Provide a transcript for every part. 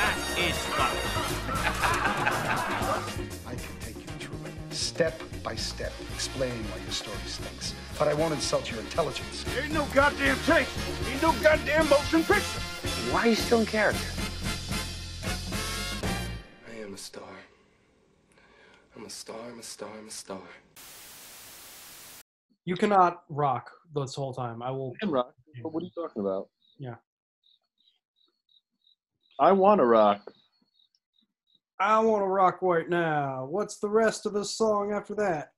That is fun. I can take you through it, step by step, explaining why your story stinks. But I won't insult your intelligence. Ain't no goddamn tape. Ain't no goddamn motion picture. Why are you still in character? I am a star. I'm a star, I'm a star, I'm a star. You cannot rock this whole time. I will. can rock. But what are you talking about? Yeah. I want to rock. I want to rock right now. What's the rest of the song after that?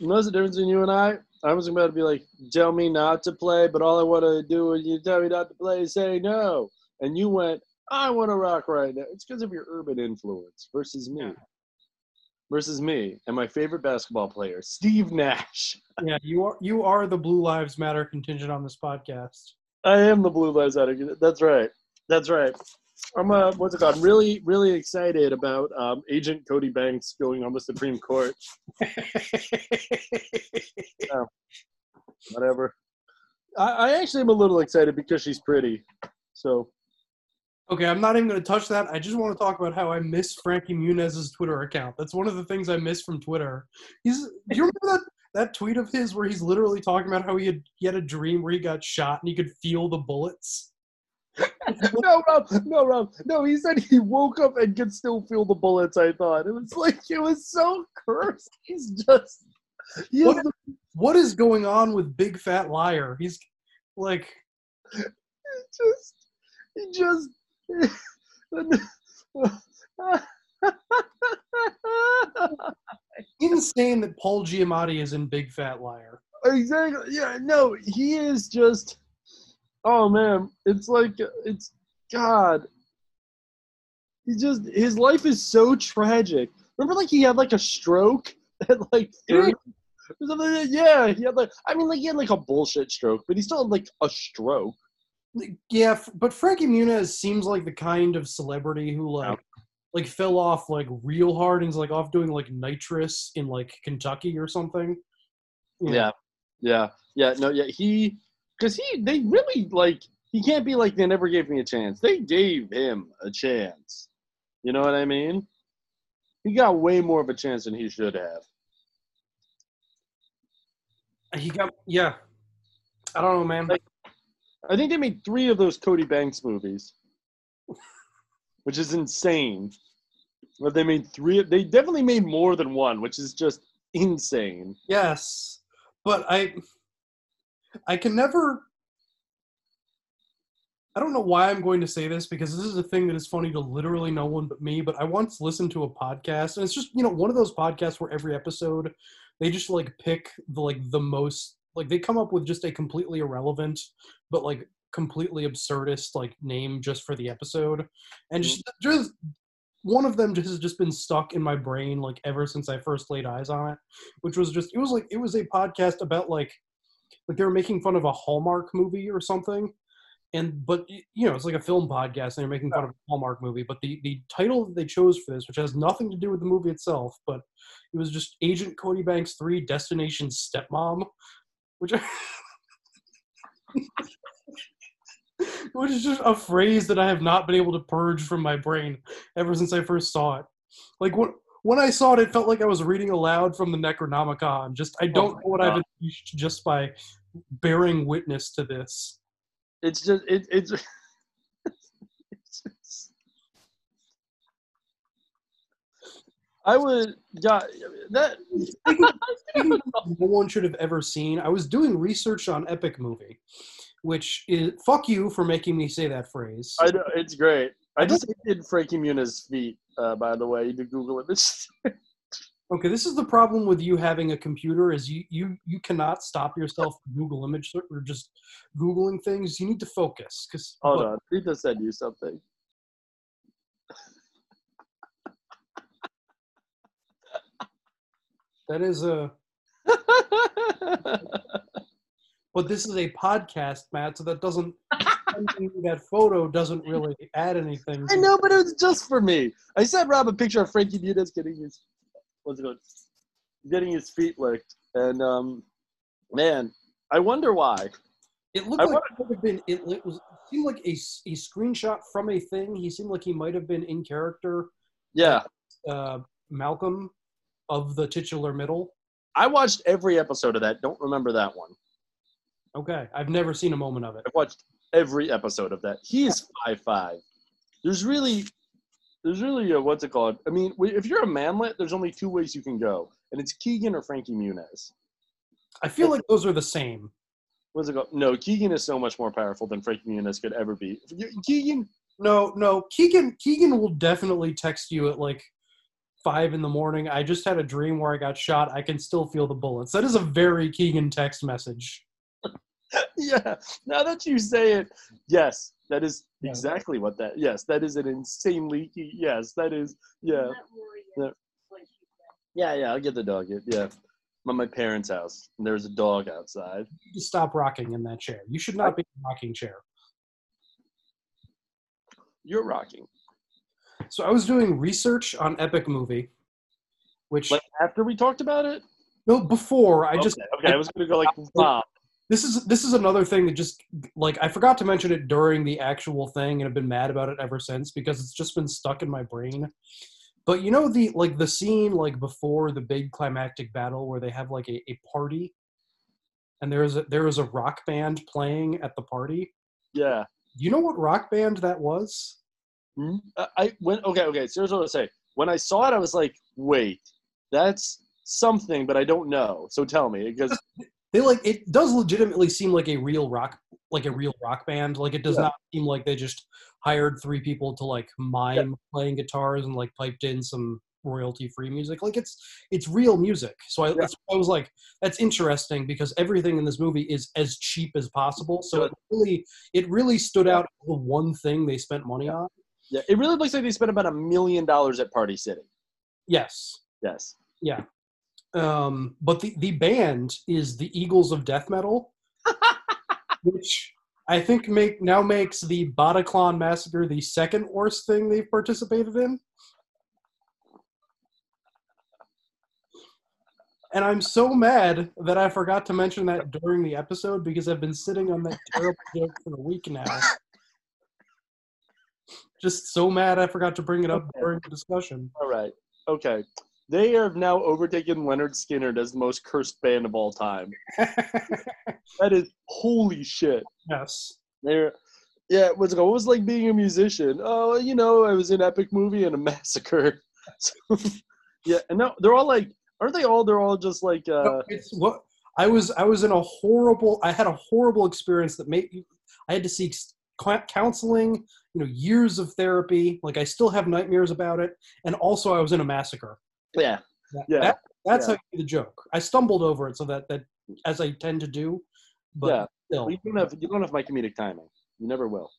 You know the difference in you and I? I was about to be like, tell me not to play, but all I want to do when you tell me not to play is say no. And you went, I want to rock right now. It's because of your urban influence versus me. Versus me and my favorite basketball player, Steve Nash. Yeah, you are you are the Blue Lives Matter contingent on this podcast. I am the Blue Lives Matter. That's right. That's right. I'm uh, what's it called? Really, really excited about um, Agent Cody Banks going on the Supreme Court. Oh, whatever. I, I actually am a little excited because she's pretty. So Okay, I'm not even going to touch that. I just want to talk about how I miss Frankie Muniz's Twitter account. That's one of the things I miss from Twitter. He's. Do you remember that that tweet of his where he's literally talking about how he had he had a dream where he got shot and he could feel the bullets? no, Rob, no, Rob, no. He said he woke up and could still feel the bullets. I thought it was like it was so cursed. He's just he What, what is going on with Big Fat Liar? He's like he just he just insane that Paul Giamatti is in Big Fat Liar. exactly yeah no he is just oh man it's like it's god he just his life is so tragic remember like he had like a stroke at like 30 or something like that? yeah he had like i mean like he had like a bullshit stroke but he still had like a stroke Yeah, but Frankie Muniz seems like the kind of celebrity who like like fell off like real hard and is like off doing like nitrous in like Kentucky or something. You know? Yeah, yeah, yeah. No, yeah. He, because he, they really like. He can't be like they never gave me a chance. They gave him a chance. You know what I mean? He got way more of a chance than he should have. He got yeah. I don't know, man. Like- I think they made three of those Cody Banks movies, which is insane. But they made three. They definitely made more than one, which is just insane. Yes, but I I can never. I don't know why I'm going to say this because this is a thing that is funny to literally no one but me. But I once listened to a podcast, and it's just you know one of those podcasts where every episode they just like pick the like the most like they come up with just a completely irrelevant but like completely absurdist like name just for the episode, and just mm-hmm. just one of them just has just been stuck in my brain like ever since I first laid eyes on it, which was just it was like it was a podcast about like like they were making fun of a Hallmark movie or something. And but you know it's like a film podcast and they're making fun of a Hallmark movie. But the the title that they chose for this, which has nothing to do with the movie itself, but it was just Agent Cody Banks Three: Destination Stepmom, which which is just a phrase that I have not been able to purge from my brain ever since I first saw it. Like when when I saw it, it felt like I was reading aloud from the Necronomicon. Just I oh don't my know what I've God. unleashed just by bearing witness to this. It's just it, it's. it's just- I would, yeah, that Speaking of stuff no one should have ever seen. I was doing research on Epic Movie, which is fuck you for making me say that phrase. I know it's great. I just did Frankie Muniz feet, uh, by the way. You can Google it. okay, this is the problem with you having a computer is you you you cannot stop yourself Google image search or just googling things. You need to focus because hold look, on, I need send you something. That is a. but this is a podcast, Matt, so that doesn't that photo doesn't really add anything. I know, but it was just for me. I sent Rob a picture of Frankie Muniz getting his what's it called? Getting his feet licked, and um, man, I wonder why. It looked I like it might have been. It, it was it seemed like a, a screenshot from a thing. He seemed like he might have been in character. Yeah, Uh, Malcolm of the titular middle. I watched every episode of that. Don't remember that one. Okay, I've never seen a moment of it. I've watched every episode of that. He is five five. There's really, there's really a, what's it called? I mean, if you're a manlet, there's only two ways you can go, and it's Keegan or Frankie Muniz. I feel like those are the same. What's it called? No, Keegan is so much more powerful than Frankie Muniz could ever be. Keegan, No, no. Keegan Keegan will definitely text you at like five in the morning. I just had a dream where I got shot. I can still feel the bullets. That is a very Keegan text message. yeah. Now that you say it, yes, that is Yeah. exactly what that. Yes, that is an insanely. Yes, that is. Yeah. Yeah. Yeah, yeah. I'll get the dog. Yeah. I'm at my parents' house, and there's a dog outside. You need to stop rocking in that chair. You should not be in a rocking chair. You're rocking. So I was doing research on Epic Movie, which Like after we talked about it. no before I just okay, okay. I was gonna go like Bob. This is this is another thing that just like I forgot to mention it during the actual thing and I've been mad about it ever since because it's just been stuck in my brain. But you know the like the scene like before the big climactic battle where they have like a, a party and there is a there is a rock band playing at the party. Yeah. You know what rock band that was? Hmm? I- I went okay, okay. So here's what I say. When I saw it, I was like, wait, that's something, but I don't know. So tell me, because They like it does legitimately seem like a real rock like a real rock band. Like it does Yeah. not seem like they just hired three people to like mime playing guitars and like piped in some royalty free music. Like it's it's real music. So I, that's I was like, that's interesting because everything in this movie is as cheap as possible. So it really it really stood out the one thing they spent money on. yeah, it really looks like they spent about a million dollars at Party City. Yes. Yes. Yeah. Um, but the, the band is the Eagles of Death Metal, which I think make now makes the Bataclan Massacre the second worst thing they've participated in. And I'm so mad that I forgot to mention that during the episode because I've been sitting on that terrible joke for a week now. Just so mad I forgot to bring it up during the discussion. All right. Okay. They have now overtaken Lynyrd Skynyrd as the most cursed band of all time. That is holy shit. yes. They're yeah, what's it? What was like being a musician? Oh, you know, I was in an Epic Movie and a Massacre. So, yeah, and now they're all like, aren't they all? They're all just like, uh, No, it's what I was. I was in a horrible. I had a horrible experience that made. I had to seek counseling. You know, years of therapy. Like I still have nightmares about it, and also I was in a massacre. Yeah, That- Yeah, that- that's yeah. how you do the joke. I stumbled over it, so that that as I tend to do. But Yeah. still, Well, you don't have you don't have my comedic timing. You never will.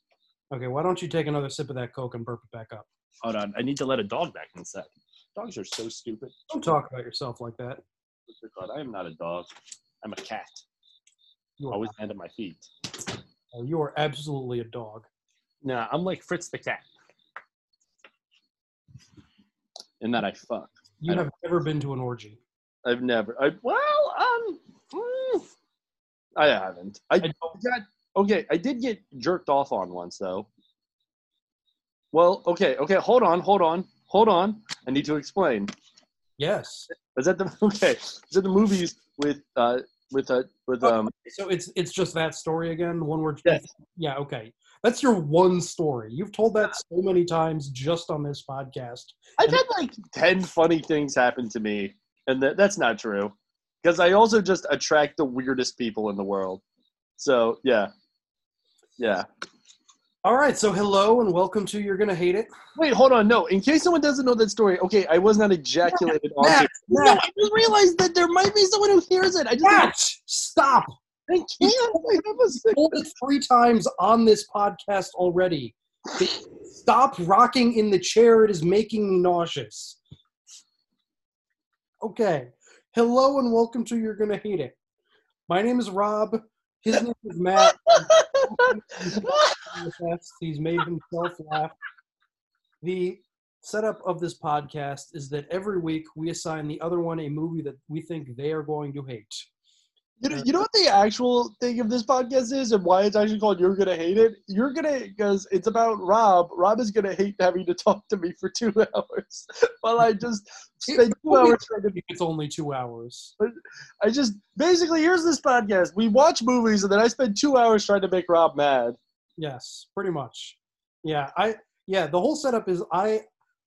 okay. Why don't you take another sip of that Coke and burp it back up? Hold on, I need to let a dog back inside. Dogs are so stupid. Don't talk about yourself like that. What's it? I am not a dog. I'm a cat. You are, Always land at my feet. oh, you are absolutely a dog. Nah, I'm like Fritz the cat. In that I fuck. You have never been to an orgy. I've never. I well, um, mm, I haven't. I, I got okay. I did get jerked off on once though. Well, okay, okay. Hold on, hold on, hold on. I need to explain. Yes. Is that the okay? Is that the movies with uh with uh with Oh, um So it's it's just that story again. The one where Yes. yeah, okay. That's your one story. You've told that so many times just on this podcast. I've had like ten funny things happen to me, and that that's not true because I also just attract the weirdest people in the world. So yeah, yeah. All right, so hello and welcome to You're Gonna Hate It. Wait, hold on. No, in case someone doesn't know that story, okay, I was not ejaculated onto. Matt, No, I just realized that there might be someone who hears it. I just Matt, stop! I can't. I have. It three times on this podcast already. Stop rocking in the chair. It is making me nauseous. Okay, Hello and welcome to You're Gonna Hate It. My name is Rob. His name is Matt. He's made himself laugh. The setup of this podcast is that every week we assign the other one a movie that we think they are going to hate. You know, you know what the actual thing of this podcast is and why it's actually called You're Gonna Hate It? You're gonna, because it's about Rob. Rob is gonna hate having to talk to me for two hours while I just spend two hours trying to. It's only two hours. I just, basically, here's this podcast. We watch movies and then I spend two hours trying to make Rob mad. Yes, pretty much. Yeah, I yeah, the whole setup is I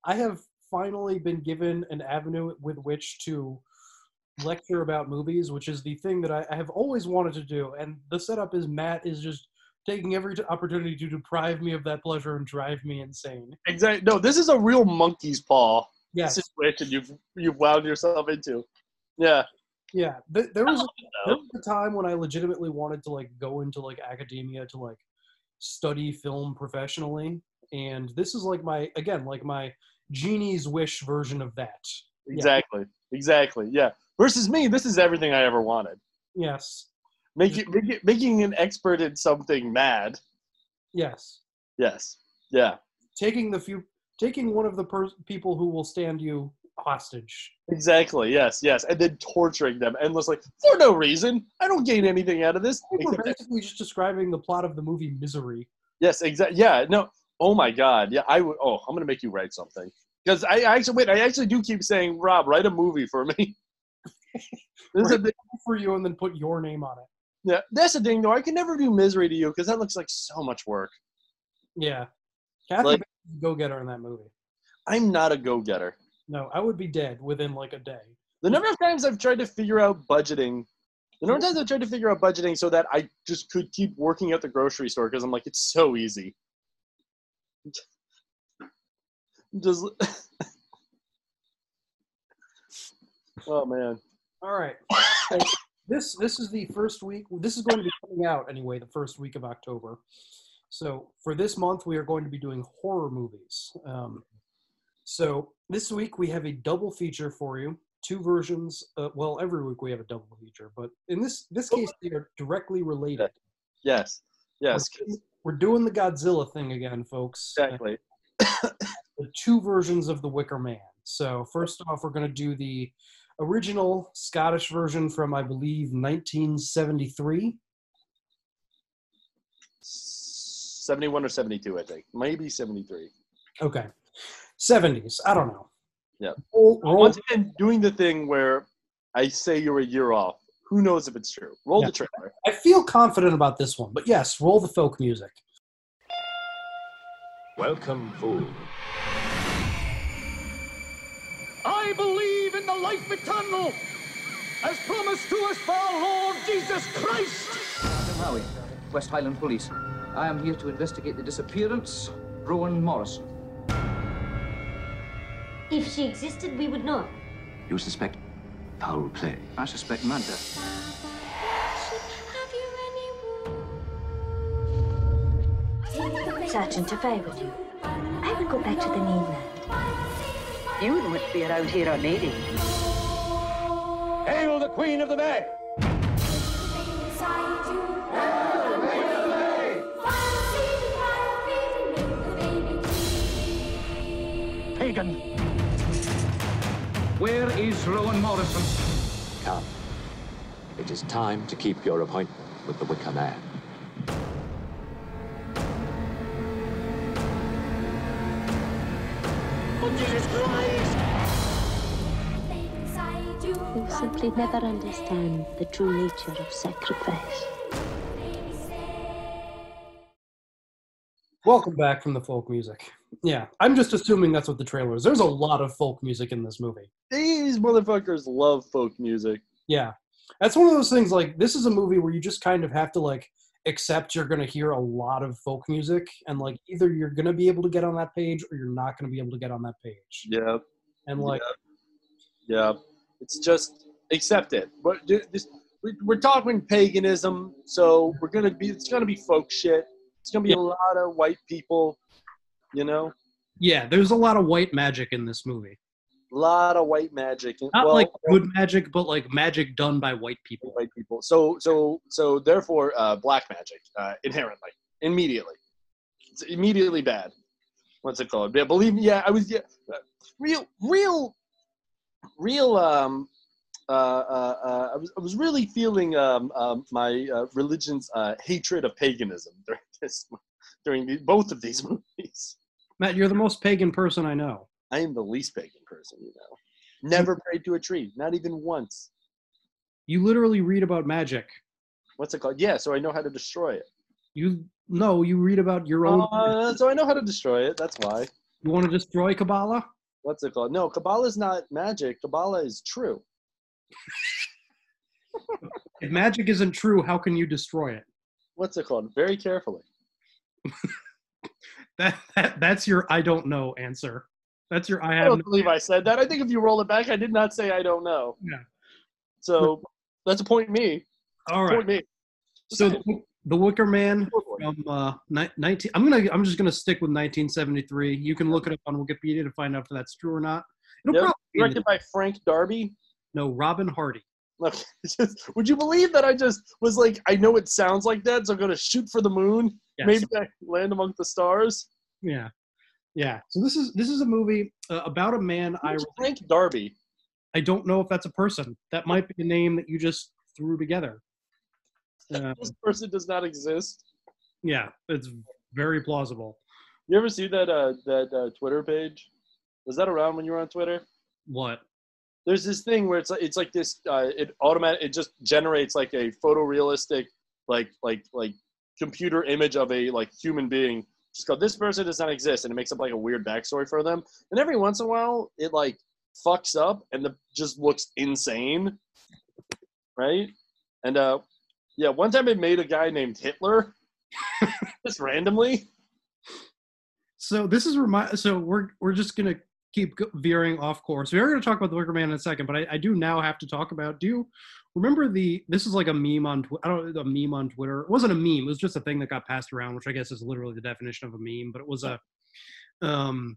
I have finally been given an avenue with which to lecture about movies, which is the thing that I, I have always wanted to do. And the setup is Matt is just taking every t- opportunity to deprive me of that pleasure and drive me insane. Exactly. No, this is a real monkey's paw Yes, situation you've you've wound yourself into. Yeah. yeah. Th- there was there was a time when I legitimately wanted to like go into like academia to like study film professionally, and this is like my again like my genie's wish version of that. Exactly. Exactly. Yeah. Versus me, this is everything I ever wanted. Yes, Making making making an expert in something mad. yes. Yes. Yeah. taking the few taking one of the per- people who will stand you hostage Exactly. Yes. Yes. And then torturing them endlessly for no reason. I don't gain anything out of this. We're basically just describing the plot of the movie misery Yes. Exactly. Yeah. No. Oh my God. Yeah. I would. Oh, I'm gonna make you write something because I, I actually wait. I actually do keep saying, Rob, write a movie for me. this is a big, for you and then put your name on it yeah. That's the thing, though. I can never do misery to you because that looks like so much work. yeah Kathy Like- a go-getter in that movie I'm not a go-getter. no i would be dead within like a day The number of times I've tried to figure out budgeting, the number of times I've tried to figure out budgeting so that I just could keep working at the grocery store because I'm like, it's so easy. Just. oh man. All right So this this is the first week this is going to be coming out anyway the first week of october so for this month we are going to be doing horror movies um, so this week we have a double feature for you two versions uh, well every week we have a double feature but in this this case they are directly related Yes. Yes. we're, we're doing the godzilla thing again folks Exactly. the two versions of the Wicker Man. So first off, we're going to do the original Scottish version from I believe 1973. 71 or 72, I think. Maybe 73. Okay, 70s. I don't know. Yeah. Roll, roll- Once again, doing the thing where I say you're a year off. Who knows if it's true? Roll Yeah. the trailer. I feel confident about this one, but yes, roll the folk music. Welcome, fool. I believe in the life eternal, as promised to us by our Lord Jesus Christ. Captain Howie, West Highland Police. I am here to investigate the disappearance of Rowan Morrison. If she existed, we would know. You suspect foul play? I suspect murder. Sergeant, if I were you, I would go back to the mainland. You wouldn't want to be around here on lady. Hail the Queen of the May! Pagan! Where is Rowan Morrison? Come. It is time to keep your appointment with the Wicker Man. Jesus Christ! You simply never understand the true nature of sacrifice. Welcome back from the folk music. Yeah, I'm just assuming that's what the trailer is. There's a lot of folk music in this movie. These motherfuckers love folk music. Yeah. That's one of those things like this is a movie where you just kind of have to like accept you're going to hear a lot of folk music and like either you're going to be able to get on that page or you're not going to be able to get on that page. Yeah. And like Yeah. It's just accept it. But this, we- we're talking paganism, so we're gonna be. It's gonna be folk shit. It's gonna be a lot of white people. You know. yeah, there's a lot of white magic in this movie. Lot of white magic. Not well, like good magic, but like magic done by white people. white people. So so so therefore, uh, black magic uh, inherently, immediately, it's immediately bad. What's it called? Yeah, believe me. Yeah, I was yeah, uh, real real real. Um, uh, uh, uh, I was I was really feeling um, um, my uh, religion's uh, hatred of paganism during this during the, both of these movies. Matt, you're the most pagan person I know. I am the least pagan person, you know. Never prayed to a tree, not even once. You literally read about magic. What's it called? Yeah, so I know how to destroy it. You no, you read about your own. Uh, so I know how to destroy it. That's why. you want to destroy Kabbalah? What's it called? No, Kabbalah is not magic. Kabbalah is true. If magic isn't true, how can you destroy it? What's it called? Very carefully. That, that that's your I don't know answer. That's your I I don't believe I said that. I think if you roll it back, I did not say I don't know. Yeah. So that's a point me. All right. Point me. So the, the Wicker Man from uh, 19. I'm gonna. I'm just gonna stick with 1973. You can look it up on Wikipedia to find out if that's true or not. It'll Yep. probably be Directed by Frank Darby. no Robin Hardy. Would you believe that I just was like, I know it sounds like that, so I'm gonna shoot for the moon. Yes. Maybe I land among the stars. Yeah, yeah. So this is this is a movie uh, about a man. I Who's Frank Darby. I don't know if that's a person. That might be a name that you just threw together. Uh, This person does not exist. yeah, it's very plausible. You ever see that uh, that uh, Twitter page? Was that around when you were on Twitter? What? There's this thing where it's like it's like this. Uh, it automatic. It just generates like a photorealistic, like like like computer image of a like human being. Just go. This person does not exist, and it makes up like a weird backstory for them. And every once in a while, it like fucks up and the just looks insane, right? And uh, yeah, one time it made a guy named Hitler, just randomly. So this is remi- So we're we're just gonna keep veering off course. We are gonna talk about the Wicker Man in a second, but I, I do now have to talk about. Do you remember the? This is like a meme on. I don't a meme on Twitter. It wasn't a meme. It was just a thing that got passed around, which I guess is literally the definition of a meme. But it was a, um,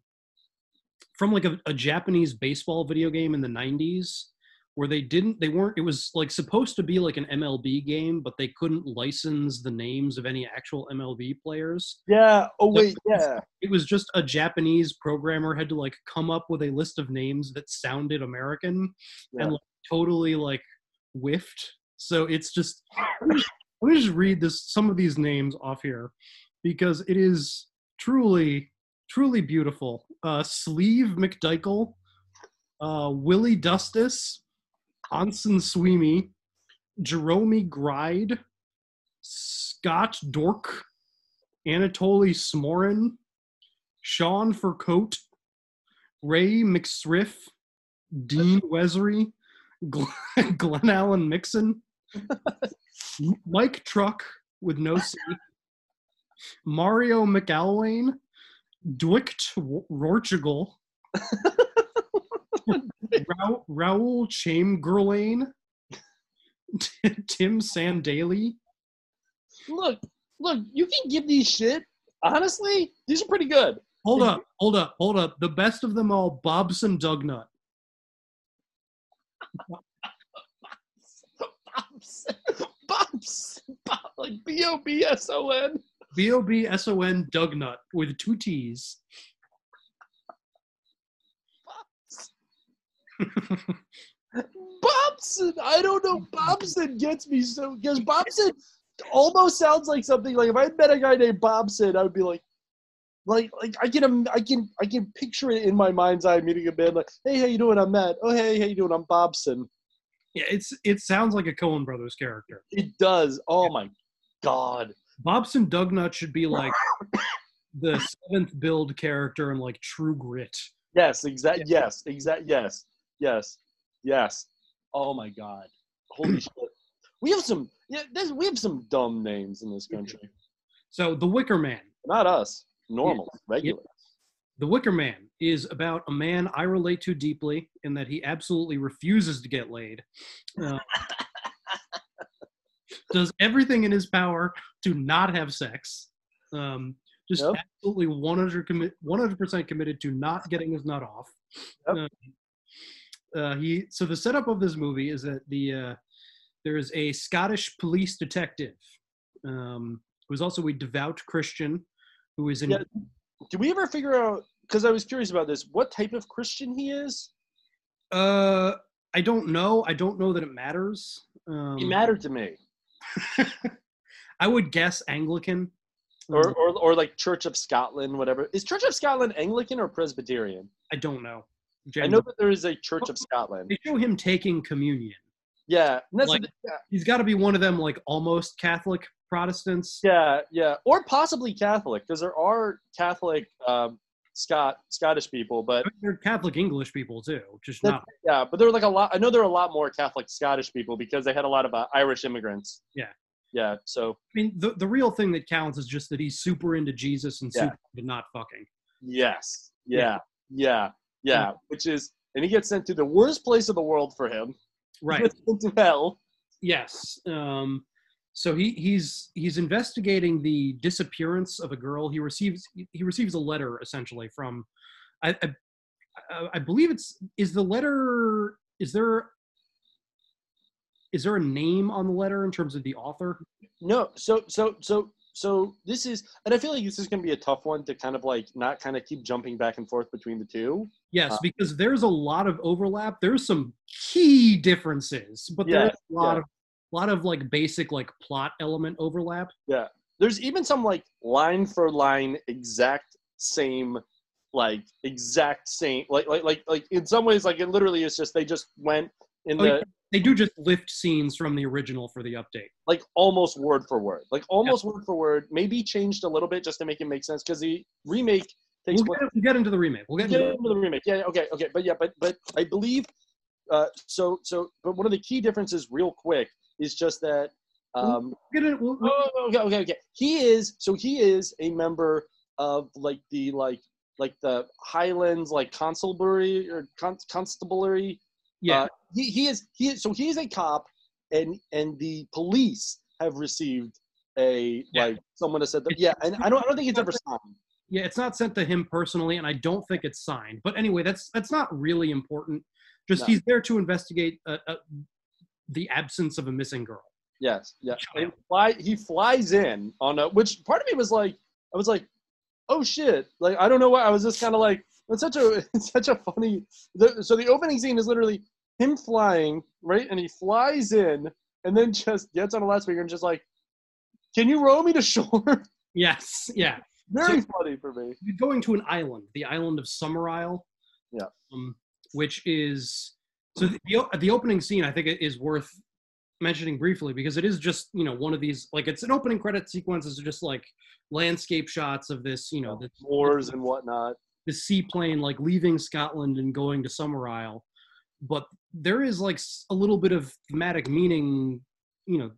from like a, a Japanese baseball video game in the '90s where they didn't they weren't it was like supposed to be like an MLB game but they couldn't license the names of any actual MLB players Yeah. Oh So wait. Yeah. it was just a Japanese programmer had to like come up with a list of names that sounded American Yeah. and like, totally like whiffed. So it's just let me just- read this some of these names off here because it is truly truly beautiful. Uh, Sleve McDichael, uh, Willie Dustis, Anson Sweeney, Jerome Gride, Scott Dork, Anatoly Smorin, Sean Furcoat, Ray McSriff, Dean Wesery, Glenn, Glenn Allen Mixon, Mike Truk with no C, Mario McAlwain, Dwicht Rorchigal, Ra- Raoul Chamberlain, Tim Sandaly, Look, look. You can give these shit. Honestly, these are pretty good. Hold up, hold up, hold up. The best of them all, Bobson Dugnutt. Bobs, Bobs, Bob, like B O B S O N. B O B S O N Dugnutt with two T's. Bobson. I don't know. Bobson gets me so because Bobson almost sounds like something like if I met a guy named Bobson, I would be like, like, like I can, im- I can, I can picture it in my mind's eye meeting a man like, hey, how you doing? I'm Matt. Oh, hey, how you doing? I'm Bobson. Yeah, it's it sounds like a Coen Brothers character. It does. Oh my god. Bobson Dugnutt should be like the seventh billed character in like True Grit. Yes, exact. Yes, exact. Yes, yes, yes. Oh my god. Holy shit. We have some. Yeah, we have some dumb names in this country. So the Wicker Man. Not us. Normal, regular. The Wicker Man is about a man I relate to deeply in that he absolutely refuses to get laid. Uh, does everything in his power to not have sex. Um, just absolutely 100 commi- 100% committed to not getting his nut off. Uh, uh, he so the setup of this movie is that the uh, there is a Scottish police detective um, who is also a devout Christian who is in. Yeah. Did we ever figure out? Because I was curious about this. What type of Christian he is? Uh, I don't know. I don't know that it matters. Um, He mattered to me. I would guess Anglican. Or, or, or like Church of Scotland, whatever. Is Church of Scotland Anglican or Presbyterian? I don't know. I know that there is a Church of Scotland. They show him taking communion. Yeah, Like, yeah, He's got to be one of them, like almost Catholic Protestants. yeah, yeah, or possibly Catholic, because there are Catholic um, Scot Scottish people, but They're Catholic English people too, just not. yeah, but there are like a lot. I know there are a lot more Catholic Scottish people because they had a lot of uh, Irish immigrants. Yeah. Yeah, so I mean, the, the real thing that counts is just that he's super into Jesus and Yeah. super into not fucking. yes, yeah, yeah, yeah, which is, and he gets sent to the worst place in the world for him. Right. gets sent to hell. Yes. Um, so he he's he's investigating the disappearance of a girl. He receives he receives a letter essentially from, I I, I- believe it's is the letter is there is there a name on the letter in terms of the author? No, so so so so this is, and I feel like this is going to be a tough one to kind of like not kind of keep jumping back and forth between the two. Yes, Uh, because there's a lot of overlap. There's some key differences, but Yeah, there's a lot yeah. of lot of like basic like plot element overlap. Yeah. There's even some like line for line exact same like exact same like like like like in some ways like it literally is just they just went in Oh, the yeah, they do just lift scenes from the original for the update. like almost word for word. Like almost word for word, maybe changed a little bit just to make it make sense cuz the remake takes We'll get, we'll get into the remake. We'll get get into into the remake. Yeah, yeah, okay, okay. But yeah, but but I believe uh so so but one of the key differences real quick is just that um We'll get in, we'll, we'll- Oh, okay, okay, okay. He is so he is a member of like the like like the Highlands like constabulary or con- constabulary. yeah. Uh, he he is he is so he is a cop, and and the police have received a Yeah. like someone has said that yeah, and I don't I don't think it's ever signed. Yeah, it's not sent to him personally, and I don't think it's signed. But anyway, that's that's not really important. Just No. he's there to investigate uh, uh, the absence of a missing girl. Yes, yeah. Fly, he flies in on a which part of me was like, I was like, oh shit! Like I don't know why I was just kind of like, it's such a it's such a funny. The, so the opening scene is literally him flying right, and he flies in, and then just gets on a loudspeaker and just like, can you row me to shore? Yes, yeah. Very So- funny for me. Going to an island, the island of Summerisle. Yeah. Um, which is so the, the opening scene. I think it is worth mentioning briefly because it is just you know one of these like it's an opening credit sequence is just like landscape shots of this you know oh, the Wars and whatnot. the seaplane like leaving Scotland and going to Summerisle, but there is like a little bit of thematic meaning, you know,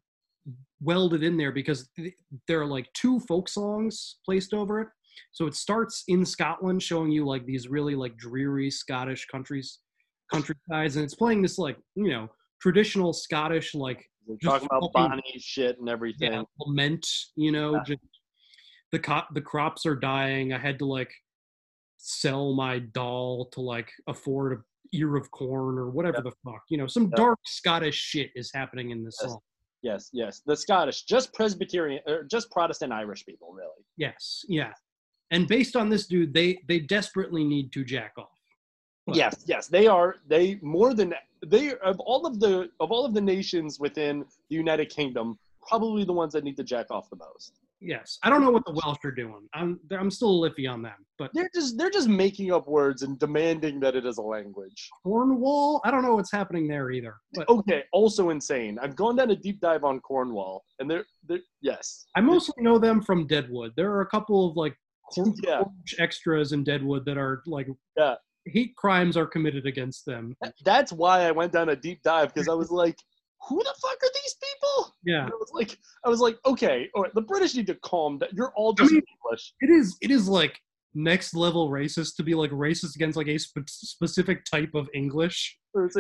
welded in there because th- there are like two folk songs placed over it. So it starts in Scotland, showing you like these really like dreary Scottish countries, countrysides, and it's playing this like you know traditional Scottish like We're talking about Bonnie shit and everything. yeah, lament, you know, Yeah. just the co- the crops are dying. I had to like sell my doll to like afford a ear of corn or whatever the fuck. You know, some Yeah. dark Scottish shit is happening in this Yes. song. Yes, yes. The Scottish, just Presbyterian, or just Protestant Irish people, really. Yes, yeah. And based on this dude, they they desperately need to jack off. Yes, yes, they are. They more than they of all of the of all of the nations within the United Kingdom, probably the ones that need to jack off the most. Yes, I don't know what the Welsh are doing. I'm I'm still iffy on them, but They're just they're just making up words and demanding that it is a language. Cornwall, I don't know what's happening there either. But Okay, also insane. I've gone down a deep dive on Cornwall, and they're they're yes. I mostly know them from Deadwood. There are a couple of like cor- Yeah. extras in Deadwood that are like Yeah. Hate crimes are committed against them. That's why I went down a deep dive because I was like, who the fuck are these people? Yeah. And I was like, I was like, okay, all right, the British need to calm down. You're all just mean- English. It is it is like next level racist to be like racist against like a spe- specific type of English.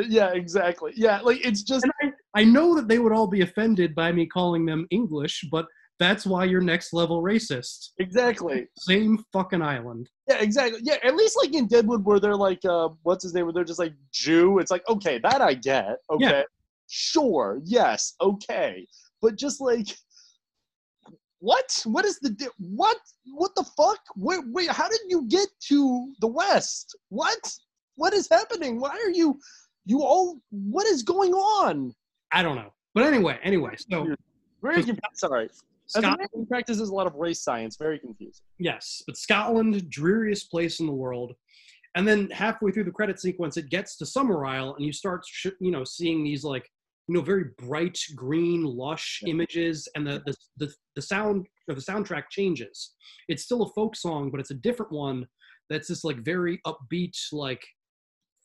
Yeah, exactly. Yeah, like it's just I, I know that they would all be offended by me calling them English, but That's why you're next level racist. Exactly. Same fucking island. Yeah, exactly. Yeah, at least like in Deadwood, where they're like, uh, what's his name? Where they're just like Jew. It's like, okay, that I get. Okay, Yeah. sure, yes, okay, but just like, what? What is the di- what? What the fuck? Wait, wait. How did you get to the West? What? What is happening? Why are you? You all? What is going on? I don't know. But anyway, anyway, so Very So- confused. Sorry. As a Scott- man practices a lot of race science, very confusing. Yes, but Scotland, dreariest place in the world. And then halfway through the credit sequence, it gets to Summerisle, and you start, sh- you know, seeing these like, you know, very bright green, lush images, and the, the the the sound or the soundtrack changes. It's still a folk song, but it's a different one. That's this like very upbeat, like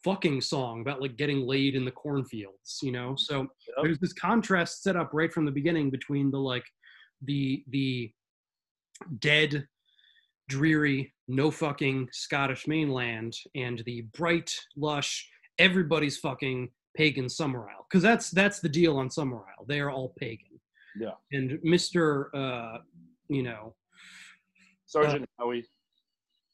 fucking song about like getting laid in the cornfields, you know. So there's this contrast set up right from the beginning between the like the the dead dreary no fucking scottish mainland and the bright lush everybody's fucking pagan summerisle because that's that's the deal on summerisle they are all pagan Yeah. and mr uh you know Sergeant Howie.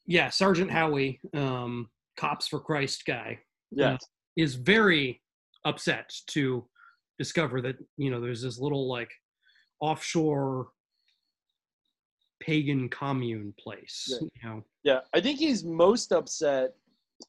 yeah sergeant howie um cops for christ guy Yes. uh, is very upset to discover that you know there's this little like offshore pagan commune place Yeah. you know Yeah, I think he's most upset,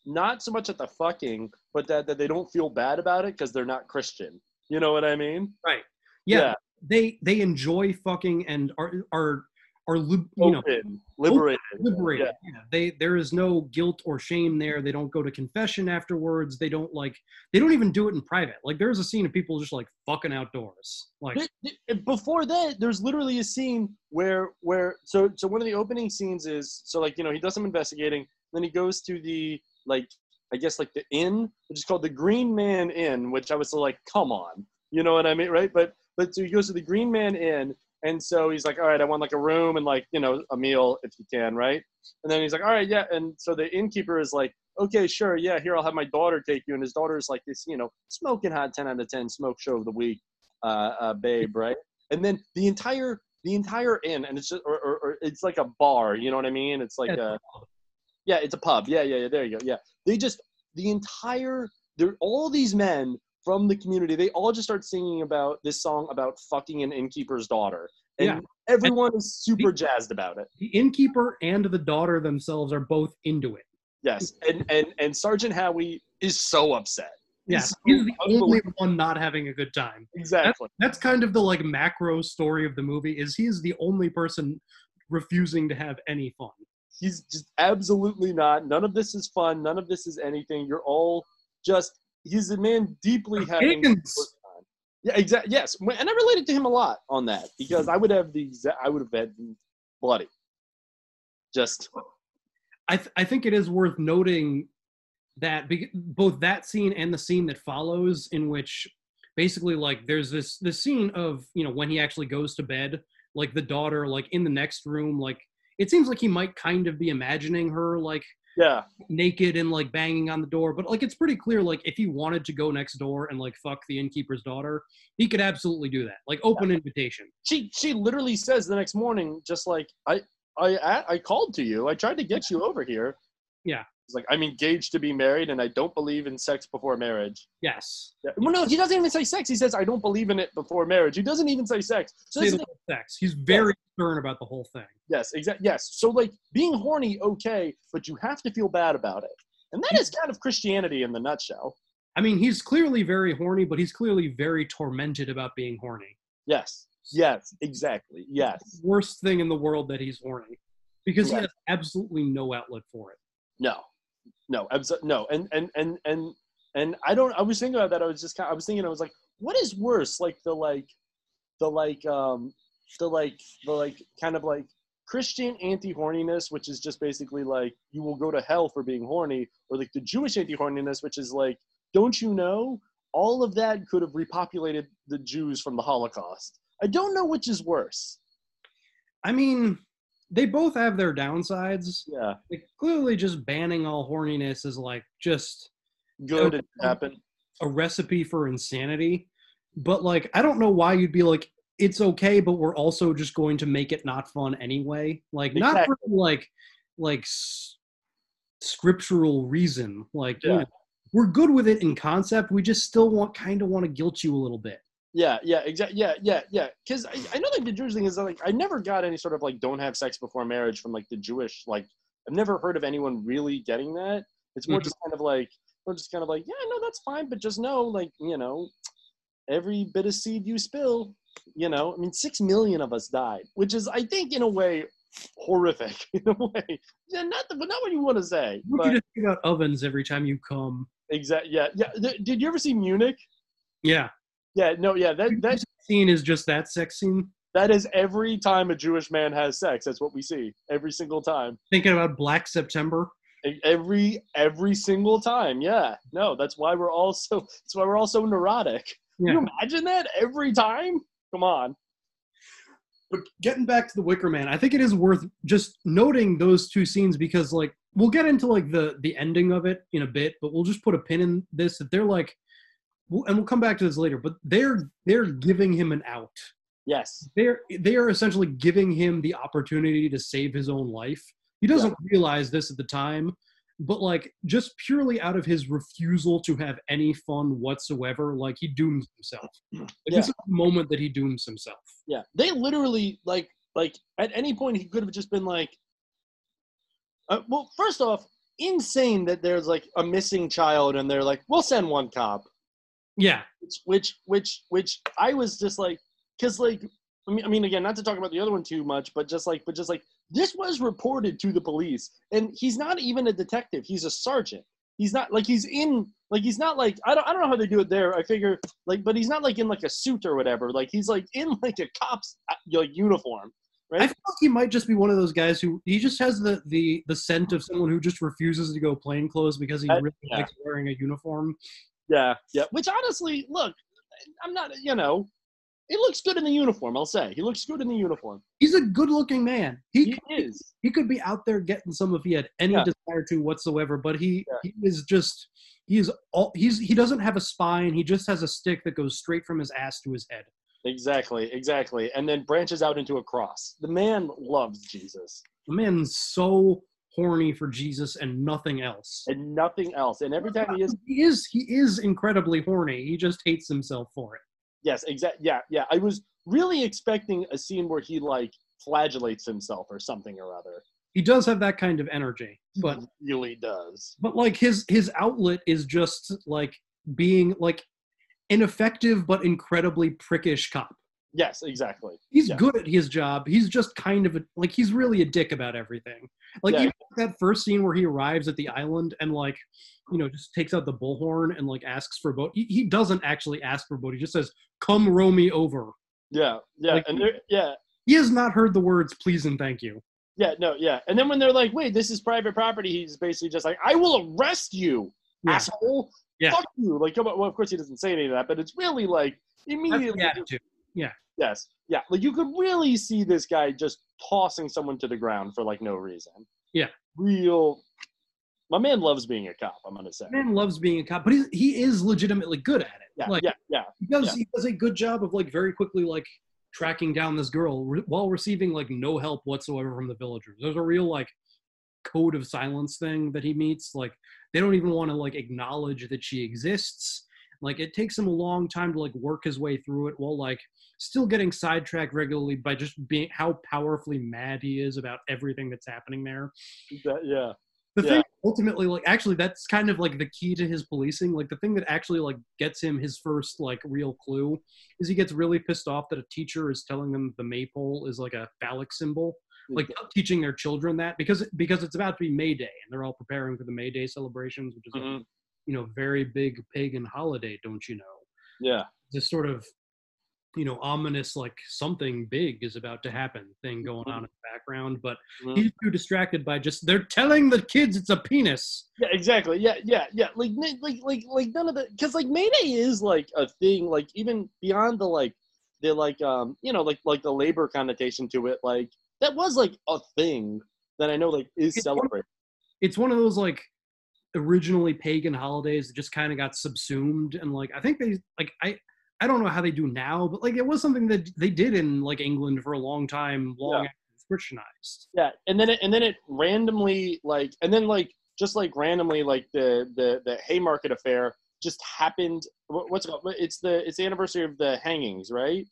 not so much at the fucking, but that, that they don't feel bad about it because they're not Christian. You know what I mean? right yeah, Yeah. they they enjoy fucking and are are are lib- you know Open, liberated. liberated Yeah. yeah. they there is no guilt or shame there they don't go to confession afterwards they don't like they don't even do it in private like there's a scene of people just like fucking outdoors like Before that, there's literally a scene where where so so one of the opening scenes is so like you know he does some investigating, then he goes to the like I guess like the inn, which is called the Green Man Inn, which I was like, come on, you know what I mean, right? But but so he goes to the Green Man Inn, and so he's like, all right, I want like a room and like you know a meal if you can, right? And then he's like, all right, yeah. And so the innkeeper is like, okay, sure, yeah, here I'll have my daughter take you. And his daughter's like this, you know, smoking hot, ten out of ten, smoke show of the week, uh, uh babe, right? And then the entire the entire inn, and it's just or, or, or it's like a bar, you know what I mean? It's like a yeah, it's a pub. Yeah, yeah, yeah. There you go. Yeah, they just the entire they're all these men from the community. They all just start singing about this song about fucking an innkeeper's daughter, and Yeah. everyone is super jazzed about it. the innkeeper and the daughter themselves are both into it Yes, and and and Sergeant Howie is so upset. yeah He's he's the only one not having a good time Exactly. that's kind of the like macro story of the movie is he's the only person refusing to have any fun He's just absolutely not. None of this is fun. None of this is anything. You're all just. He's a man deeply having. the pagans. worst time. Yeah, exactly. Yes, and I related to him a lot on that because I would have the exact. I would have been bloody. Just I, th- I think it is worth noting that be- both that scene and the scene that follows in which basically like there's this this scene of you know when he actually goes to bed like the daughter like in the next room like it seems like he might kind of be imagining her like yeah, naked and like banging on the door but like it's pretty clear like if he wanted to go next door and like fuck the innkeeper's daughter he could absolutely do that like open invitation she she literally says the next morning, just like I I I called to you. I tried to get you over here. yeah It's like I'm engaged to be married, and I don't believe in sex before marriage. yes Yeah. Well, no, he doesn't even say sex. He says I don't believe in it before marriage. He doesn't even say sex. So Say that's the the- sex he's very stern about the whole thing yes, exactly. Yes. So like being horny, okay, but you have to feel bad about it, and that is kind of Christianity in the nutshell. I mean, he's clearly very horny, but he's clearly very tormented about being horny. Yes. Yes. Exactly. Yes. Worst thing in the world that he's horny because he has absolutely no outlet for it. No, no, abso- no, and and and and and I don't. I was thinking about that. I was just kind. I was thinking. I was like, what is worse, like the like, the like, um, the like, the like, kind of like Christian anti-horniness, which is just basically like you will go to hell for being horny, or like the Jewish anti-horniness, which is like, don't you know, all of that could have repopulated the Jews from the Holocaust. I don't know which is worse. I mean, they both have their downsides. Yeah, Like, clearly, just banning all horniness is like just good it happened. a recipe for insanity. But like, I don't know why you'd be like it's okay, but we're also just going to make it not fun anyway. Like not for like like s- scriptural reason. Like you know, we're good with it in concept. We just still want kind of want to guilt you a little bit. Yeah, yeah, exactly. Yeah, yeah, yeah. Because I, I know like the Jewish thing is that, like I never got any sort of like don't have sex before marriage from like the Jewish like I've never heard of anyone really getting that. It's more Mhm. just kind of like we're just kind of like yeah no that's fine but just know like you know every bit of seed you spill you know I mean six million of us died which is I think in a way horrific in a way yeah not the, but not what you want to say but you to think about ovens every time you come. exactly yeah yeah Th- did you ever see Munich Yeah, yeah no yeah that that scene is just that sex scene. That is every time a Jewish man has sex. That's what we see every single time. Thinking about Black September. Every every single time. Yeah. No, that's why we're all so. That's why we're all so neurotic. Can you imagine that every time? Come on. But getting back to the Wicker Man, I think it is worth just noting those two scenes because, like, we'll get into like the the ending of it in a bit, but we'll just put a pin in this that they're like, and we'll come back to this later. But they're they're giving him an out. Yes. They're they are essentially giving him the opportunity to save his own life. He doesn't realize this at the time, but like just purely out of his refusal to have any fun whatsoever, like he dooms himself. Like, Yeah. This is the moment that he dooms himself. Yeah. They literally like like at any point he could have just been like. Uh, well, first off, insane that there's like a missing child and they're like, we'll send one cop. Yeah. which which which which I was just like, because like I mean, I mean again, not to talk about the other one too much, but just like, but just like this was reported to the police, and he's not even a detective; he's a sergeant. He's not like he's in like he's not like I don't I don't know how they do it there. I figure like, but he's not like in like a suit or whatever. Like he's like in like a cop's uh, like uniform, right? I feel like he might just be one of those guys who he just has the the the scent of someone who just refuses to go plain clothes because he really yeah. likes wearing a uniform. Yeah, yeah. Which honestly, look, I'm not. You know, he looks good in the uniform. I'll say he looks good in the uniform. He's a good-looking man. He, He is. he could be out there getting some if he had any Yeah. desire to whatsoever, but he he is just he is all he's he doesn't have a spine. He just has a stick that goes straight from his ass to his head. Exactly, exactly. And then branches out into a cross. The man loves Jesus The man's so horny for Jesus and nothing else. and nothing else. And every time he is, He is he is incredibly horny. He just hates himself for it. yes, exactly. Yeah, yeah. I was really expecting a scene where he like flagellates himself or something or other. He does have that kind of energy, but He really does. but like his his outlet is just like being like an effective but incredibly prickish cop. Yes, exactly. He's Yeah. good at his job. He's just kind of a, like he's really a dick about everything. Like Yeah. even that first scene where he arrives at the island and like you know just takes out the bullhorn and like asks for a boat. He, he doesn't actually ask for a boat. He just says, "Come row me over." Yeah, yeah, Like- and there, yeah, He has not heard the words "please" and "thank you." yeah, no, yeah. And then when they're like, "Wait, this is private property," he's basically just like, "I will arrest you, Yeah. asshole." Yeah. Fuck you. Like. Well, of course he doesn't say any of that, but it's really like That's the immediately. attitude. Yeah. Yes. Yeah. Like you could really see this guy just tossing someone to the ground for like no reason. Yeah. Real. My man loves being a cop. I'm gonna say. Man loves being a cop, but he's, he is legitimately good at it. Yeah. like, yeah. Yeah. he does Yeah. he does a good job of like very quickly like tracking down this girl re- while receiving like no help whatsoever from the villagers there's a real like code of silence thing that he meets like they don't even want to like acknowledge that she exists like it takes him a long time to like work his way through it while like still getting sidetracked regularly by just being how powerfully mad he is about everything that's happening there That- yeah. the Yeah. thing ultimately like actually that's kind of like the key to his policing like the thing that actually like gets him his first like real clue is he gets really pissed off that a teacher is telling them the maypole is like a phallic symbol like teaching their children that because because it's about to be may day and they're all preparing for the may day celebrations which is a Mhm. you know very big pagan holiday don't you know Yeah. this sort of you know ominous like something big is about to happen thing going on in the background but Mhm. he's too distracted by just they're telling the kids it's a penis Yeah, exactly. Yeah, yeah, yeah. Like, like, like, like none of the because like Mayday is like a thing. Like even beyond the like the like um you know like like the labor connotation to it. Like that was like a thing that I know like is It's one of- celebrated. it's one of those like originally pagan holidays that just kind of got subsumed and like i think they like i I don't know how they do now, but like it was something that they did in like England for a long time, long Yeah. after it was Christianized. Yeah, and then it, and then it randomly like and then like just like randomly like the the the Haymarket affair just happened. What's it called? It's the it's the anniversary of the hangings, right?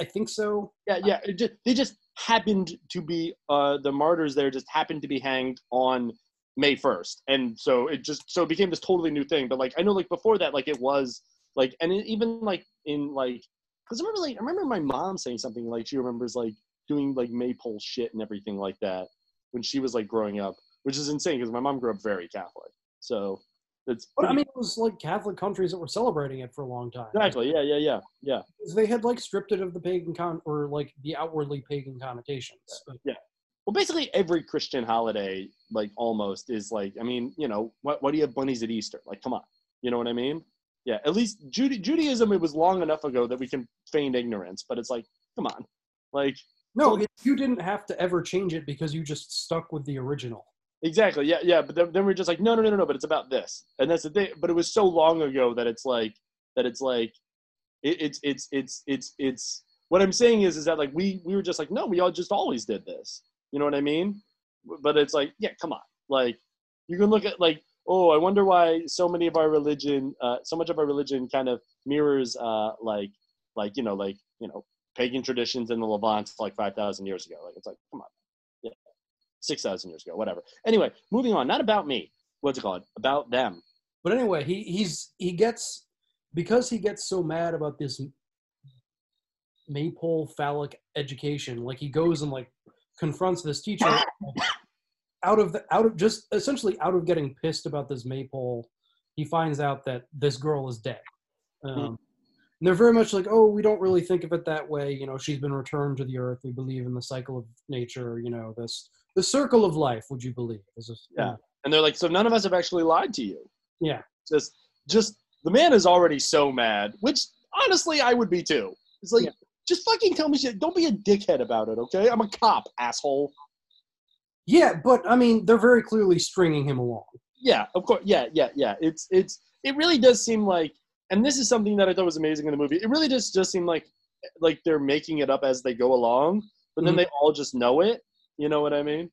I think so. Yeah, yeah. It just, they just happened to be uh the martyrs there just happened to be hanged on May first, and so it just so it became this totally new thing. But like I know like before that like it was like and it, even like in like because I remember like I remember my mom saying something like she remembers like doing like maypole shit and everything like that when she was like growing up, which is insane because my mom grew up very Catholic. So it's But I mean, it was like Catholic countries that were celebrating it for a long time. exactly yeah yeah yeah yeah They had like stripped it of the pagan con or like the outwardly pagan connotations. But yeah. Well, basically every Christian holiday, like almost, is like I mean, you know, what what do you have bunnies at Easter? Like, come on, you know what I mean? Yeah, at least Juda- Judaism, it was long enough ago that we can feign ignorance, but it's like, come on, like no, you didn't have to ever change it because you just stuck with the original. Exactly. Yeah, yeah. But then, then we're just like, no, no, no, no, no. But it's about this, and that's the thing. But it was so long ago that it's like that. It's like it, it's it's it's it's it's. What I'm saying is, is that like we we were just like, no, we all just always did this. You know what I mean? But it's like, yeah, come on. Like you can look at like, oh, I wonder why so many of our religion, uh, so much of our religion kind of mirrors uh like like you know like you know pagan traditions in the Levant like five thousand years ago. Like it's like, come on. Yeah six thousand years ago, whatever. Anyway, moving on. Not about me. What's it called? About them. But anyway, he he's he gets because he gets so mad about this maypole phallic education. Like he goes and like confronts this teacher out of the out of just essentially out of getting pissed about this maypole. He finds out that this girl is dead. Um, and they're very much like, oh, we don't really think of it that way. You know, she's been returned to the earth. We believe in the cycle of nature. You know, this the circle of life. Would you believe? Yeah. And they're like, so none of us have actually lied to you. Yeah. Just, just the man is already so mad. Which honestly, I would be too. It's like, just fucking tell me shit. Don't be a dickhead about it, okay? I'm a cop, asshole. Yeah, but I mean, they're very clearly stringing him along. Yeah, of course. Yeah, yeah, yeah. It's it's it really does seem like, and this is something that I thought was amazing in the movie. It really does just seem like like they're making it up as they go along, but then Mhm. they all just know it. You know what I mean?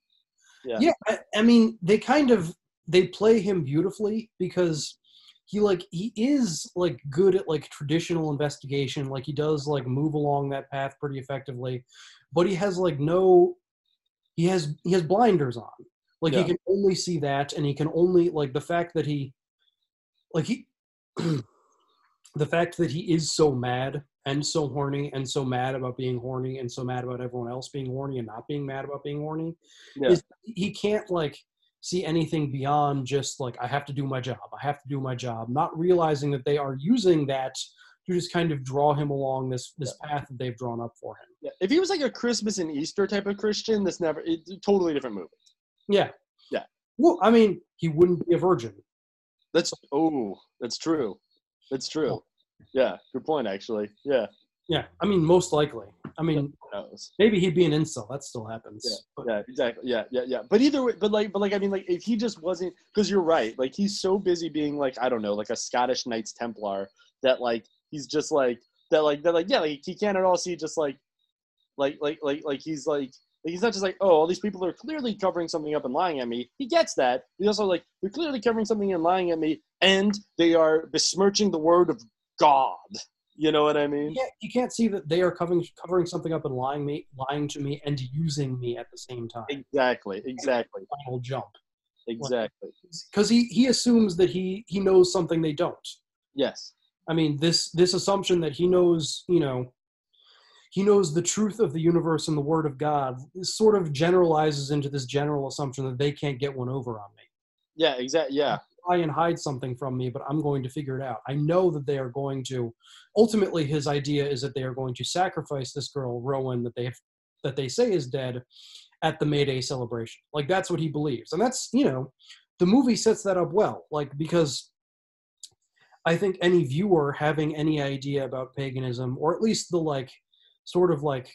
Yeah. Yeah, I, I mean, they kind of they play him beautifully because he like he is like good at like traditional investigation. Like he does like move along that path pretty effectively, but he has like no he has he has blinders on. Like he can only see that, and he can only like the fact that he like he the fact that he is so mad and so horny and so mad about being horny and so mad about everyone else being horny and not being mad about being horny Yeah. is he can't like see anything beyond just like I have to do my job. I have to do my job, not realizing that they are using that to just kind of draw him along this this path that they've drawn up for him. Yeah. If he was like a Christmas and Easter type of Christian, this never it's a totally different movie. Yeah. Yeah. Well, I mean, he wouldn't be a virgin. That's oh, that's true. That's true. Yeah, good point actually. Yeah. Yeah. I mean, most likely. I mean, maybe he'd be an incel. That still happens. Yeah, yeah, exactly. Yeah, yeah, yeah. But either way, but like, but like, I mean, like, if he just wasn't, because you're right. Like, he's so busy being like, I don't know, like a Scottish Knights Templar that like he's just like that, like that, like yeah, like he can't at all see just like, like, like, like, like he's like. Like he's not just like, oh, all these people are clearly covering something up and lying at me. He gets that. He's also like, they're clearly covering something and lying at me, and they are besmirching the word of God. You know what I mean? Yeah, you can't see that they are covering covering something up and lying me, lying to me, and using me at the same time. Exactly. Exactly. Final jump. Exactly. Because he he assumes that he he knows something they don't. Yes. I mean, this this assumption that he knows, you know, he knows the truth of the universe and the word of God sort of generalizes into this general assumption that they can't get one over on me. Yeah. Exactly. Yeah. Try and hide something from me, but I'm going to figure it out. I know that they are going to. Ultimately, his idea is that they are going to sacrifice this girl, Rowan, that they have, that they say is dead, at the May Day celebration. Like that's what he believes, and that's you know, the movie sets that up well. Like because I think any viewer having any idea about paganism, or at least the like, sort of like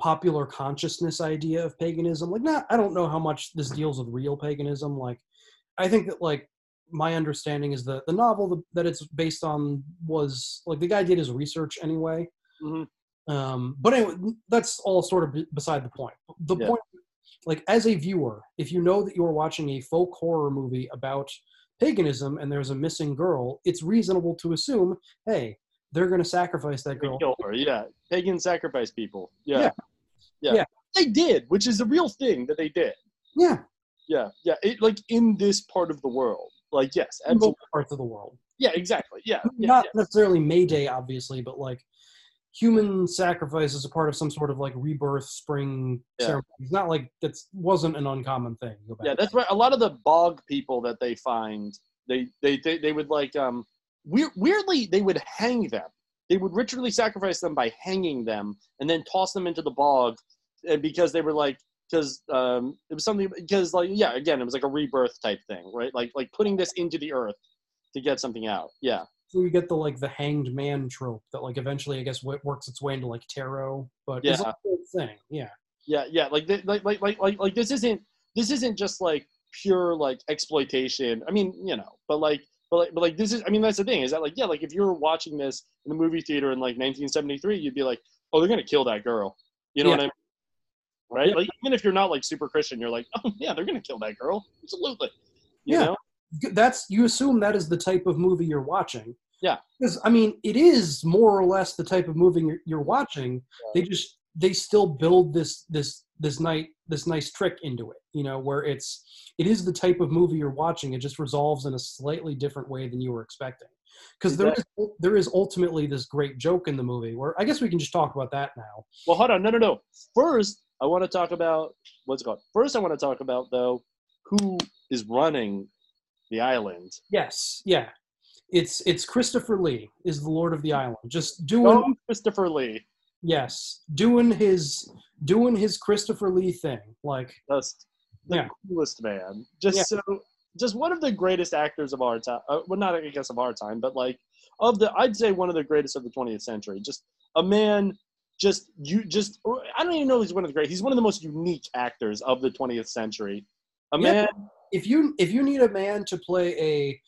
popular consciousness idea of paganism, like not I don't know how much this deals with real paganism. Like I think that like my understanding is that the novel that it's based on was like the guy did his research anyway. Mhm. Um, but anyway, that's all sort of b- beside the point. The Yeah. point, like as a viewer, if you know that you're watching a folk horror movie about paganism and there's a missing girl, it's reasonable to assume, hey, they're going to sacrifice that girl. kill her. Yeah, pagan sacrifice people. Yeah. Yeah. yeah, Yeah. They did, which is a real thing that they did. Yeah, Yeah, yeah. It, like in this part of the world. Like yes, in both parts of the world. Yeah, exactly. Yeah, yeah, Not yeah. necessarily May Day, obviously, but like human sacrifice is a part of some sort of like rebirth spring Yeah. ceremony. It's not like that wasn't an uncommon thing. Go back. Yeah, that's right. A lot of the bog people that they find, they they they, they would like um weir- weirdly they would hang them. They would ritually sacrifice them by hanging them and then toss them into the bog, and because they were like because um it was something because like yeah again it was like a rebirth type thing right like like putting this into the earth to get something out yeah So you get the like the hanged man trope that like eventually I guess works its way into like tarot, but it's Yeah. a whole thing. Yeah. yeah yeah like like like like like like this isn't this isn't just like pure like exploitation i mean you know but like but like, but like this is i mean that's the thing is that like yeah like if you're watching this in the movie theater in like 1973 you'd be like oh they're gonna kill that girl you know Yeah. what i mean right Yeah. like even if you're not like super christian you're like oh yeah they're gonna kill that girl absolutely you Yeah. know That's you assume that is the type of movie you're watching. Yeah. Because I mean, it is more or less the type of movie you're, you're watching. They just they still build this this this night this nice trick into it. You know, where it's it is the type of movie you're watching. It just resolves in a slightly different way than you were expecting. Because there is there is ultimately this great joke in the movie where I guess we can just talk about that now. well hold on no no no first i want to talk about what's it called first i want to talk about though who is running the island Yes, yeah. It's it's Christopher Lee is the Lord of the Island. Just doing oh christopher lee yes, doing his doing his Christopher Lee thing. Like just the Yeah. coolest man. Just Yeah. so, just one of the greatest actors of our time. Uh, well, not I guess of our time, but like of the, I'd say one of the greatest of the 20th century. Just a man. Just you, just I don't even know if he's one of the great. He's one of the most unique actors of the 20th century. A Yeah. If you if you need a man to play a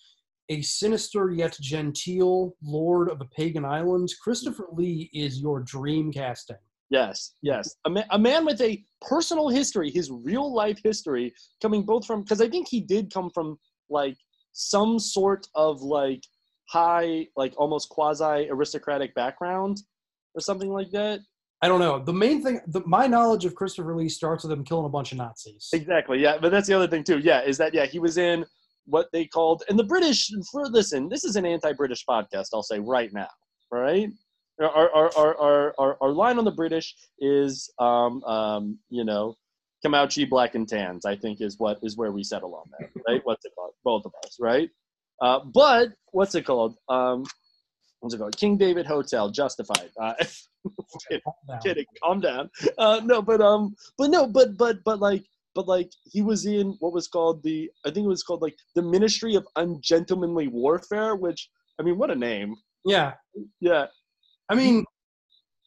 a sinister yet genteel lord of a pagan island, Christopher Lee is your dream casting. Yes, yes. A, ma- a man with a personal history, his real life history, coming both from because I think he did come from like some sort of like high, like almost quasi aristocratic background or something like that. I don't know. The main thing, the, my knowledge of Christopher Lee starts with him killing a bunch of Nazis. Exactly. Yeah, but that's the other thing too. Yeah, is that yeah he was in what they called and the British. For listen, this is an anti-British podcast. I'll say right now. Right. Our our our our our, our line on the British is um um you know. come out, come out ye black and tans, I think, is what is where we settle on that, right? What's it called? Both of us, right? Uh, but what's it called? Um, what's it called? King David Hotel, Justified. Uh, kidding, Now, kidding, calm down. Uh, no, but um, but no, but but but like, but like, he was in what was called the, I think it was called like the Ministry of Ungentlemanly Warfare, which I mean, what a name. Yeah, Yeah, I mean,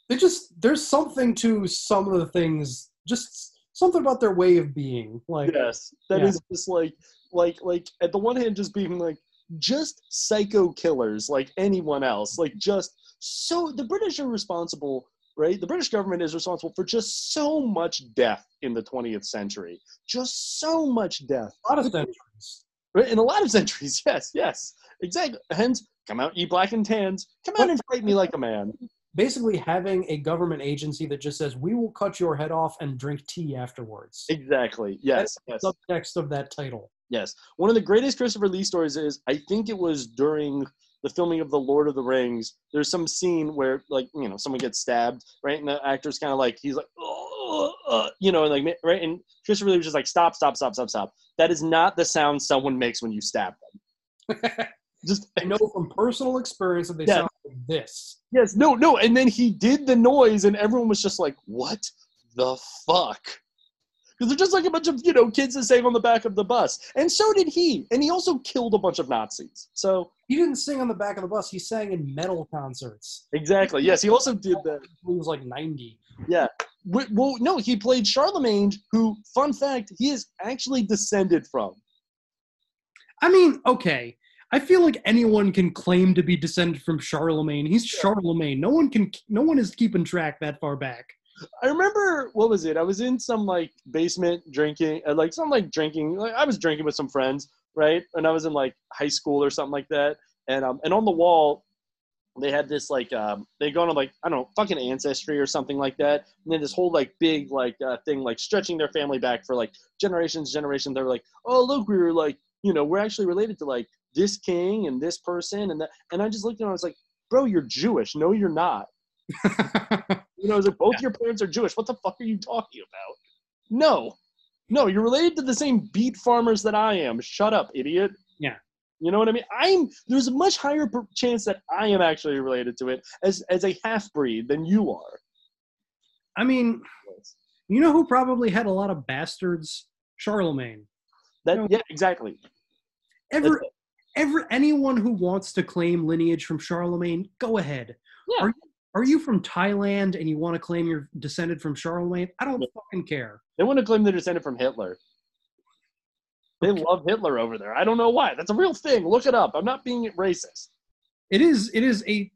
it just there's something to some of the things, just something about their way of being. Like, yes, that is Yeah. just like, like, like at the one hand, just being like, just psycho killers like anyone else, like mm-hmm. just so the British are responsible. Right, the British government is responsible for just so much death in the 20th century. Just so much death. a lot of centuries. Right, in a lot of centuries. Yes, yes, exactly. Hence, come out, eat black and tans. Come out and fight me like a man. Basically, having a government agency that just says we will cut your head off and drink tea afterwards. Exactly. Yes, yes. The subtext of that title. Yes. One of the greatest Christopher Lee stories is I think it was during the filming of The Lord of the Rings. There's some scene where like, you know, someone gets stabbed, right? And the actor's kind of like he's like oh, uh, you know, and like right and Christopher Lee was just like stop, stop, stop, stop, stop. That is not the sound someone makes when you stab them. just I know from personal experience that they Yeah. sound like this. Yes, no, no. And then he did the noise, and everyone was just like, "What the fuck?" Because they're just like a bunch of you know kids that sang on the back of the bus, and so did he. And he also killed a bunch of Nazis. So He didn't sing on the back of the bus. He sang in metal concerts. exactly, yes, he also did that. He was like 90. Yeah. Well, no, he played Charlemagne, who, fun fact, he is actually descended from. I mean, okay. I feel like anyone can claim to be descended from Charlemagne. He's Charlemagne. No one can. No one is keeping track that far back. I remember what was it? I was in some like basement drinking, uh, like some like drinking. Like I was drinking with some friends, right? And I was in like high school or something like that. And um, and on the wall, they had this like um, they go on like I don't know, fucking ancestry or something like that. And then this whole like big like uh, thing like stretching their family back for like generations, generations. They're like, oh look, we were like, you know, we're actually related to like this king and this person and that. And I just looked at him, I was like, bro, you're Jewish. No, you're not. You know, I was like, both your parents are Jewish. What the fuck are you talking about? No, no, you're related to the same beet farmers that I am. Shut up, idiot. Yeah. You know what I mean? I'm there's a much higher chance that I am actually related to it as as a half breed than you are. I mean, you know who probably had a lot of bastards? Charlemagne. That yeah, exactly. Ever, ever anyone who wants to claim lineage from Charlemagne, go ahead. Yeah. Are, are you from Thailand and you want to claim you're descended from Charlemagne? I don't fucking care. They want to claim they're descended from Hitler. They love Hitler over there. I don't know why. That's a real thing. Look it up. I'm not being racist. It is. It is a.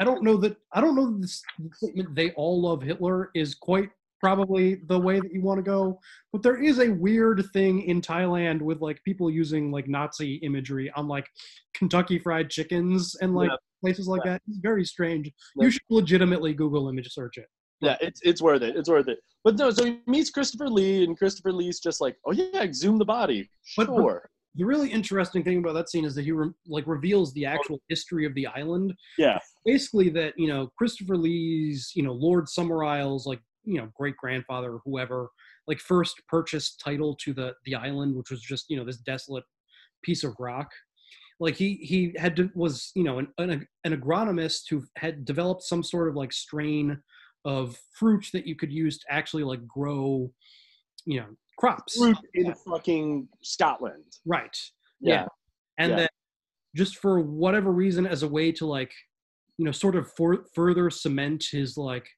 I don't know that. I don't know that this statement "they all love Hitler" is quite probably the way that you want to go. But there is a weird thing in Thailand with like people using like Nazi imagery on like Kentucky Fried Chickens and like Yeah. Places like Yeah. that. It's very strange. Yeah. You should legitimately Google image search it. Yeah, it's it's worth it. It's worth it. But no, so he meets Christopher Lee, and Christopher Lee's just like, oh yeah, exhume the body. But the- Sure. The really interesting thing about that scene is that he re- like reveals the actual history of the island. Yeah. Basically, that you know Christopher Lee's you know Lord Summerisle's like you know great grandfather or whoever like first purchased title to the the island, which was just you know this desolate piece of rock. Like he he had to, was you know an, an an agronomist who had developed some sort of like strain of fruit that you could use to actually like grow you know crops Fruit in fucking Scotland. Right. Yeah. Yeah. And Yeah. then just for whatever reason, as a way to like, you know, sort of for, further cement his like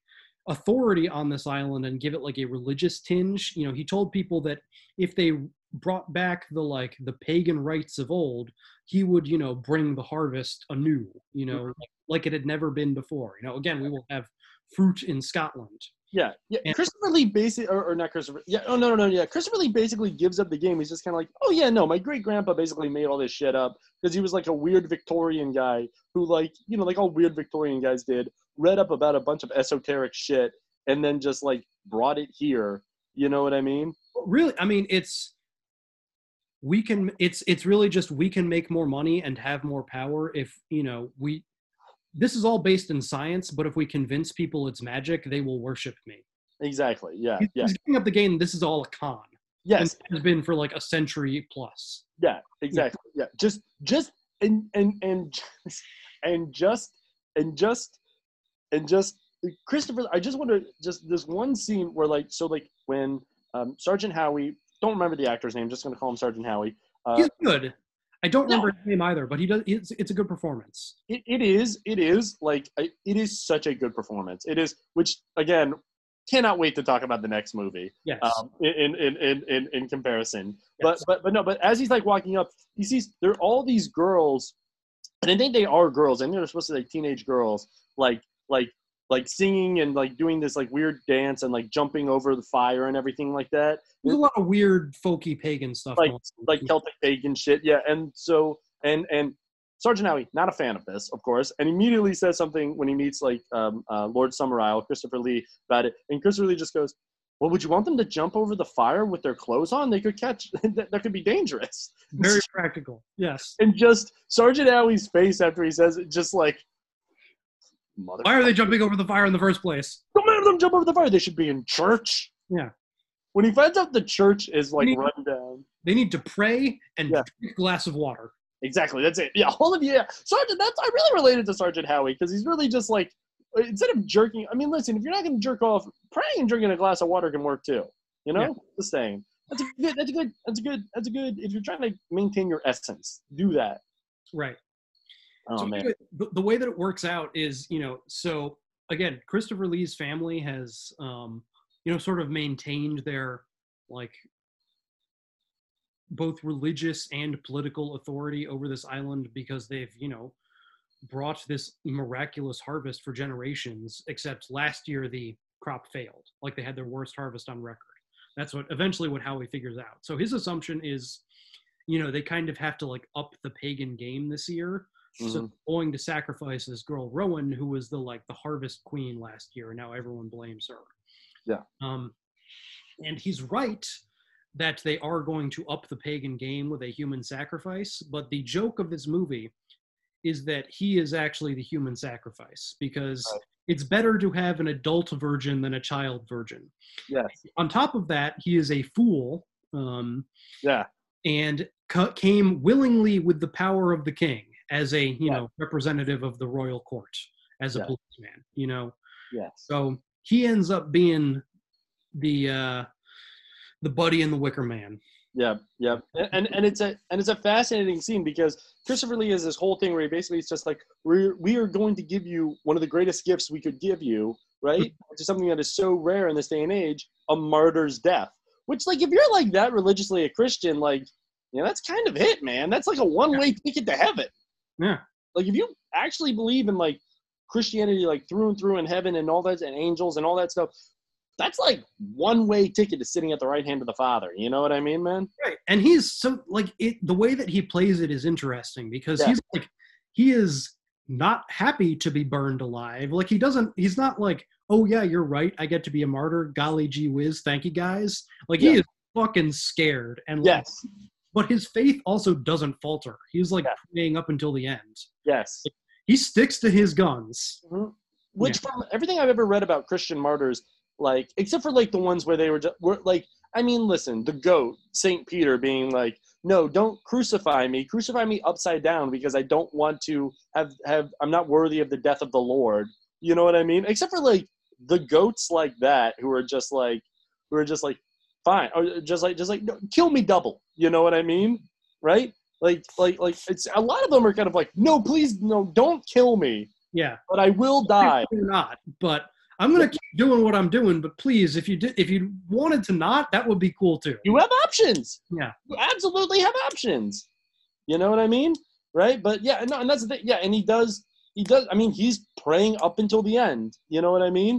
authority on this island and give it like a religious tinge, you know, he told people that if they brought back the like the pagan rites of old, he would, you know, bring the harvest anew, you know, mm-hmm. like, like it had never been before. You know, again, we will have fruit in Scotland. Yeah, yeah. And- Christopher Lee basically, or, or not Christopher. Yeah, oh no, no, no. Yeah, Christopher Lee basically gives up the game. He's just kind of like, oh yeah, no, my great grandpa basically made all this shit up because he was like a weird Victorian guy who, like, you know, like all weird Victorian guys did, read up about a bunch of esoteric shit and then just like brought it here. You know what I mean? really i mean it's we can it's it's really just we can make more money and have more power if you know we this is all based in science but if we convince people it's magic they will worship me Exactly. Yeah. He's- Yeah. he's giving up the game this is all a con Yes. and has been for like a century plus Yeah, exactly. Yeah, just just and and and just, and just and just and just Christopher. I just want to just this one scene where like so like when um, Sergeant Howie. Don't remember the actor's name. Just gonna call him Sergeant Howie. Uh, he's good i don't remember his name either but he does it's, it's a good performance it, it is it is like I- it is such a good performance it is which again cannot wait to talk about the next movie Yes. um, in, in, in, in, in comparison but but but no but as he's like walking up he sees there are all these girls and i think they are girls and they're supposed to be like teenage girls like like like singing and like doing this like weird dance and like jumping over the fire and everything like that there's a lot of weird folky pagan stuff like like Celtic pagan shit. Yeah, and so and and Sergeant Howie, not a fan of this, of course, and immediately says something when he meets like um, uh, Lord Summerisle, Christopher Lee, about it, and Christopher Lee just goes, "Well, would you want them to jump over the fire with their clothes on? They could catch. that, that could be dangerous." very practical yes And just Sergeant Howie's face after he says it, just like, "Mother, why are they jumping over the fire in the first place don't let them jump over the fire. They should be in church." yeah When he finds out the church is like Need- run down. they need to pray and Yeah. drink a glass of water Exactly. That's it. Yeah, all of you. Yeah. Sergeant, that's I really related to Sergeant Howie because he's really just like instead of jerking. I mean, listen, if you're not going to jerk off, praying and drinking a glass of water can work too. You know, Yeah. just saying. That's a good. That's a good. That's a good. That's a good. If you're trying to maintain your essence, do that. right Oh so man. the, the way that it works out is you know so again christopher lee's family has um you know sort of maintained their like both religious and political authority over this island because they've you know brought this miraculous harvest for generations except last year the crop failed. Like they had their worst harvest on record. That's what eventually what howie figures out. So his assumption is you know they kind of have to like up the pagan game this year so Mhm. going to sacrifice this girl rowan who was the like the harvest queen last year and now everyone blames her Yeah. um and he's right that they are going to up the pagan game with a human sacrifice but the joke of this movie is that he is actually the human sacrifice because it's better to have an adult virgin than a child virgin Yes. on top of that he is a fool um Yeah. and ca- came willingly with the power of the king as a you Yeah. know representative of the royal court as a Yeah. policeman you know Yes. so he ends up being the uh the buddy in the wicker man Yeah, yeah, and and it's a and it's a fascinating scene because Christopher Lee has this whole thing where he basically is just like we're we are going to give you one of the greatest gifts we could give you, right? Which is something that is so rare in this day and age, a martyr's death. Which like if you're like that religiously a Christian, like you know that's kind of it, man. That's like a one way ticket to heaven. Yeah Like if you actually believe in like Christianity, like through and through in heaven and all that and angels and all that stuff, that's like one way ticket to sitting at the right hand of the Father. You know what I mean, man? right and he's so like it the way that he plays it is interesting because Yeah. he's like he is not happy to be burned alive like he doesn't he's not like oh yeah you're right i get to be a martyr golly gee whiz thank you guys like he is fucking scared and like, Yes. But his faith also doesn't falter he's like praying up until the end Yes. he sticks to his guns mm-hmm. Which from everything I've ever read about Christian martyrs, like except for like the ones where they were just were like I mean, listen, the goat, Saint Peter being like, No, don't crucify me. Crucify me upside down because I don't want to have have I'm not worthy of the death of the Lord. You know what I mean? Except for like the goats like that who are just like who are just like fine or just like just like no, kill me double. You know what I mean? Right? Like like like it's a lot of them are kind of like, no, please, no, don't kill me. yeah But I will die. or not but i'm gonna keep doing what i'm doing but please if you did if you wanted to not that would be cool too You have options. yeah You absolutely have options. You know what I mean? Right? But yeah, no, and that's the thing. Yeah, and he does. He does. I mean, he's praying up until the end. You know what I mean?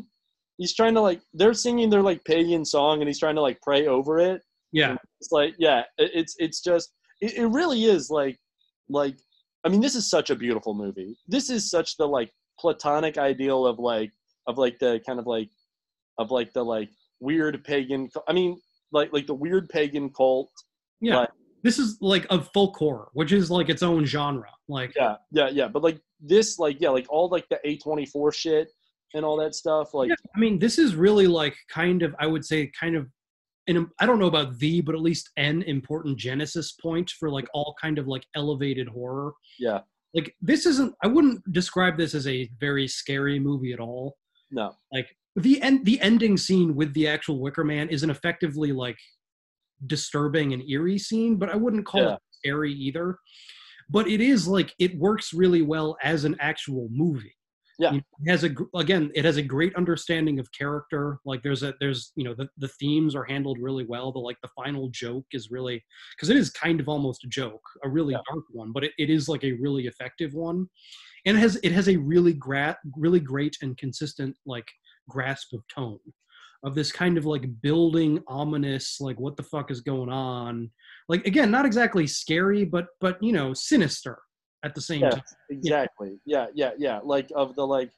He's trying to like. They're singing their like pagan song, and he's trying to like pray over it. yeah It's like, yeah, it- it's it's just. It, it really is like, like. I mean, this is such a beautiful movie. This is such the like platonic ideal of like of like the kind of like of like the like weird pagan. I mean, like like the weird pagan cult. yeah Like, this is like a folk horror which is like its own genre like yeah, yeah, yeah. But like this, like yeah, like all like the A twenty four shit and all that stuff. Like Yeah, I mean, this is really like kind of, I would say, kind of, an, I don't know about the, but at least an important genesis point for like all kind of like elevated horror. yeah, Like this isn't, I wouldn't describe this as a very scary movie at all. no, Like the end, the ending scene with the actual Wicker Man is an effectively like disturbing and eerie scene, but I wouldn't call Yeah. it scary either. But it is like it works really well as an actual movie. Yeah. You know, it has a again, it has a great understanding of character. Like there's a there's you know the the themes are handled really well. The like the final joke is really because it is kind of almost a joke, a really dark one, but it, it is like a really effective one, and it has it has a really gra- really great and consistent like grasp of tone of this kind of like building ominous like what the fuck is going on like again not exactly scary but but you know sinister at the same yeah, time exactly. Yeah, yeah, yeah. Like of the like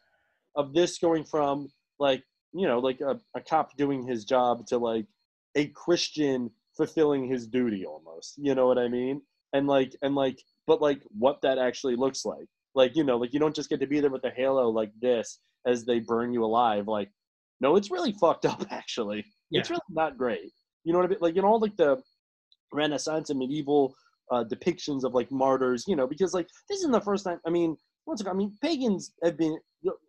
of this going from like you know like a, a cop doing his job to like a Christian fulfilling his duty almost. You know what I mean? And like and like but like what that actually looks like. Like you know like you don't just get to be there with a halo like this as they burn you alive. Like no, it's really fucked up actually. It's really not great. You know what I mean? Like in all like the Renaissance and medieval uh, depictions of like martyrs, you know, because like this isn't the first time. I mean, once again, I mean, pagans have been.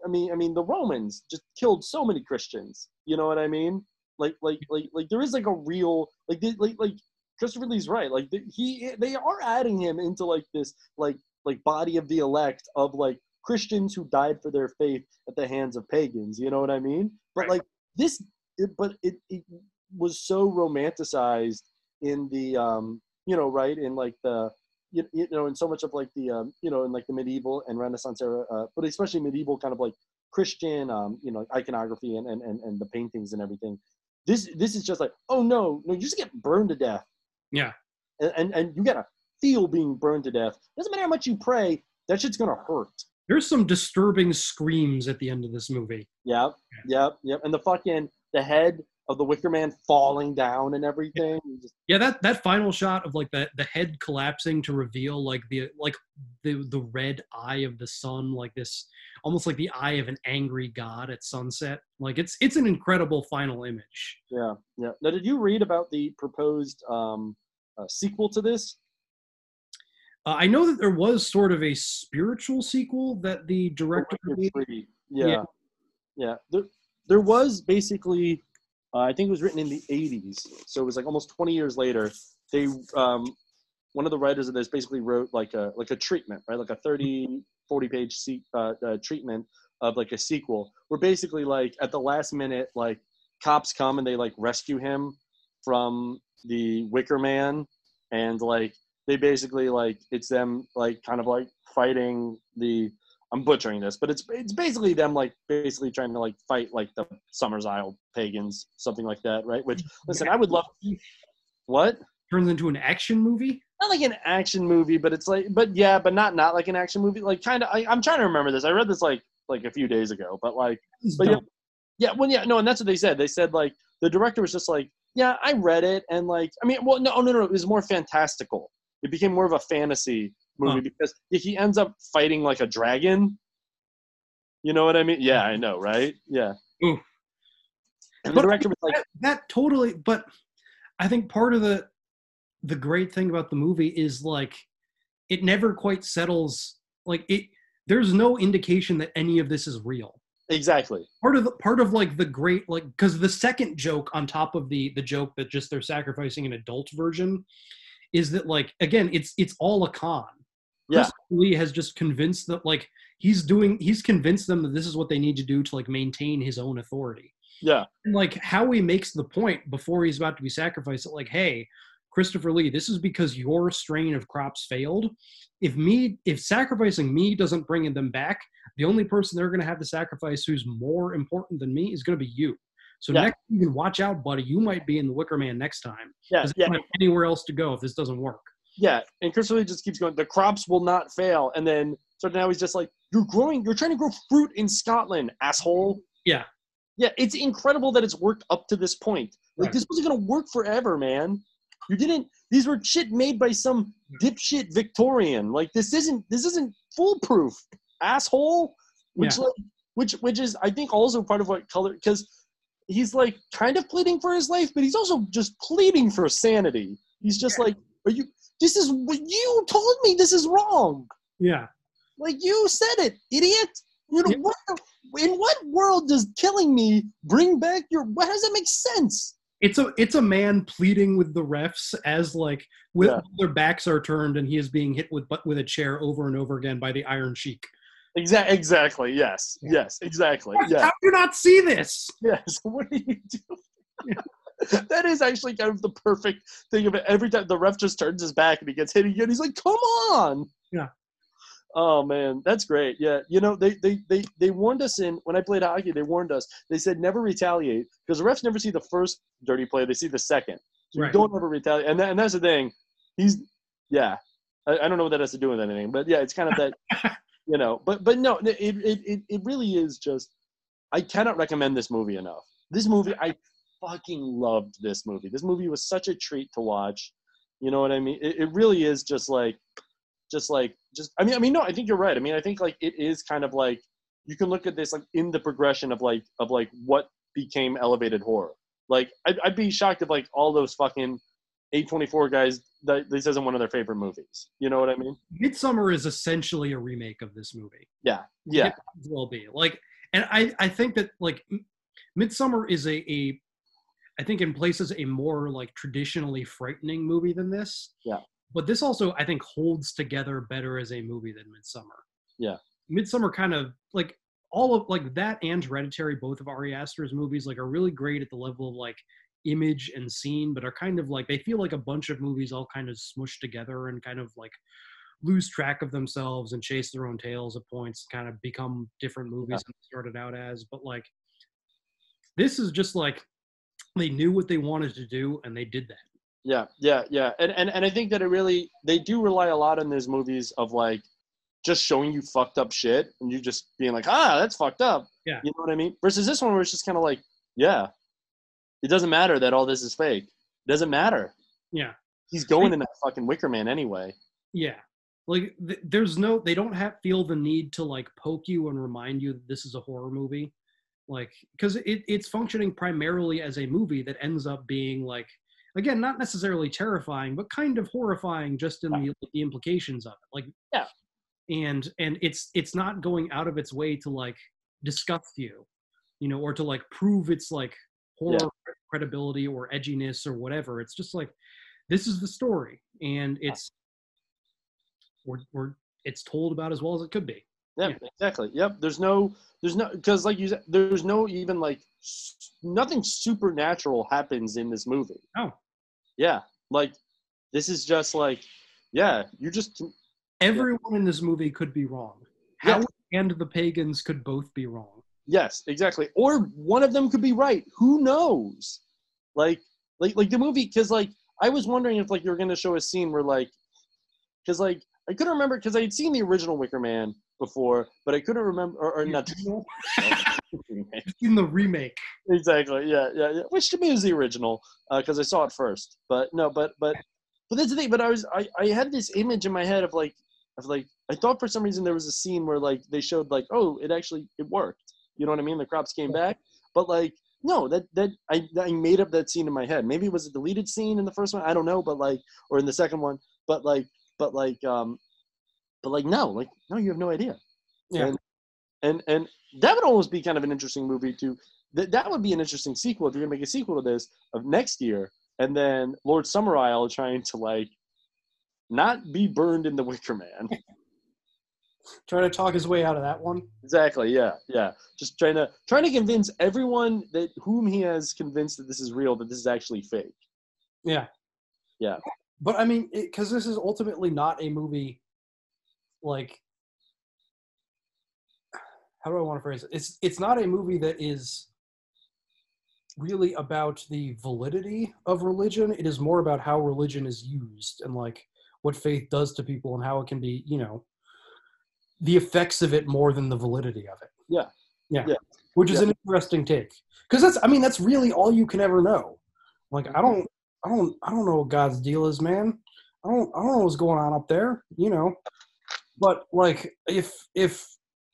I mean, I mean, the Romans just killed so many Christians. You know what I mean? Like, like, like, like there is like a real like, they- like, like Christopher Lee's right. Like the, he, they are adding him into like this like like body of the elect of like Christians who died for their faith at the hands of pagans. You know what I mean? But like this, it, but it, it was so romanticized in the um you know, right in like the you, you know in so much of like the um, you know in like the medieval and Renaissance era, uh, but especially medieval kind of like Christian um, you know iconography and, and and and the paintings and everything. This this is just like oh no no you just get burned to death Yeah. and and, and you gotta feel being burned to death. Doesn't matter how much you pray, that shit's gonna hurt. There's some disturbing screams at the end of this movie. Yep, yep, yep. And the fucking the head of the Wicker Man falling down and everything. Yeah, that that final shot of like the the head collapsing to reveal like the like the the red eye of the sun, like this almost like the eye of an angry god at sunset. Like it's it's an incredible final image. yeah, yeah. Now, did you read about the proposed um, uh, sequel to this? Uh, I know that there was sort of a spiritual sequel that the director made. Tree. Yeah, yeah. There, there was basically, uh, I think it was written in the '80s, so it was like almost 20 years later. They, um, one of the writers of this basically wrote like a like a treatment, right, like a 30, 40 page se- uh, uh, treatment of like a sequel, where basically like at the last minute, like cops come and they like rescue him from the Wicker Man, and like they basically like it's them like kind of like fighting the I'm butchering this, but it's it's basically them like basically trying to like fight like the Summerisle pagans, something like that, right? Which listen, I would love what turns into an action movie. Not like an action movie, but it's like, but yeah, but not not like an action movie. Like kind of, I'm trying to remember this. I read this like like a few days ago, but like, but yeah, yeah, well, yeah, no, and that's what they said. They said like the director was just like, yeah, I read it, and like, I mean, well, no, oh, no, no, it was more fantastical. It became more of a fantasy movie Huh. because he ends up fighting like a dragon. You know what I mean? Yeah, I know, right? Yeah. Ooh. And the But director was like, that, that totally but i think part of the the great thing about the movie is like it never quite settles like it there's no indication that any of this is real exactly. part of the part of like the great like because the second joke on top of the the joke that just they're sacrificing an adult version is that like again it's it's all a con Yeah. Chris lee has just convinced that like he's doing he's convinced them that this is what they need to do to like maintain his own authority Yeah. and like Howie makes the point before he's about to be sacrificed that like, hey, Christopher Lee, this is because your strain of crops failed. If me, if sacrificing me doesn't bring them back, the only person they're going to have to sacrifice who's more important than me is going to be you. So Yeah. next, you can watch out, buddy. You might be in the Wicker Man next time. Yeah, yeah. anywhere else to go if this doesn't work. Yeah, and Chris Lee just keeps going. The crops will not fail, and then so now he's just like, "You're growing. You're trying to grow fruit in Scotland, asshole." Yeah. Yeah, it's incredible that it's worked up to this point. Like Right. this wasn't gonna work forever, man. You didn't. These were shit made by some dipshit Victorian. Like this isn't. This isn't foolproof, asshole. Which Yeah. like, which which is I think also part of what color because he's like kind of pleading for his life, but he's also just pleading for sanity. He's just like, "Are you? This is what you told me. This is wrong. Yeah. Like you said it, idiot. You know what? In what world does killing me bring back your? What does that make sense? It's a it's a man pleading with the refs as like with Yeah. their backs are turned and he is being hit with but with a chair over and over again by the Iron Sheik. Exactly. Exactly. Yes. Yes. Exactly. Yeah. How do you not see this? Yes. What do you do? that is actually kind of the perfect thing of it. Every time the ref just turns his back and he gets hit again, he's like, "Come on!" Yeah. Oh man, that's great. Yeah, you know they they they they warned us in when I played hockey. They warned us. They said never retaliate because the refs never see the first dirty play; they see the second. So Right. you don't ever retaliate, and that, and that's the thing. He's yeah. I, I don't know what that has to do with anything, but yeah, it's kind of that you know. But but no, it it it, it really is just. I cannot recommend this movie enough. This movie, I fucking loved this movie. This movie was such a treat to watch. You know what I mean? It, it really is just like, just like, just. I mean, I mean, no, I think you're right. I mean, I think like it is kind of like you can look at this like in the progression of like of like what became elevated horror. Like I'd, I'd be shocked if like all those fucking A24 guys that this isn't one of their favorite movies. You know what I mean? Midsommar is essentially a remake of this movie. Yeah, yeah, It well be like, and I I think that like Midsommar is a a I think in places a more like traditionally frightening movie than this. Yeah. But this also I think holds together better as a movie than Midsommar. yeah. Midsommar kind of like all of like that and Hereditary, both of Ari Aster's movies, like are really great at the level of like image and scene, but are kind of like they feel like a bunch of movies all kind of smushed together and kind of like lose track of themselves and chase their own tails at points, kind of become different movies Yeah. than they started out as. But like this is just like they knew what they wanted to do and they did that. Yeah, yeah, yeah. And, and and I think that it really they do rely a lot on these movies of like just showing you fucked up shit and you just being like, ah, that's fucked up. Yeah. You know what I mean? Versus this one where it's just kind of like, yeah, it doesn't matter that all this is fake. It doesn't matter. Yeah. He's going in that fucking Wicker Man anyway. Yeah. Like th- there's no they don't have feel the need to like poke you and remind you that this is a horror movie. Like cuz it it's functioning primarily as a movie that ends up being like again not necessarily terrifying but kind of horrifying just in the, the implications of it. Like Yeah. And and it's it's not going out of its way to like disgust you, you know, or to like prove its like horror Yeah. credibility or edginess or whatever. It's just like this is the story and it's we're, we're it's told about as well as it could be Yeah, exactly. Yep. There's no, there's no, because like you said, there's no even like nothing supernatural happens in this movie. Oh. Yeah. Like this is just like, yeah, you just everyone in this movie could be wrong Yeah. And the pagans could both be wrong Yes, exactly. Or one of them could be right. Who knows? Like, like, like the movie. Because like, I was wondering if like you were going to show a scene where like, because like I couldn't remember because I had seen the original Wicker Man before, but I couldn't remember or, or not. in the remake exactly. Yeah, yeah, yeah. Which to me is the original because I saw it first. But no, but but but that's the thing. But I was I I had this image in my head of like of like I thought for some reason there was a scene where like they showed like oh it actually it worked. You know what I mean? The crops came back, but like no that that I I made up that scene in my head. Maybe it was a deleted scene in the first one. I don't know, but like or in the second one. But like but like um but like no like no you have no idea. Yeah. And and and that would almost be kind of an interesting movie to that that would be an interesting sequel if you're gonna make a sequel to this of next year and then Lord Summerisle trying to like not be burned in the Wicker Man. trying to talk his way out of that one exactly. Yeah. Yeah. Just trying to trying to convince everyone that whom he has convinced that this is real that this is actually fake. yeah Yeah. but i mean because this is ultimately not a movie like how do i want to phrase it? It's it's not a movie that is really about the validity of religion. It is more about how religion is used and like what faith does to people and how it can be you know the effects of it more than the validity of it. Yeah. yeah, Yeah. which is Yeah. an interesting take. Because that's i mean that's really all you can ever know. Like i mm-hmm. don't i don't i don't know what god's deal is man. I don't i don't know what's going on up there you know but like if if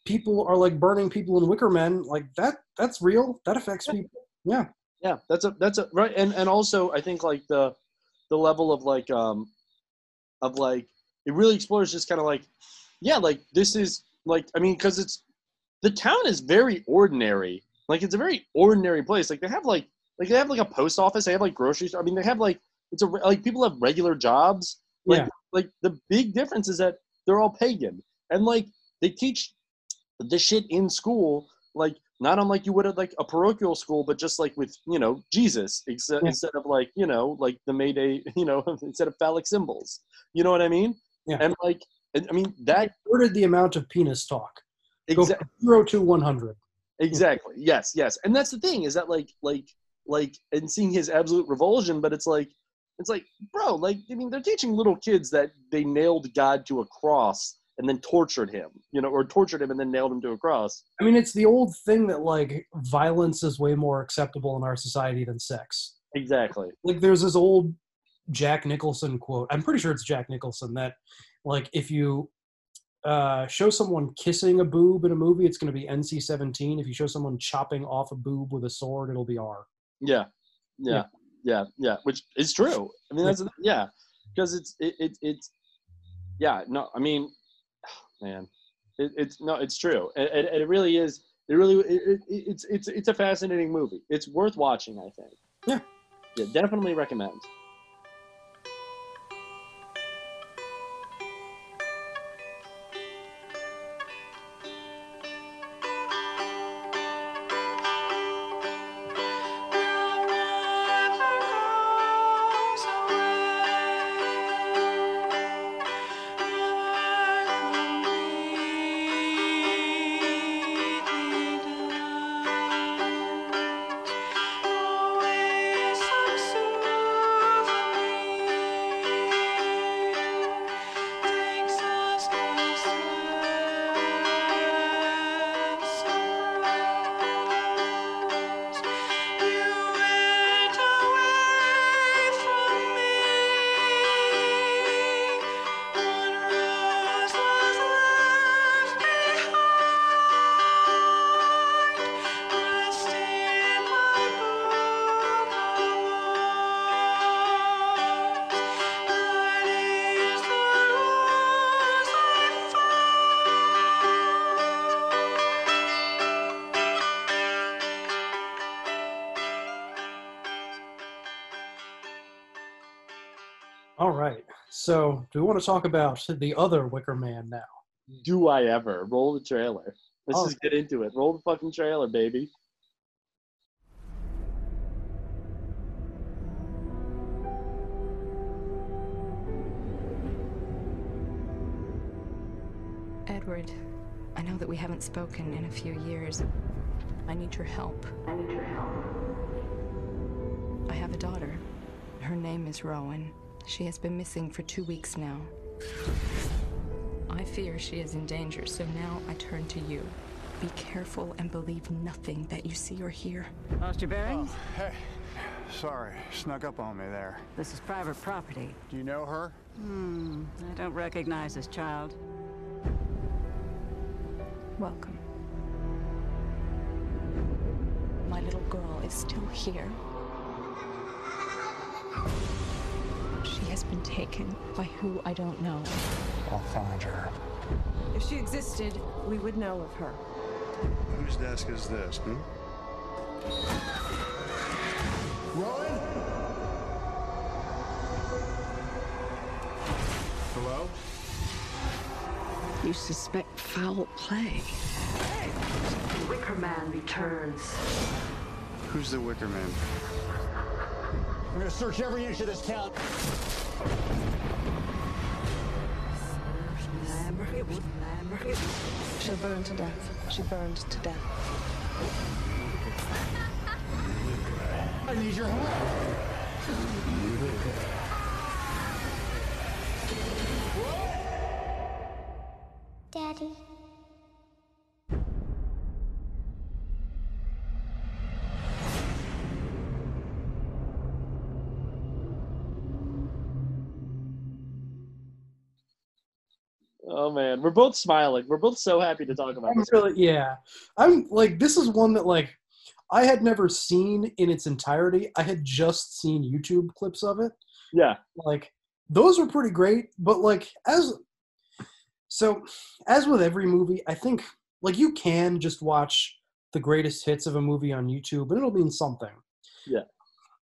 people are like burning people in wicker men like that that's real. That affects people. Yeah. Yeah, that's a that's a right, and and also I think like the the level of like um of like it really explores just kind of like yeah like this is like I mean because it's the town is very ordinary. Like it's a very ordinary place. Like they have like like they have like a post office they have like grocery store I mean they have like it's a like people have regular jobs. Like Yeah. like the big difference is that they're all pagan. And like they teach the shit in school like not unlike you would at like a parochial school but just like with you know jesus instead, Yeah. instead of like you know like the mayday you know instead of phallic symbols. You know what i mean? Yeah. and like i mean that ordered the amount of penis talk. Go Exa- from zero to 100 exactly. Yes yes. And that's the thing is that like like like and seeing his absolute revulsion but it's like it's like bro like i mean they're teaching little kids that they nailed god to a cross and then tortured him you know or tortured him and then nailed him to a cross i mean it's the old thing that like violence is way more acceptable in our society than sex exactly like there's this old Jack Nicholson quote. I'm pretty sure it's Jack Nicholson that like if you uh, show someone kissing a boob in a movie, it's going to be NC-17. If you show someone chopping off a boob with a sword, it'll be R. Yeah, yeah, yeah, yeah. Yeah, which is true. I mean, that's yeah, because it's it, it it's yeah. No, I mean, man, it, it's no, it's true. It, it, it really is. It really it, it, it's it's it's a fascinating movie. It's worth watching. I think. Yeah. Yeah, definitely recommend. Do we want to talk about the other Wicker Man now? Do I ever roll the trailer? Let's Oh. just get into it. Roll the fucking trailer, baby. Edward, I know that we haven't spoken in a few years. I need your help. I need your help. I have a daughter. Her name is Rowan. She has been missing for two weeks now. I fear she is in danger, so now I turn to you. Be careful and believe nothing that you see or hear. Lost your bearings? Hey, sorry, snuck up on me there. This is private property. Do you know her? Hmm, I don't recognize this child. Welcome. My little girl is still here. Been taken by who I don't know. I'll find her. If she existed, we would know of her. Whose desk is this, hmm? Rowan? Hello? You suspect foul play. Wicker Man returns. Who's the Wicker Man? I'm gonna search every inch of this town. She'll burn to death. She burned to death. I need your help. We're both smiling. We're both so happy to talk about I'm this. really, yeah. I'm like, this is one that like I had never seen in its entirety. I had just seen YouTube clips of it. Yeah. Like those were pretty great, but like as so as with every movie, I think like you can just watch the greatest hits of a movie on YouTube and it'll mean something. Yeah.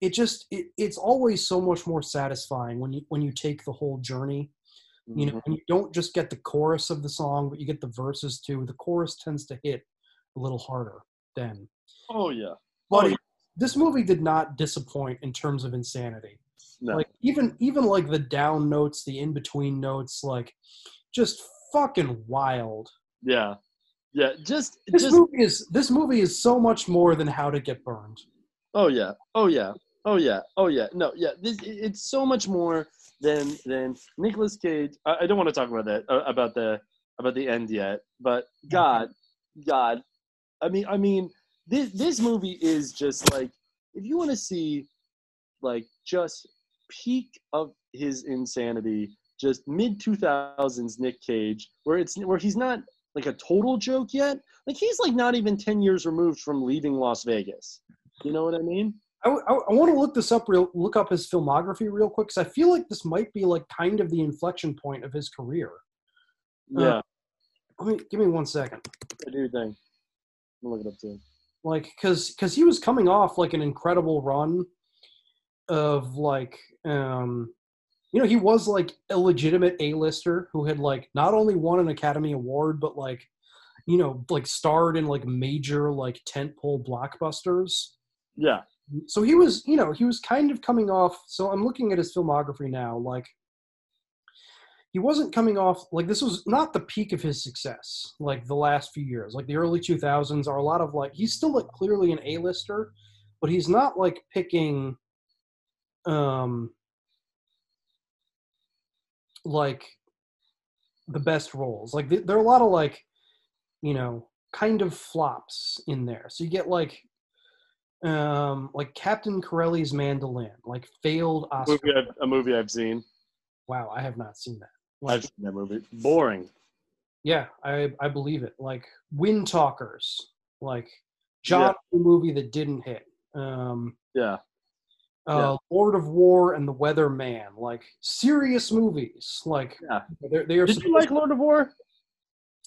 It just it, it's always so much more satisfying when you when you take the whole journey you know mm-hmm. and you don't just get the chorus of the song but you get the verses too the chorus tends to hit a little harder then Oh yeah. but Oh, it- this movie did not disappoint in terms of insanity No. like even even like the down notes the in between notes like just fucking wild Yeah. Yeah. Just this just movie is this movie is so much more than how to get burned Oh yeah. Oh yeah. Oh yeah. Oh yeah. No, yeah. This it's so much more than than Nicolas Cage. I, I don't want to talk about that uh, about the about the end yet, but God, God, I mean, I mean, this this movie is just like if you want to see like just peak of his insanity, just mid two thousands Nick Cage, where it's where he's not like a total joke yet. Like he's like not even ten years removed from leaving Las Vegas. You know what I mean? I, I want to look this up real look up his filmography real quick because I feel like this might be like kind of the inflection point of his career. Uh, Yeah. let me give me one second. I do think. I'll look it up too. Like, cause, cause he was coming off like an incredible run of like, um, you know, he was like a legitimate A-lister who had like not only won an Academy Award but like, you know, like starred in like major like tentpole blockbusters. Yeah. So he was, you know, he was kind of coming off. So I'm looking at his filmography now. Like, he wasn't coming off like this was not the peak of his success. Like the last few years, like the early 2000s are a lot of like he's still like clearly an A-lister, but he's not like picking, um, like the best roles. Like th- there are a lot of like, you know, kind of flops in there. So you get like um like Captain Corelli's Mandolin, like failed Oscar. Movie a movie I've seen. Wow, I have not seen that. I've seen that movie. Boring. Yeah, I I believe it. Like Windtalkers, like John Woo movie that didn't hit. Um Yeah. uh Lord of War and The Weather Man, like serious movies. Like yeah. they're they are Did you like Lord of War?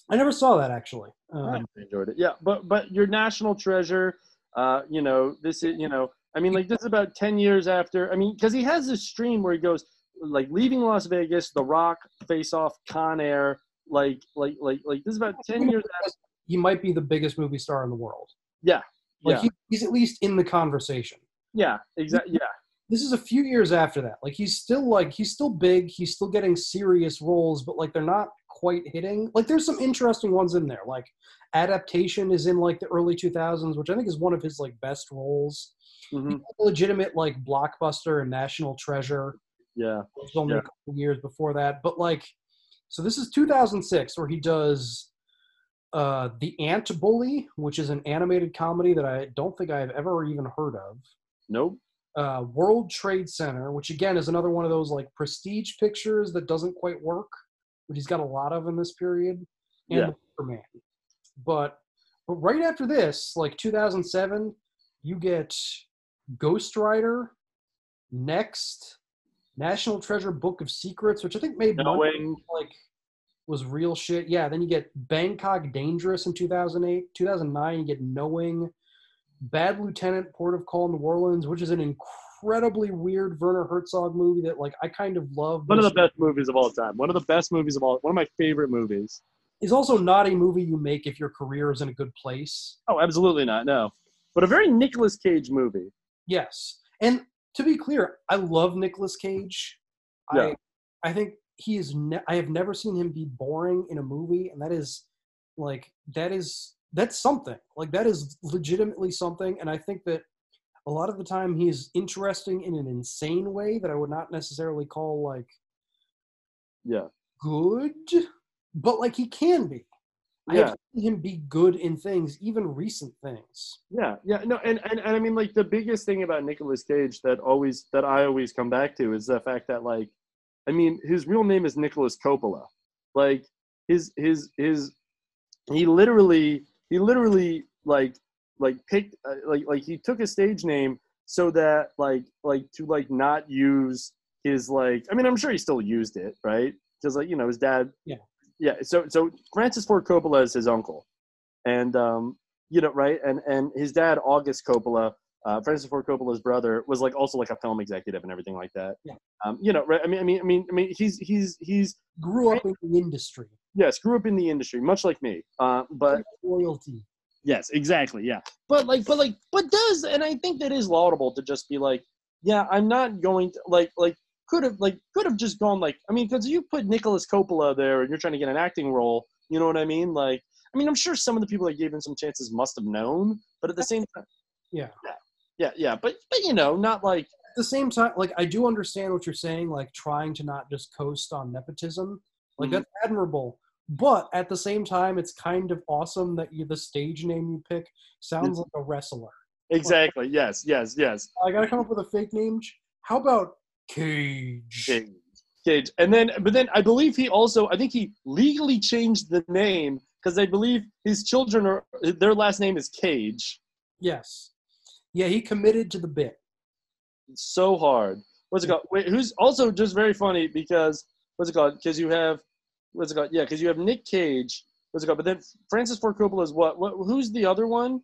I never saw that actually. Um, I enjoyed it. Yeah, but but your national treasure. Uh, you know, this is you know, I mean, like this is about ten years after. I mean, because he has this stream where he goes, like leaving Las Vegas, The Rock, Face Off, Con Air, like like like like this is about ten years after. He might be the biggest movie star in the world. Yeah, Like yeah, he, he's at least in the conversation. yeah, exactly. Yeah, This is a few years after that. Like he's still like he's still big. He's still getting serious roles, but like they're not quite hitting. Like there's some interesting ones in there. Like adaptation is in like the early 2000s, which I think is one of his like best roles. Mhm. Legitimate like blockbuster and national treasure. yeah, only Yeah. a couple years before that. But like, so this is 2006 where he does uh, The Ant Bully, which is an animated comedy that I don't think I've ever even heard of. nope. Uh, World Trade Center, which again is another one of those like prestige pictures that doesn't quite work, but he's got a lot of in this period. And Yeah. Superman. But but right after this, like 2007, you get Ghost Rider, Next, National Treasure Book of Secrets, which I think made money, Knowing. like was real shit. Yeah, then you get Bangkok Dangerous in 2008. 2009, you get Knowing, Bad Lieutenant, Port of Call, New Orleans, which is an incredibly weird Werner Herzog movie that like I kind of love. One of the best movies of all time. One of the best movies of all. One of my favorite movies. Is also not a movie you make if your career is in a good place. Oh, absolutely not. No, but a very Nicolas Cage movie. Yes, and to be clear, I love Nicolas Cage. Yeah. I I think he is. Ne- I have never seen him be boring in a movie, and that is like that is that's something. Like that is legitimately something, and I think that a lot of the time he is interesting in an insane way that I would not necessarily call like Yeah. good, but like he can be. I Yeah. have seen him be good in things, even recent things. Yeah, yeah, no, and, and and I mean, like the biggest thing about Nicolas Cage that always that I always come back to is the fact that like, I mean, his real name is Nicholas Coppola. Like his his his, he literally he literally like like picked uh, like like he took a stage name so that like like to like not use his like I mean I'm sure he still used it right because like you know his dad Yeah. Yeah so so Francis Ford Coppola is his uncle and um you know right and and his dad August Coppola uh, Francis Ford Coppola's brother was like also like a film executive and everything like that Yeah. um you know right I mean I mean I mean I mean he's he's he's Grew up in the industry. yes grew up in the industry much like me uh but Royalty. Yes, exactly. Yeah. But like, but like, but does, and I think that is laudable to just be like, yeah, I'm not going to like, like, could have, like, could have just gone like, I mean, because you put Nicholas Coppola there and you're trying to get an acting role, you know what I mean? Like, I mean, I'm sure some of the people that gave him some chances must have known, but at the same time, Yeah. yeah, yeah, but but you know, not like, At the same time, like I do understand what you're saying, like trying to not just coast on nepotism. Like Mhm. that's admirable. But at the same time, it's kind of awesome that you the stage name you pick sounds like a wrestler. exactly. Yes, yes, yes. I gotta come up with a fake name. How about Cage? Cage. Cage. And then, but then I believe he also, I think he legally changed the name because I believe his children are, their last name is Cage. Yes. Yeah, he committed to the bit. so hard. What's it called? Wait, who's also just very funny because what's it called? Because you have what's it called? Yeah, because you have Nick Cage. What's it called? But then Francis Ford Coppola is what? What? Who's the other one?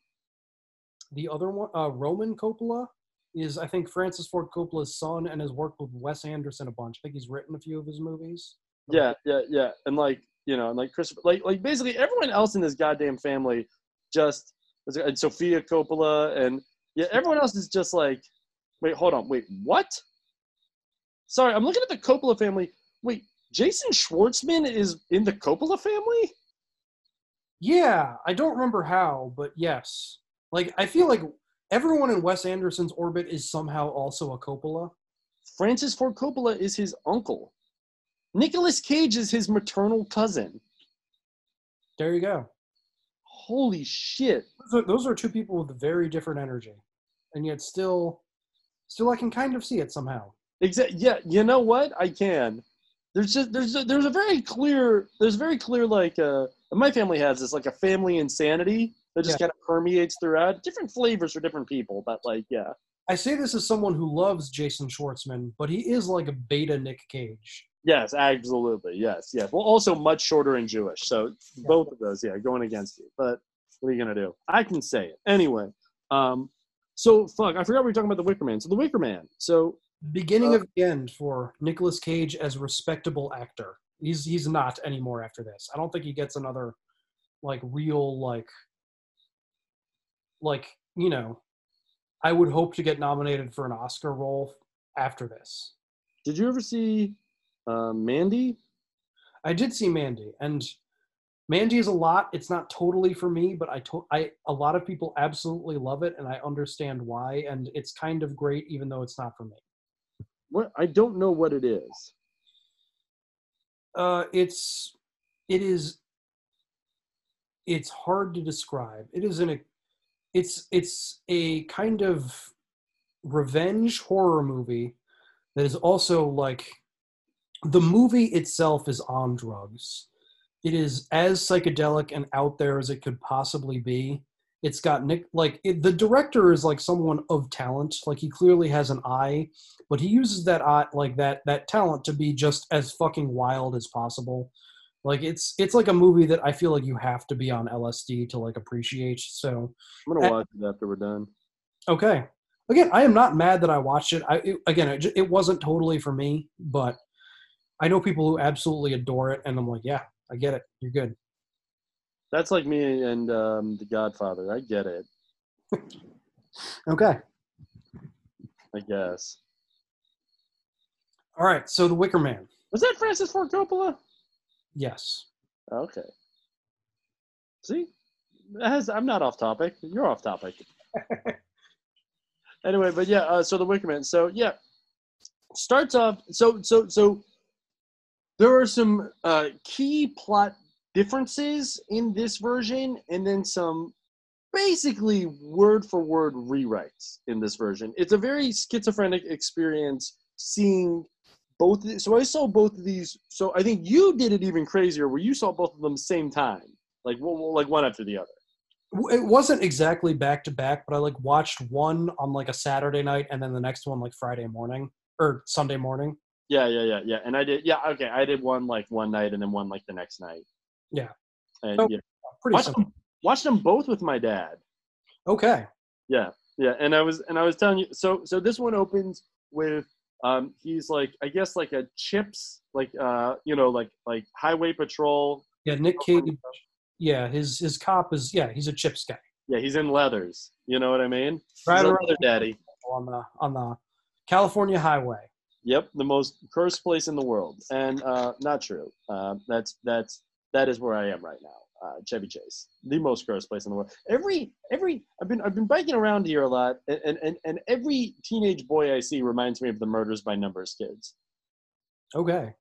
The other one, uh, Roman Coppola, is I think Francis Ford Coppola's son and has worked with Wes Anderson a bunch. I think he's written a few of his movies. Yeah, yeah, yeah. And like you know, and like Christopher, like like basically everyone else in this goddamn family just and Sofia Coppola and yeah, everyone else is just like, wait, hold on, wait, what? Sorry, I'm looking at the Coppola family. Wait, Jason Schwartzman is in the Coppola family? Yeah, I don't remember how, but yes. Like I feel like everyone in Wes Anderson's orbit is somehow also a Coppola. Francis Ford Coppola is his uncle. Nicolas Cage is his maternal cousin. There you go. Holy shit. Those are, those are two people with very different energy, and yet still, still I can kind of see it somehow. Exactly. Yeah. You know what? I can. There's just there's a, there's a very clear there's very clear like uh my family has this like a family insanity that just Yeah. kind of permeates throughout. Different flavors for different people but like yeah. I say this as someone who loves Jason Schwartzman, but he is like a beta Nick Cage. yes absolutely. Yes yes. Well also much shorter and Jewish so both of those yeah going against you. But what are you gonna do? I can say it. Anyway um so fuck I forgot we were talking about the Wicker Man. So the Wicker Man. So beginning of the end for Nicolas Cage as respectable actor. He's he's not anymore after this. I don't think he gets another like real like like you know. I would hope to get nominated for an Oscar role after this. Did you ever see uh, Mandy? I did see Mandy, and Mandy is a lot. It's not totally for me, but I to- I a lot of people absolutely love it, and I understand why. And it's kind of great, even though it's not for me. What I don't know what it is. Uh, it's it is it's hard to describe. It is an it's it's a kind of revenge horror movie that is also like the movie itself is on drugs. It is as psychedelic and out there as it could possibly be. It's got Nick like it, the director is like someone of talent. Like he clearly has an eye, but he uses that eye like that that talent to be just as fucking wild as possible. Like it's it's like a movie that I feel like you have to be on LSD to like appreciate. So I'm gonna watch it after we're done. Okay. Again, I am not mad that I watched it. I it, again, it, it wasn't totally for me, but I know people who absolutely adore it, and I'm like, yeah, I get it. You're good. That's like me and um, The Godfather. I get it. Okay. I guess. All right. So the Wicker Man. Was that Francis Ford Coppola? Yes. Okay. See, has, I'm not off topic. You're off topic. anyway, but yeah. Uh, so the Wicker Man. So yeah, starts off. So so so. There are some uh, key plot differences in this version, and then some basically word for word rewrites in this version. It's a very schizophrenic experience seeing both. So I saw both of these. So I think you did it even crazier, where you saw both of them same time, like like one after the other. It wasn't exactly back to back, but I like watched one on like a Saturday night, and then the next one like Friday morning or Sunday morning. Yeah, yeah, yeah, yeah. And I did. Yeah, okay. I did one like one night, and then one like the next night. Yeah. And So, yeah, pretty watched simple. them, watched them both with my dad. Okay. Yeah, yeah, and I was and I was telling you. So so this one opens with um he's like I guess like a chips like uh you know like like highway patrol. Yeah, Nick Cage. Yeah, his his cop is yeah, he's a chips guy. Yeah, he's in leathers. You know what I mean? Right leather daddy. on the on the California highway. Yep, the most cursed place in the world, and uh, not true. Uh, that's that's that is where I am right now. Uh, Chevy Chase, the most gross place in the world. Every every I've been I've been biking around here a lot, and and and every teenage boy I see reminds me of the Murders by Numbers kids. Okay.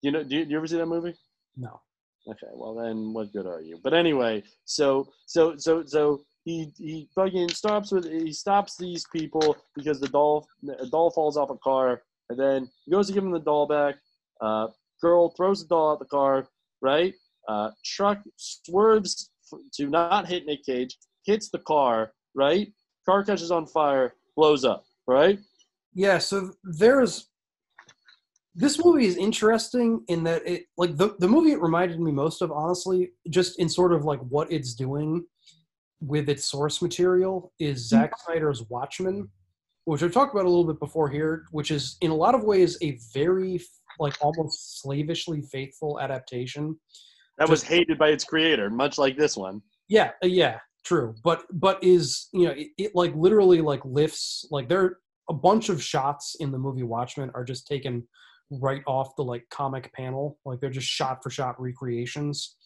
You know, do you, do you ever see that movie? No. Okay, well then, what good are you? But anyway, so so so so he he fucking stops with he stops these people because the doll a doll falls off a car, and then he goes to give him the doll back. Uh, girl throws the doll out the car, right? Uh, truck swerves to not hit Nick Cage, hits the car, right? Car catches on fire, blows up, right? Yeah, so there's this movie is interesting in that it like the the movie it reminded me most of honestly just in sort of like what it's doing with its source material is Zack Snyder's Watchmen, which I've talked about a little bit before here, which is in a lot of ways a very like almost slavishly faithful adaptation. That was hated by its creator, much like this one. Yeah, uh, yeah, true. But but is you know it, it like literally like lifts like there are a bunch of shots in the movie Watchmen are just taken right off the like comic panel. Like they're just shot for shot recreations.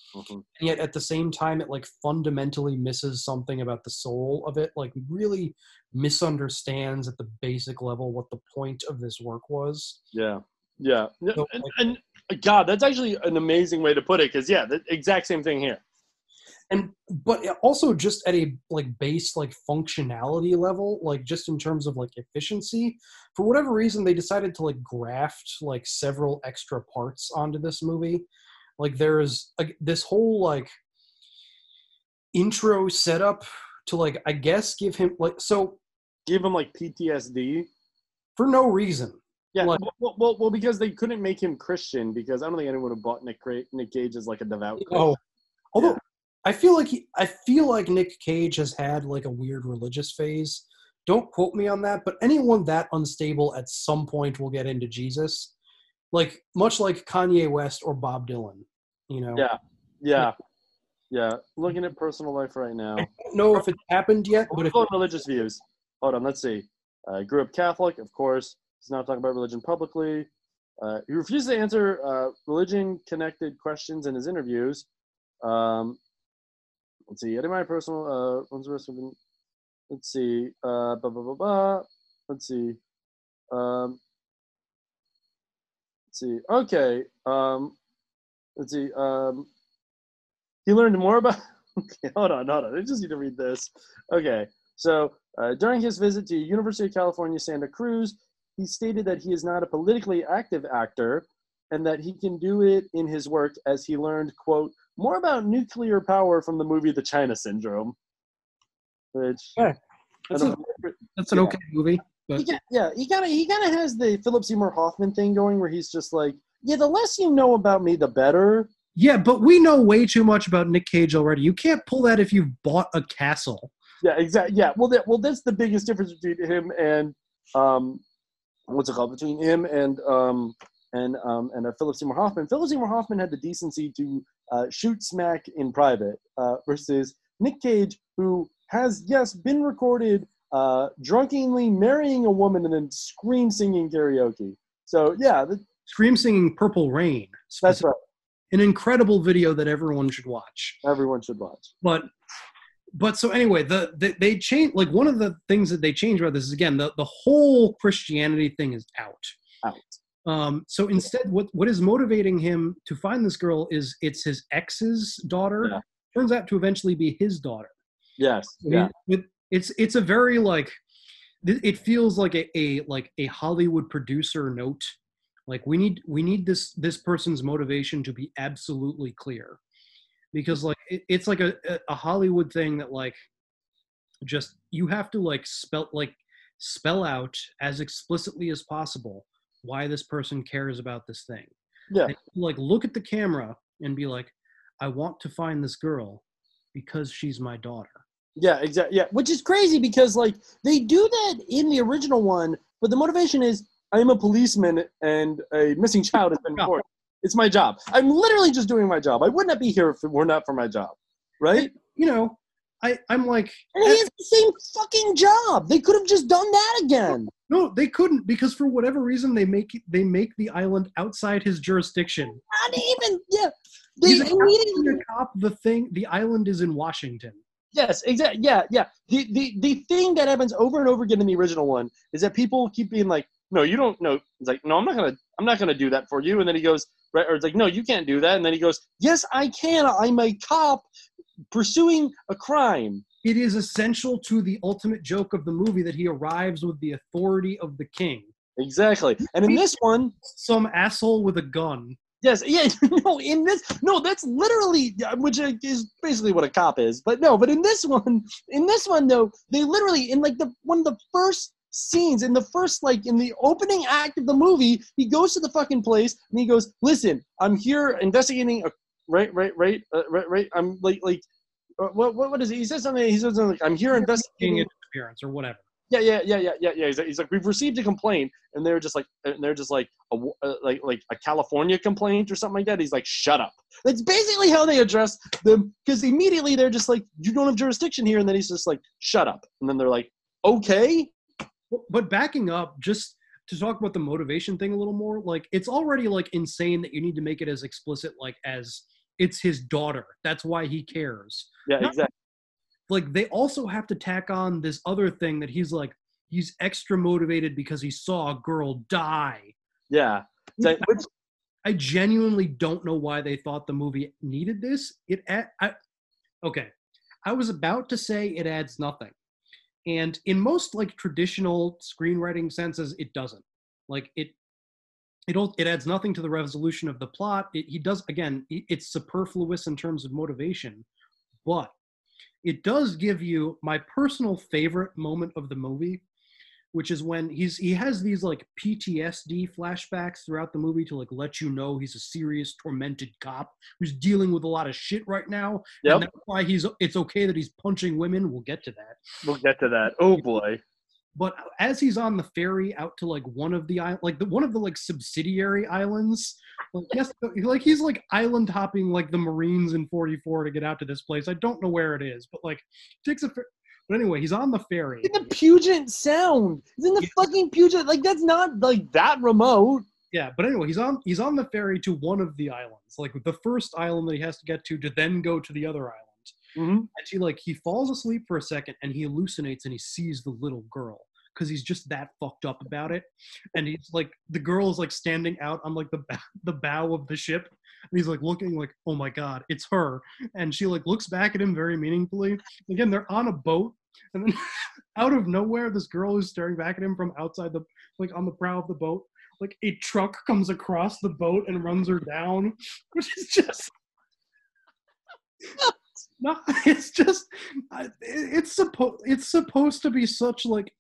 And yet at the same time it like fundamentally misses something about the soul of it. Like really misunderstands at the basic level what the point of this work was. Yeah, yeah, So, and, and God, that's actually an amazing way to put it. Because yeah, the exact same thing here. and but also just at a like base like functionality level like just in terms of like efficiency for whatever reason they decided to like graft like several extra parts onto this movie like there's like this whole like intro setup to like i guess give him like so give him like ptsd for no reason Yeah, well, well, well, because they couldn't make him Christian because I don't think anyone would have bought Nick, Nick Cage as like a devout. Oh, Christian. although I feel like he, I feel like Nick Cage has had like a weird religious phase don't quote me on that, but anyone that unstable at some point will get into Jesus, like much like Kanye West or Bob Dylan. You know, Yeah, yeah, yeah. Looking at personal life right now. I don't know if it's happened yet, but if religious views. Hold on, let's see. Uh, grew up Catholic, of course. He's not talking about religion publicly. Uh, he refuses to answer uh, religion-connected questions in his interviews. Um, let's see. Any my personal uh, ones Let's see. Uh, blah, blah, blah, blah. Let's see. Um, let's see. Okay. Um, let's see. Um, he learned more about. Okay, hold on, hold on. I just need to read this. Okay, so uh, during his visit to University of California, Santa Cruz, he stated that he is not a politically active actor and that he can do it in his work as he learned, quote, more about nuclear power from the movie The China Syndrome. Which Yeah, that's, a, that's an Yeah. okay movie. He got, yeah, he kind of he kind of has the Philip Seymour Hoffman thing going, where he's just like, yeah, the less you know about me, the better. yeah, but we know way too much about Nick Cage already. You can't pull that if you've bought a castle. Yeah, exactly. Yeah, well, that well, that's the biggest difference between him and um, what's it called? Between him and um and um and uh, Philip Seymour Hoffman. Philip Seymour Hoffman had the decency to uh, shoot smack in private, uh, versus Nick Cage, who has yes been recorded uh, drunkenly marrying a woman and then scream singing karaoke. So yeah, the, Scream singing Purple Rain. that's right. An incredible video that everyone should watch. Everyone should watch. But but so anyway, the, the they change like one of the things that they change about this is again the, the whole Christianity thing is out. Out. Um, so instead, what what is motivating him to find this girl is it's his ex's daughter. Yeah. Turns out to eventually be his daughter. Yes. I mean, Yeah. it, it's it's a very like it feels like a, a like a Hollywood producer note. Like we need we need this this person's motivation to be absolutely clear, because like it, it's like a a- Hollywood thing that like just you have to like spell like spell out as explicitly as possible why this person cares about this thing. Yeah. And, like look at the camera and be like, I want to find this girl because she's my daughter. Yeah, exactly. Yeah, which is crazy because like they do that in the original one, but the motivation is I'm a policeman and a missing child has been reported. It's my job. I'm literally just doing my job. I would not be here if it were not for my job, right? You know, I I'm like, And he eh. has the same fucking job. They could have just done that again. no, they couldn't because for whatever reason they make they make the island outside his jurisdiction. Not even. Yeah, they He's immediately. cop. The thing, the island is in Washington. Yes, exactly. Yeah, yeah. The, the the thing that happens over and over again in the original one is that people keep being like, "No, you don't know." It's like, "No, I'm not gonna, I'm not gonna do that for you." And then he goes, right, or it's like, "No, you can't do that." And then he goes, "Yes, I can. I'm a cop pursuing a crime." It is essential to the ultimate joke of the movie that he arrives with the authority of the king. Exactly. And in this one, some asshole with a gun. Yes, yeah, no, in this, no, that's literally, which is basically what a cop is. But no, but in this one, in this one though, they literally, in like the one of the first scenes, in the first like in the opening act of the movie, he goes to the fucking place and he goes, "Listen, I'm here investigating a right, right, right, uh, right, right. I'm like, like, uh, what, what, what is it? He says something. He says something like, "I'm here investigating." Interference or whatever. Yeah, yeah, yeah, yeah, yeah, yeah. He's like, he's like, we've received a complaint, and they're just like, and they're just like, a, uh, like, like a California complaint or something like that. He's like, shut up. That's basically how they address them, because immediately they're just like, you don't have jurisdiction here, and then he's just like, shut up, and then they're like, okay, But backing up, just to talk about the motivation thing a little more, like it's already like insane that you need to make it as explicit, like as it's his daughter. That's why he cares. yeah, Not- exactly. Like they also have to tack on this other thing that he's like he's extra motivated because he saw a girl die. Yeah, like, which, I genuinely don't know why they thought the movie needed this. It I, okay. I was about to say it adds nothing. And in most like traditional screenwriting senses it doesn't. Like it it it adds nothing to the resolution of the plot. It, he does again, it's superfluous in terms of motivation, but it does give you my personal favorite moment of the movie which is when he's he has these like PTSD flashbacks throughout the movie to like let you know he's a serious tormented cop who's dealing with a lot of shit right now. Yep. And that's why he's it's okay that he's punching women. We'll get to that. we'll get to that. Oh boy. but as he's on the ferry out to like one of the island, like the one of the like subsidiary islands, like, yes, like he's like island hopping like the Marines in 44 to get out to this place. I don't know where it is, but like takes a. But anyway, he's on the ferry. In the Puget Sound. It's in the fucking Puget. Like that's not like that remote. Yeah, but anyway, he's on he's on the ferry to one of the islands, like the first island that he has to get to to then go to the other island. Mm-hmm. And he like he falls asleep for a second and he hallucinates and he sees the little girl because he's just that fucked up about it. And he's like the girl is like standing out on like the the bow of the ship, and he's like looking like oh my god, it's her. And she like looks back at him very meaningfully. Again, they're on a boat, and then out of nowhere, this girl is staring back at him from outside the like on the prow of the boat. Like a truck comes across the boat and runs her down, which is just no, it's just it's supposed it's supposed to be such like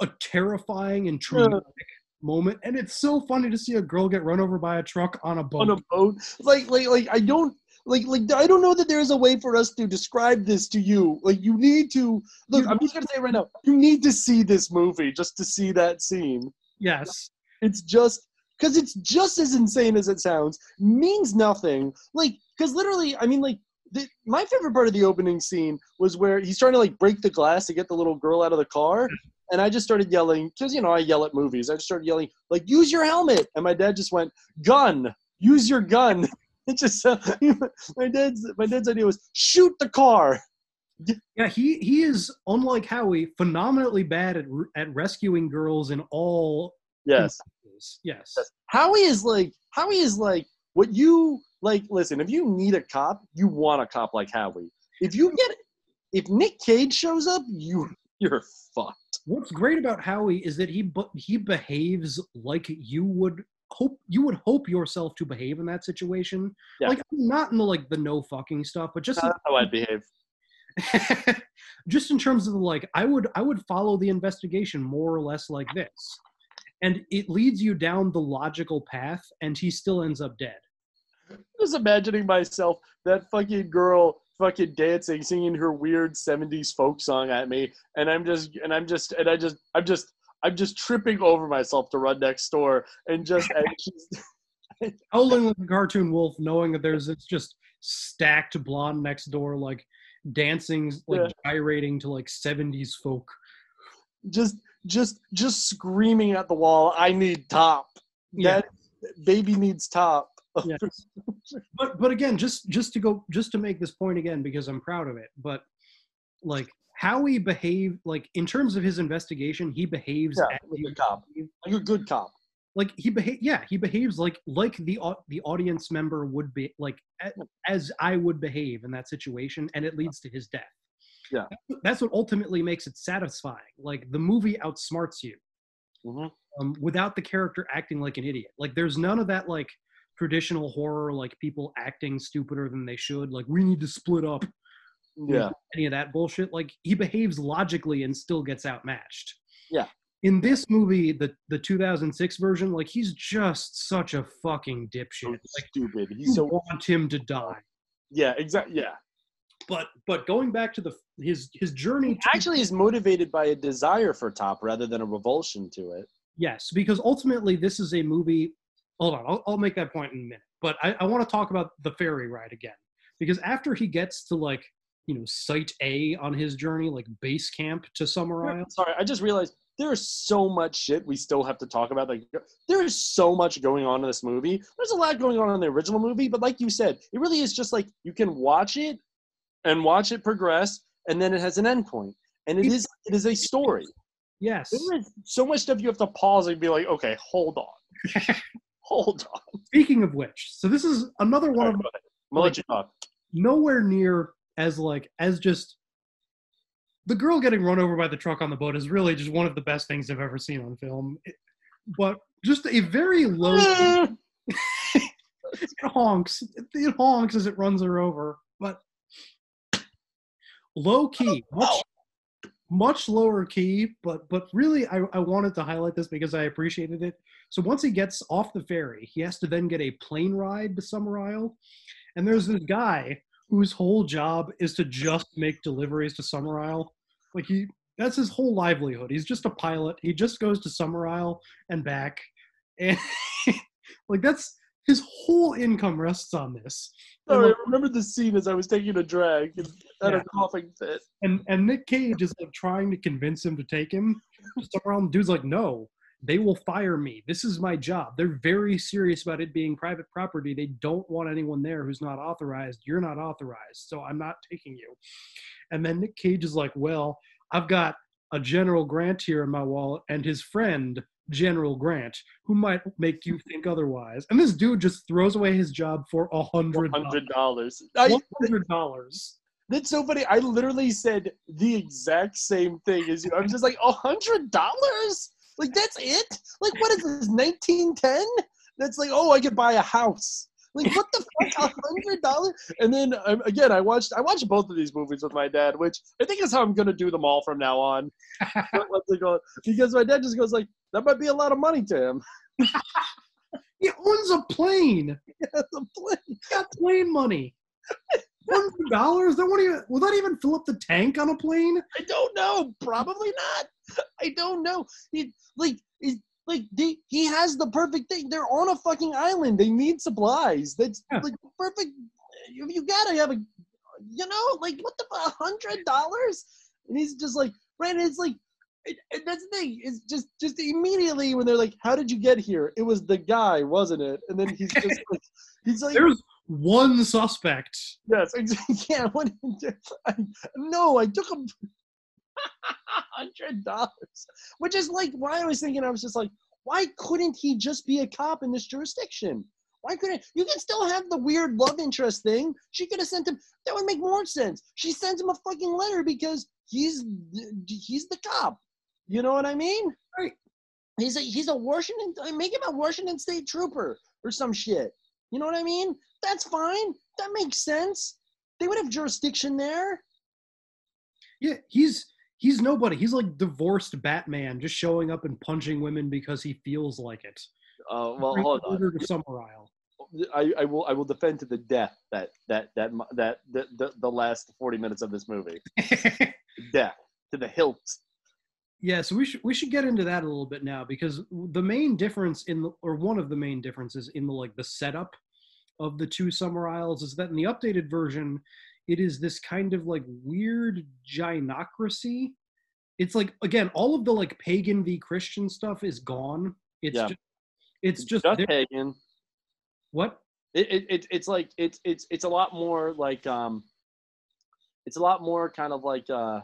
a terrifying and traumatic moment, and it's so funny to see a girl get run over by a truck on a boat. on a boat. Like, like, like, I don't, like, like, I don't know that there is a way for us to describe this to you. Like, you need to look. I'm just gonna say it right now. You need to see this movie just to see that scene. Yes, it's just because it's just as insane as it sounds. Means nothing. Like, because literally, I mean, like. The, my favorite part of the opening scene was where he's trying to like break the glass to get the little girl out of the car, and I just started yelling because you know I yell at movies. I just started yelling like, "Use your helmet!" And my dad just went, "Gun! Use your gun!" It just uh, my dad's my dad's idea was shoot the car. Yeah, he he is unlike Howie, phenomenally bad at at rescuing girls in all. Yes. instances. Yes. Howie is like Howie is like what you like. Listen, if you need a cop, you want a cop like Howie. If you get if Nick Cage shows up, you you're fucked. What's great about Howie is that he bu- he behaves like you would hope you would hope yourself to behave in that situation. Yeah. Like not in the like the no fucking stuff, but just That's how I'd behave. just in terms of the like I would I would follow the investigation more or less like this. And it leads you down the logical path and he still ends up dead. Just imagining myself that fucking girl fucking dancing, singing her weird '70s folk song at me, and I'm just and I'm just and I just I'm just I'm just tripping over myself to run next door and just and she's howling like a cartoon wolf, knowing that there's this just stacked blonde next door, like dancing, like Yeah. gyrating to like 70s folk. just just just screaming at the wall i need top Yeah. that baby needs top Yes. but but again, just just to go just to make this point again because I'm proud of it. But like how he behaved, like in terms of his investigation, he behaves Yeah, like a cop. like a good cop. Like he behave yeah he behaves like like the the audience member would be like as i would behave in that situation and it leads to his death. Yeah. That's what ultimately makes it satisfying. Like the movie outsmarts you Mm-hmm. um, without the character acting like an idiot. Like there's none of that like traditional horror like people acting stupider than they should like we need to split up Yeah. any of that bullshit like he behaves logically and still gets outmatched yeah in this movie, the the 2006 version, like he's just such a fucking dipshit. Like stupid. He's so want him to die. yeah exactly yeah But but going back to the his his journey. To, actually is motivated by a desire for top rather than a revulsion to it yes, because ultimately this is a movie. Hold on, I'll, I'll make that point in a minute. But I, I want to talk about the ferry ride again because after he gets to like you know site A on his journey, like base camp to Summerisle. sorry i just realized there's so much shit we still have to talk about like there is so much going on in this movie there's a lot going on in the original movie but like you said it really is just like you can watch it and watch it progress and then it has an end point and it is it is a story Yes. there is so much stuff you have to pause and be like okay hold on hold on Speaking of which, so this is another one of gonna let you talk nowhere near as like as just the girl getting run over by the truck on the boat is really just one of the best things I've ever seen on film. It- but just a very low it honks. It honks as it runs her over. But low key, oh, much much lower key, but but really I, I wanted to highlight this because I appreciated it. So once he gets off the ferry, he has to then get a plane ride to Summerisle. And there's this guy whose whole job is to just make deliveries to Summerisle. Like he That's his whole livelihood. He's just a pilot. He just goes to Summerisle and back, and like that's his whole income rests on this. Oh, Sorry, like, I remember the scene as I was taking a drag and had Yeah. a coughing fit. and and Nick Cage is like trying to convince him to take him to Summerisle. And the dude's like, no, they will fire me. This is my job. They're very serious about it being private property. They don't want anyone there who's not authorized. You're not authorized, so I'm not taking you. And then Nick Cage is like, well, I've got a General Grant here in my wallet and his friend General Grant, who might make you think otherwise. And this dude just throws away his job for a hundred dollars. Hundred dollars. That's so funny. I literally said the exact same thing as you. I was just like, a hundred dollars? Like that's it? Like what is this? Nineteen ten? That's like, oh, I could buy a house. Like what the fuck? A hundred dollars? And then um, again, I watched I watched both of these movies with my dad, which I think is how I'm gonna do them all from now on. Once they go- because my dad just goes like, that might be a lot of money to him. He owns a plane. Yeah, the plane. He got plane money. Hundred dollars? That won't even will that even fill up the tank on a plane? I don't know. Probably not. I don't know. He like he, like they, he has the perfect thing. They're on a fucking island. They need supplies. That's like perfect. You, you gotta have a, you know, like what the a hundred dollars? And he's just like, right? It's like. it- that's the thing. It's just, just immediately when they're like, "How did you get here?" It was the guy, wasn't it? And then he's just like, he's like, There's one suspect. Yes. Yeah, I, no, I took him hundred dollars, which is like why I was thinking. I was just like, why couldn't he just be a cop in this jurisdiction? Why couldn't you can still have the weird love interest thing? She could have sent him. That would make more sense. She sends him a fucking letter because he's he's the cop. You know what I mean? Right. He's a he's a Washington. Make him a Washington State trooper or some shit. You know what I mean? That's fine. That makes sense. They would have jurisdiction there. Yeah, he's he's nobody. He's like divorced Batman, just showing up and punching women because he feels like it. Oh well, Bring hold on. to Summerisle. I, I will I will defend to the death that that that that the, the, the last forty minutes of this movie. death to the hilt. Yeah, so we should we should get into that a little bit now because the main difference in the or one of the main differences in the like the setup of the two Summerisles is that in the updated version, it is this kind of like weird gynocracy. It's like again, all of the like pagan v Christian stuff is gone. It's Yeah. just it's just, Just pagan. what It, it, it it's like it's it's it's a lot more like um, it's a lot more kind of like uh.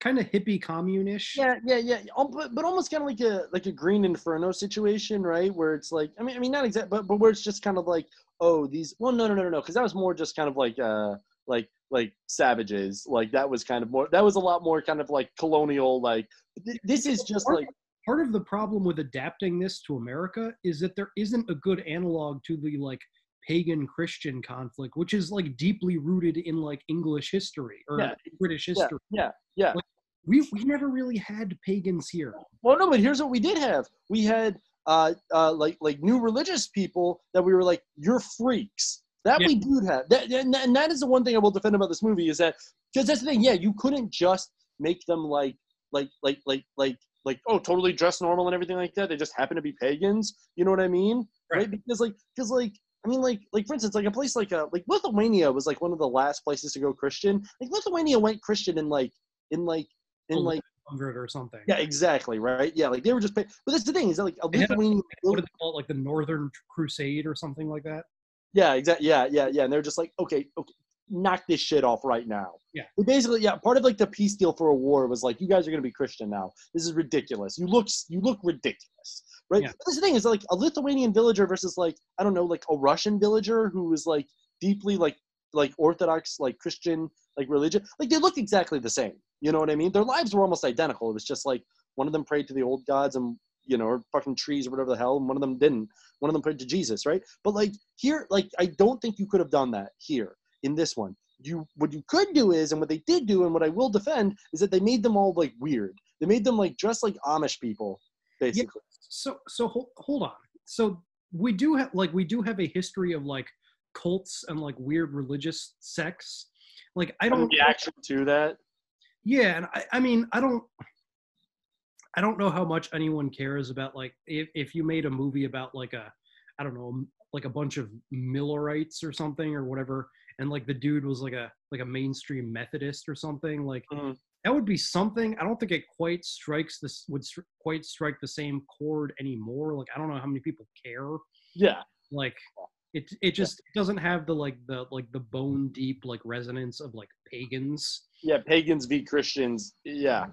kind of hippie commune-ish. Yeah, yeah, yeah. But, but almost kind of like a like a Green Inferno situation, right? Where it's like, I mean, I mean, not exact, but but where it's just kind of like, oh, these. Well, no, no, no, no, no, because that was more just kind of like uh like like savages. Like that was kind of more. That was a lot more kind of like colonial. Like th- this is just part, like part of the problem with adapting this to America is that there isn't a good analog to the like pagan Christian conflict, which is like deeply rooted in like English history or Yeah. British yeah, history. yeah, yeah. Like, we we never really had pagans here. Well, no, but here's what we did have. We had uh, uh, like like new religious people that we were like, you're freaks. That we do have. That, and, and that is the one thing I will defend about this movie is that because that's the thing. Yeah, you couldn't just make them like like like like like like oh totally dressed normal and everything like that. They just happen to be pagans. You know what I mean? Right? Because like because like. I mean, like, like for instance, like a place like uh, like Lithuania was like one of the last places to go Christian. Like Lithuania went Christian in like in like in like 100 or something. yeah, exactly, right? Yeah, like they were just. Pay- but that's the thing is that like a- Lithuanian. what do they call it? Like the Northern Crusade or something like that. Yeah, exactly. Yeah, yeah, yeah. And they're just like, okay, okay, knock this shit off right now. Yeah. But basically, yeah, part of like the peace deal for a war was like, you guys are gonna be Christian now. This is ridiculous. You look, you look ridiculous, right? Yeah. But that's the thing is like a Lithuanian villager versus like I don't know, like a Russian villager who is like deeply like like Orthodox like Christian like religion. Like they looked exactly the same. You know what I mean? Their lives were almost identical. It was just like one of them prayed to the old gods and you know, or fucking trees or whatever the hell, and one of them didn't. One of them prayed to Jesus, right? But like here, like I don't think you could have done that here in this one. You what you could do is, and what they did do, and what I will defend is that they made them all like weird. They made them like dressed like Amish people, basically. So so hold, hold on. So we do have like we do have a history of like cults and like weird religious sects. Like I don't reaction to that. Yeah, and I, I mean, I don't, I don't know how much anyone cares about like if if you made a movie about like a, I don't know, like a bunch of Millerites or something or whatever, and like the dude was like a like a mainstream Methodist or something, like mm-hmm. that would be something. I don't think it quite strikes this would stri- quite strike the same chord anymore. Like I don't know how many people care. Yeah. Like it it just doesn't have the like the like the bone deep like resonance of like pagans. Yeah, pagans v Christians. Yeah.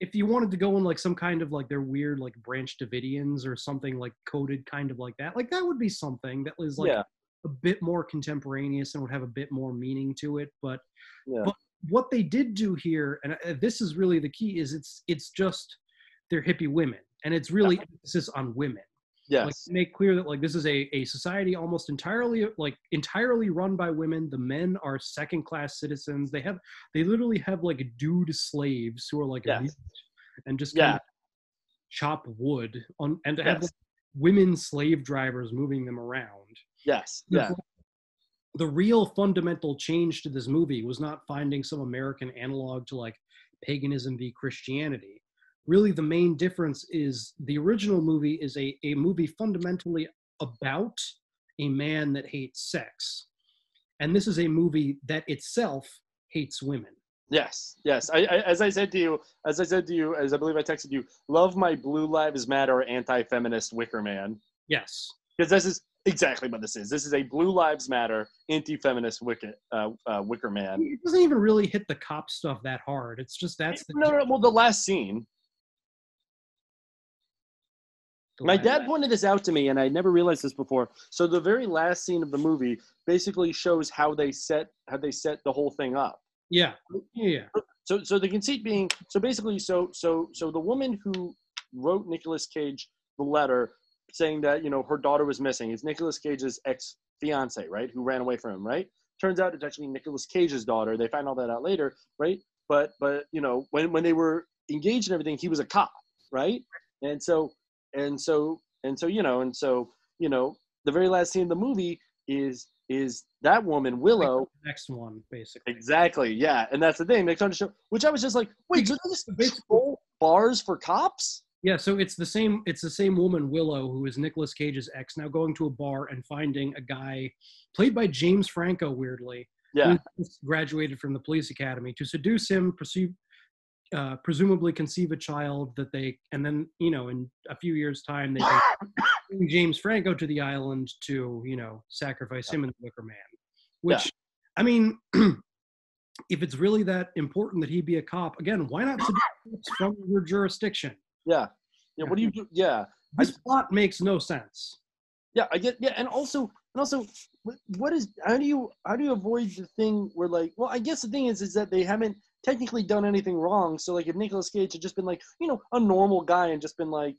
If you wanted to go in like some kind of like their weird like branch Davidians or something like coded kind of like that, like that would be something that was like Yeah. a bit more contemporaneous and would have a bit more meaning to it. But Yeah. but what they did do here, and uh, this is really the key, is it's it's just they're hippie women, and it's really emphasis on women. Like, Yes. make clear that like this is a, a society almost entirely like entirely run by women. The men are second class citizens. They have they literally have like dude slaves who are like Yes. and just Yeah. chop wood on and to have like, women slave drivers moving them around. Yes. The- Yeah. The real fundamental change to this movie was not finding some American analog to like paganism v Christianity. Really, the main difference is the original movie is a, a movie fundamentally about a man that hates sex. And this is a movie that itself hates women. Yes, yes. I, I, as I said to you, as I said to you, as I believe I texted you, love my Blue Lives Matter anti-feminist Wicker Man. Yes. Because this is exactly what this is. This is a Blue Lives Matter anti-feminist Wicker, uh, uh, Wicker Man. It doesn't even really hit the cop stuff that hard. It's just that's the No, no, well, the last scene. My dad pointed this out to me, and I never realized this before. So the very last scene of the movie basically shows how they set how they set the whole thing up. Yeah. Yeah. So so the conceit being so basically so so so the woman who wrote Nicolas Cage the letter saying that you know her daughter was missing is Nicolas Cage's ex fiance, right? Who ran away from him, right? Turns out it's actually Nicolas Cage's daughter. They find all that out later, right? But but you know when when they were engaged and everything, he was a cop, right? And so and so and so you know and so you know the very last scene of the movie is is that woman Willow next one basically exactly yeah and that's the thing they're trying to show which I was just like wait so just troll bars for cops Yeah, so it's the same. It's the same woman, Willow, who is Nicolas Cage's ex, now going to a bar and finding a guy played by James Franco, weirdly, Yeah. who graduated from the police academy to seduce him, pursue, uh, presumably conceive a child that they, and then you know, in a few years' time, they bring James Franco to the island to you know sacrifice him in the Wicker Man. Which, I mean, if it's really that important that he be a cop, again, why not from your jurisdiction? yeah yeah what do you do yeah This plot makes no sense. Yeah, I get yeah, and also and also what is how do you how do you avoid the thing where like well I guess the thing is is that they haven't technically done anything wrong. So like if Nicolas Cage had just been like, you know, a normal guy and just been like,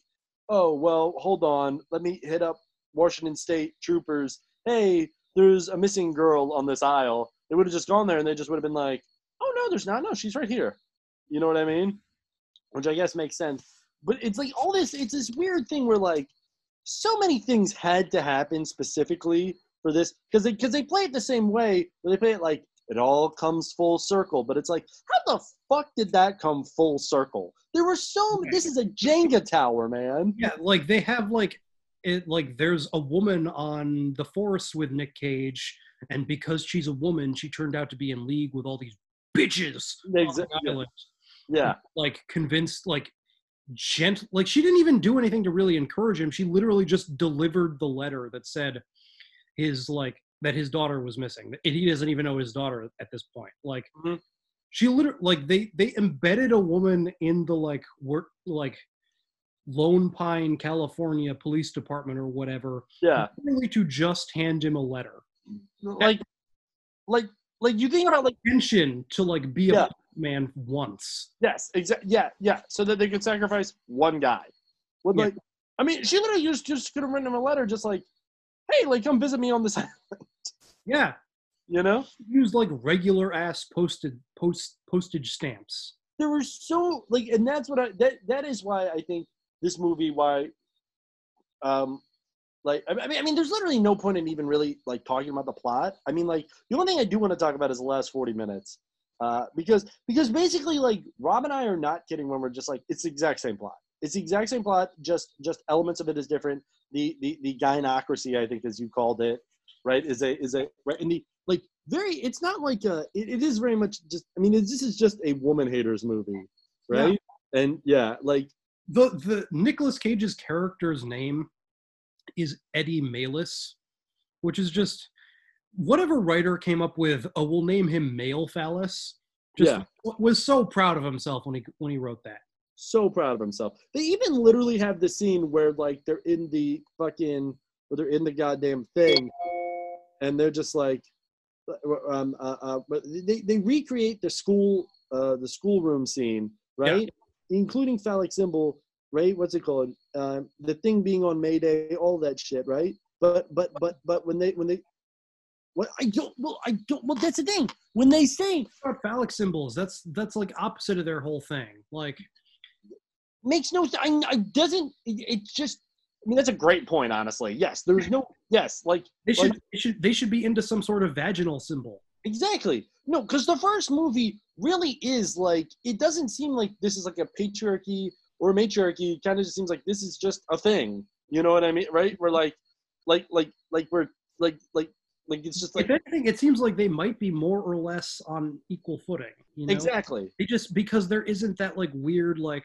Oh, well, hold on, let me hit up Washington State troopers. Hey, there's a missing girl on this aisle. They would have just gone there and they just would have been like, Oh no, there's not. No, she's right here. You know what I mean? Which I guess makes sense. But it's like all this it's this weird thing where like so many things had to happen specifically for this because they because they play it the same way where they play it like it all comes full circle but it's like how the fuck did that come full circle there were so this is a jenga tower man Yeah, like they have like it like there's a woman on the force with Nick Cage, and because she's a woman, she turned out to be in league with all these bitches. Exactly. yeah Like convinced, like gent, like she didn't even do anything to really encourage him. She literally just delivered the letter that said his like that his daughter was missing. He doesn't even know his daughter at this point. Like mm-hmm. she literally like they they embedded a woman in the like work like Lone Pine, California police department or whatever. Yeah. Really to just hand him a letter. like like like you think about like Intention to like be a man once. yes exactly yeah yeah so that they could sacrifice one guy with Yeah. like i mean she literally just just could have written him a letter just like hey like come visit me on this island Yeah. you know Use like regular ass posted post postage stamps. there were so like and that's what i that that is why i think this movie why um like I mean, I mean, there's literally no point in even really like talking about the plot. I mean, like the only thing I do want to talk about is the last 40 minutes. Uh, because because basically like Rob and I are not kidding when we're just like it's the exact same plot. It's the exact same plot, just just elements of it is different. The the the gynocracy, I think, as you called it, right, is a is a right and the like very. It's not like a. It, it is very much just. I mean, this is just a woman haters movie, right? And yeah, like the the Nicolas Cage's character's name is Eddie Malus, which is just whatever writer came up with. Oh, we'll name him Male Phallus. Just Yeah. was so proud of himself when he when he wrote that. So proud of himself. They even literally have the scene where like they're in the fucking where they're in the goddamn thing, and they're just like, um, uh, uh, but they they recreate the school uh the schoolroom scene right, including phallic symbol right. What's it called? Um, the thing being on Mayday, all that shit, right? But but but but when they when they what I don't well I don't well that's the thing when they say phallic symbols, that's that's like opposite of their whole thing. Like makes no sense. I, I doesn't. It, it's just. I mean, that's a great point. Honestly, yes. There's no. Yes, like they should like- they should they should be into some sort of vaginal symbol. exactly. No, because the first movie really is like. It doesn't seem like this is like a patriarchy or a matriarchy. It kind of just seems like this is just a thing. You know what I mean? Right? We're like, like, like, like we're like, like, like it's just like if anything, it seems like they might be more or less on equal footing. You know? exactly. They just because there isn't that like weird like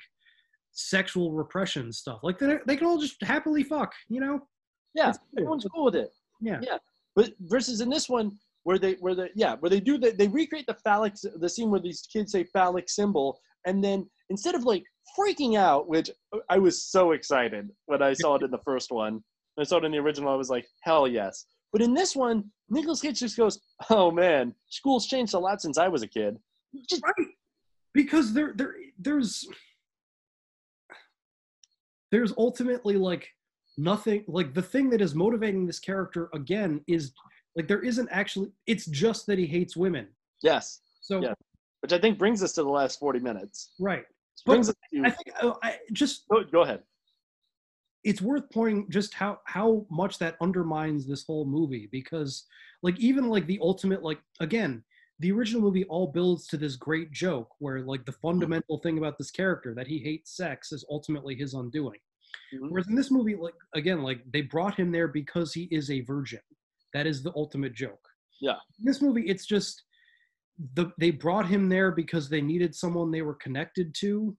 sexual repression stuff. Like they they can all just happily fuck. You know? Yeah, everyone's cool with it. Yeah. Yeah. But versus in this one where they where they yeah where they do the, they recreate the phallic the scene where these kids say phallic symbol and then instead of like freaking out which I was so excited when I saw it in the first one I saw it in the original I was like hell yes but in this one Nicolas Cage just goes oh man school's changed a lot since I was a kid just right because there there there's there's ultimately like nothing like the thing that is motivating this character again is like there isn't actually it's just that he hates women. Yes. So yeah. Which I think brings us to the last 40 minutes. Right. Brings us to i think uh, I just go, go ahead. It's worth pointing just how how much that undermines this whole movie because like even like the ultimate like again the original movie all builds to this great joke where like the fundamental thing about this character that he hates sex is ultimately his undoing Mhm. whereas in this movie like again like they brought him there because he is a virgin that is the ultimate joke yeah in this movie it's just the they brought him there because they needed someone they were connected to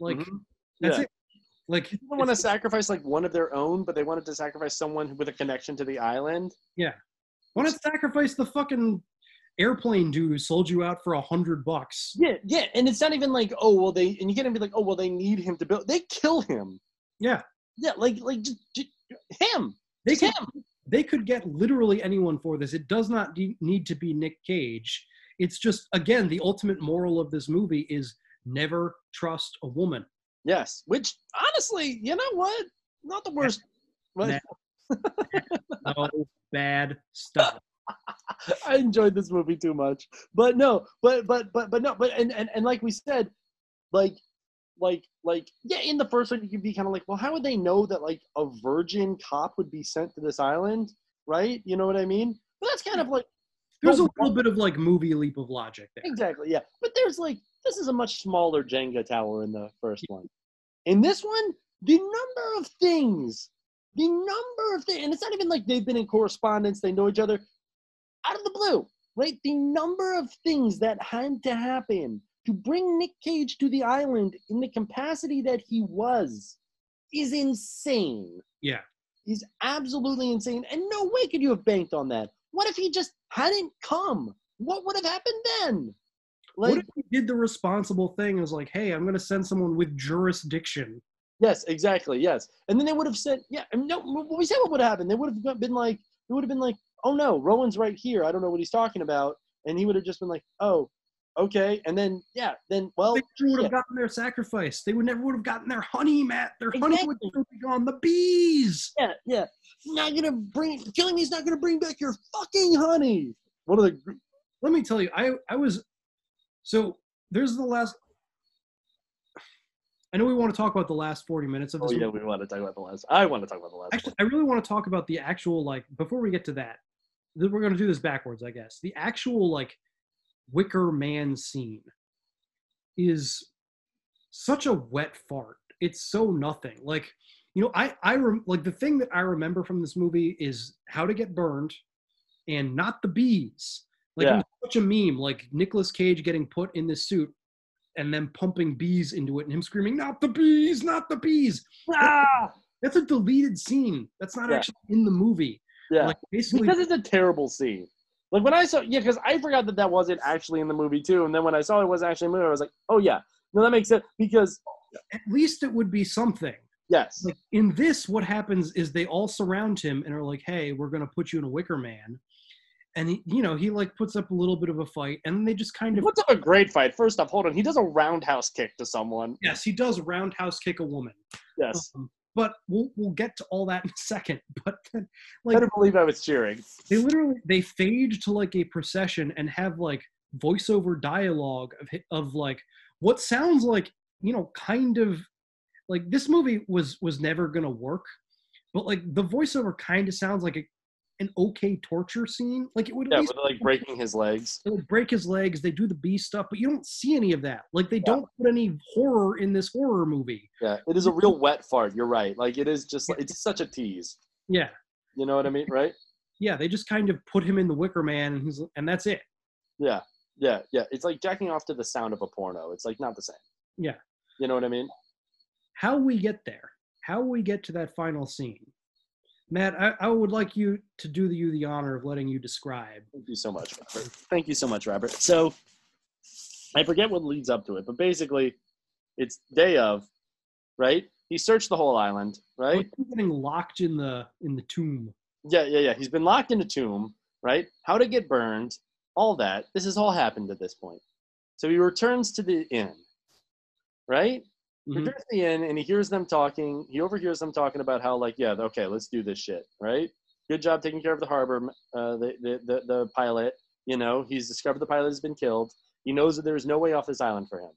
like Mhm. that's Yeah. it like they want to sacrifice like one of their own, but they wanted to sacrifice someone with a connection to the island. Yeah. Want to sacrifice the fucking airplane dude sold you out for a hundred bucks? Yeah, yeah, and it's not even like oh well they and you can't even be like oh well they need him to build. They kill him. Yeah. Yeah, like like just, just him. They Just could, him. they could get literally anyone for this. It does not de- need to be Nick Cage. It's just again the ultimate moral of this movie is never trust a woman. Yes, which honestly, you know what? Not the worst. But No bad stuff. I enjoyed this movie too much. But no, but but but but no, but and and, and like we said, like like like yeah, in the first one you could be kind of like, well, how would they know that like a virgin cop would be sent to this island, right? You know what I mean? But that's kind of like There's a little bit of like movie leap of logic there. Exactly, yeah. But there's like this is a much smaller Jenga tower in the first one. In this one, the number of things, the number of things, and it's not even like they've been in correspondence, they know each other out of the blue, right? The number of things that had to happen to bring Nick Cage to the island in the capacity that he was is insane. Yeah. Is absolutely insane. And no way could you have banked on that. What if he just hadn't come? What would have happened then? Like, what if he did the responsible thing was like, hey, I'm gonna send someone with jurisdiction. Yes, exactly. Yes, and then they would have said, "Yeah, no." What we said what would happen? They would have been like, they would have been like, "Oh no, Rowan's right here. I don't know what he's talking about," and he would have just been like, "Oh, okay." And then, yeah, then well, They never would yeah. have gotten their sacrifice. They would never would have gotten their honey, Matt. Their honey would Exactly. still be gone. The bees. yeah, yeah. Not gonna bring killing me's not gonna bring back your fucking honey. One of the Let me tell you, I I was so there's the last. I know we want to talk about the last 40 minutes of this. oh this. yeah, movie. we want to talk about the last. I want to talk about the last. Actually, I really want to talk about the actual like before we get to that. We're going to do this backwards, I guess. The actual like Wicker Man scene is such a wet fart. It's so nothing. Like, you know, I I rem- like the thing that I remember from this movie is how to get burned, and not the bees. Like Yeah. such a meme. Like Nicolas Cage getting put in this suit and then pumping bees into it, and him screaming, "Not the bees! Not the bees!" Ah! That's a deleted scene. That's not Yeah. actually in the movie. Yeah, Like basically, because it's a terrible scene. Like when I saw, yeah, because I forgot that that wasn't actually in the movie too, and then when I saw it wasn't actually in the movie, I was like, oh yeah, no, that makes sense because at least it would be something. yes, Like in this, what happens is they all surround him and are like, "Hey, we're gonna put you in a Wicker Man," and he, you know, he like puts up a little bit of a fight, and then they just kind of what's up a great fight? First off, hold on, he does a roundhouse kick to someone. yes, he does roundhouse kick a woman. Yes, Um, but we'll we'll get to all that in a second. But then, I like couldn't believe I was cheering. they literally they fade to like a procession and have like voiceover dialogue of of like what sounds like you know kind of like this movie was was never gonna work but like the voiceover kind of sounds like a, an okay torture scene like it would Yeah, least with like breaking his legs. they would break his legs they do the bee stuff but you don't see any of that like they don't put any horror in this horror movie Yeah, it is a real wet fart. You're right. Like it is just it's such a tease. yeah You know what I mean, right? yeah they just kind of put him in the wicker man and he's and that's it Yeah, yeah, yeah. It's like jacking off to the sound of a porno. It's like not the same. yeah You know what I mean? how we get there, how we get to that final scene. Matt, I, I would like you to do the, you the honor of letting you describe. Thank you so much, Robert. Thank you so much, Robert. So I forget what leads up to it, but basically, it's day of, right? He searched the whole island, right? Getting locked in the in the tomb. Yeah, yeah, yeah. He's been locked in a tomb, right? How to get burned, all that. This has all happened at this point. So he returns to the inn, right? Mhm. Returns to the inn and he hears them talking. He overhears them talking about how, like, yeah, okay, let's do this shit, right? Good job taking care of the harbor, uh, the, the, the, the pilot. You know, he's discovered the pilot has been killed. He knows that there is no way off this island for him.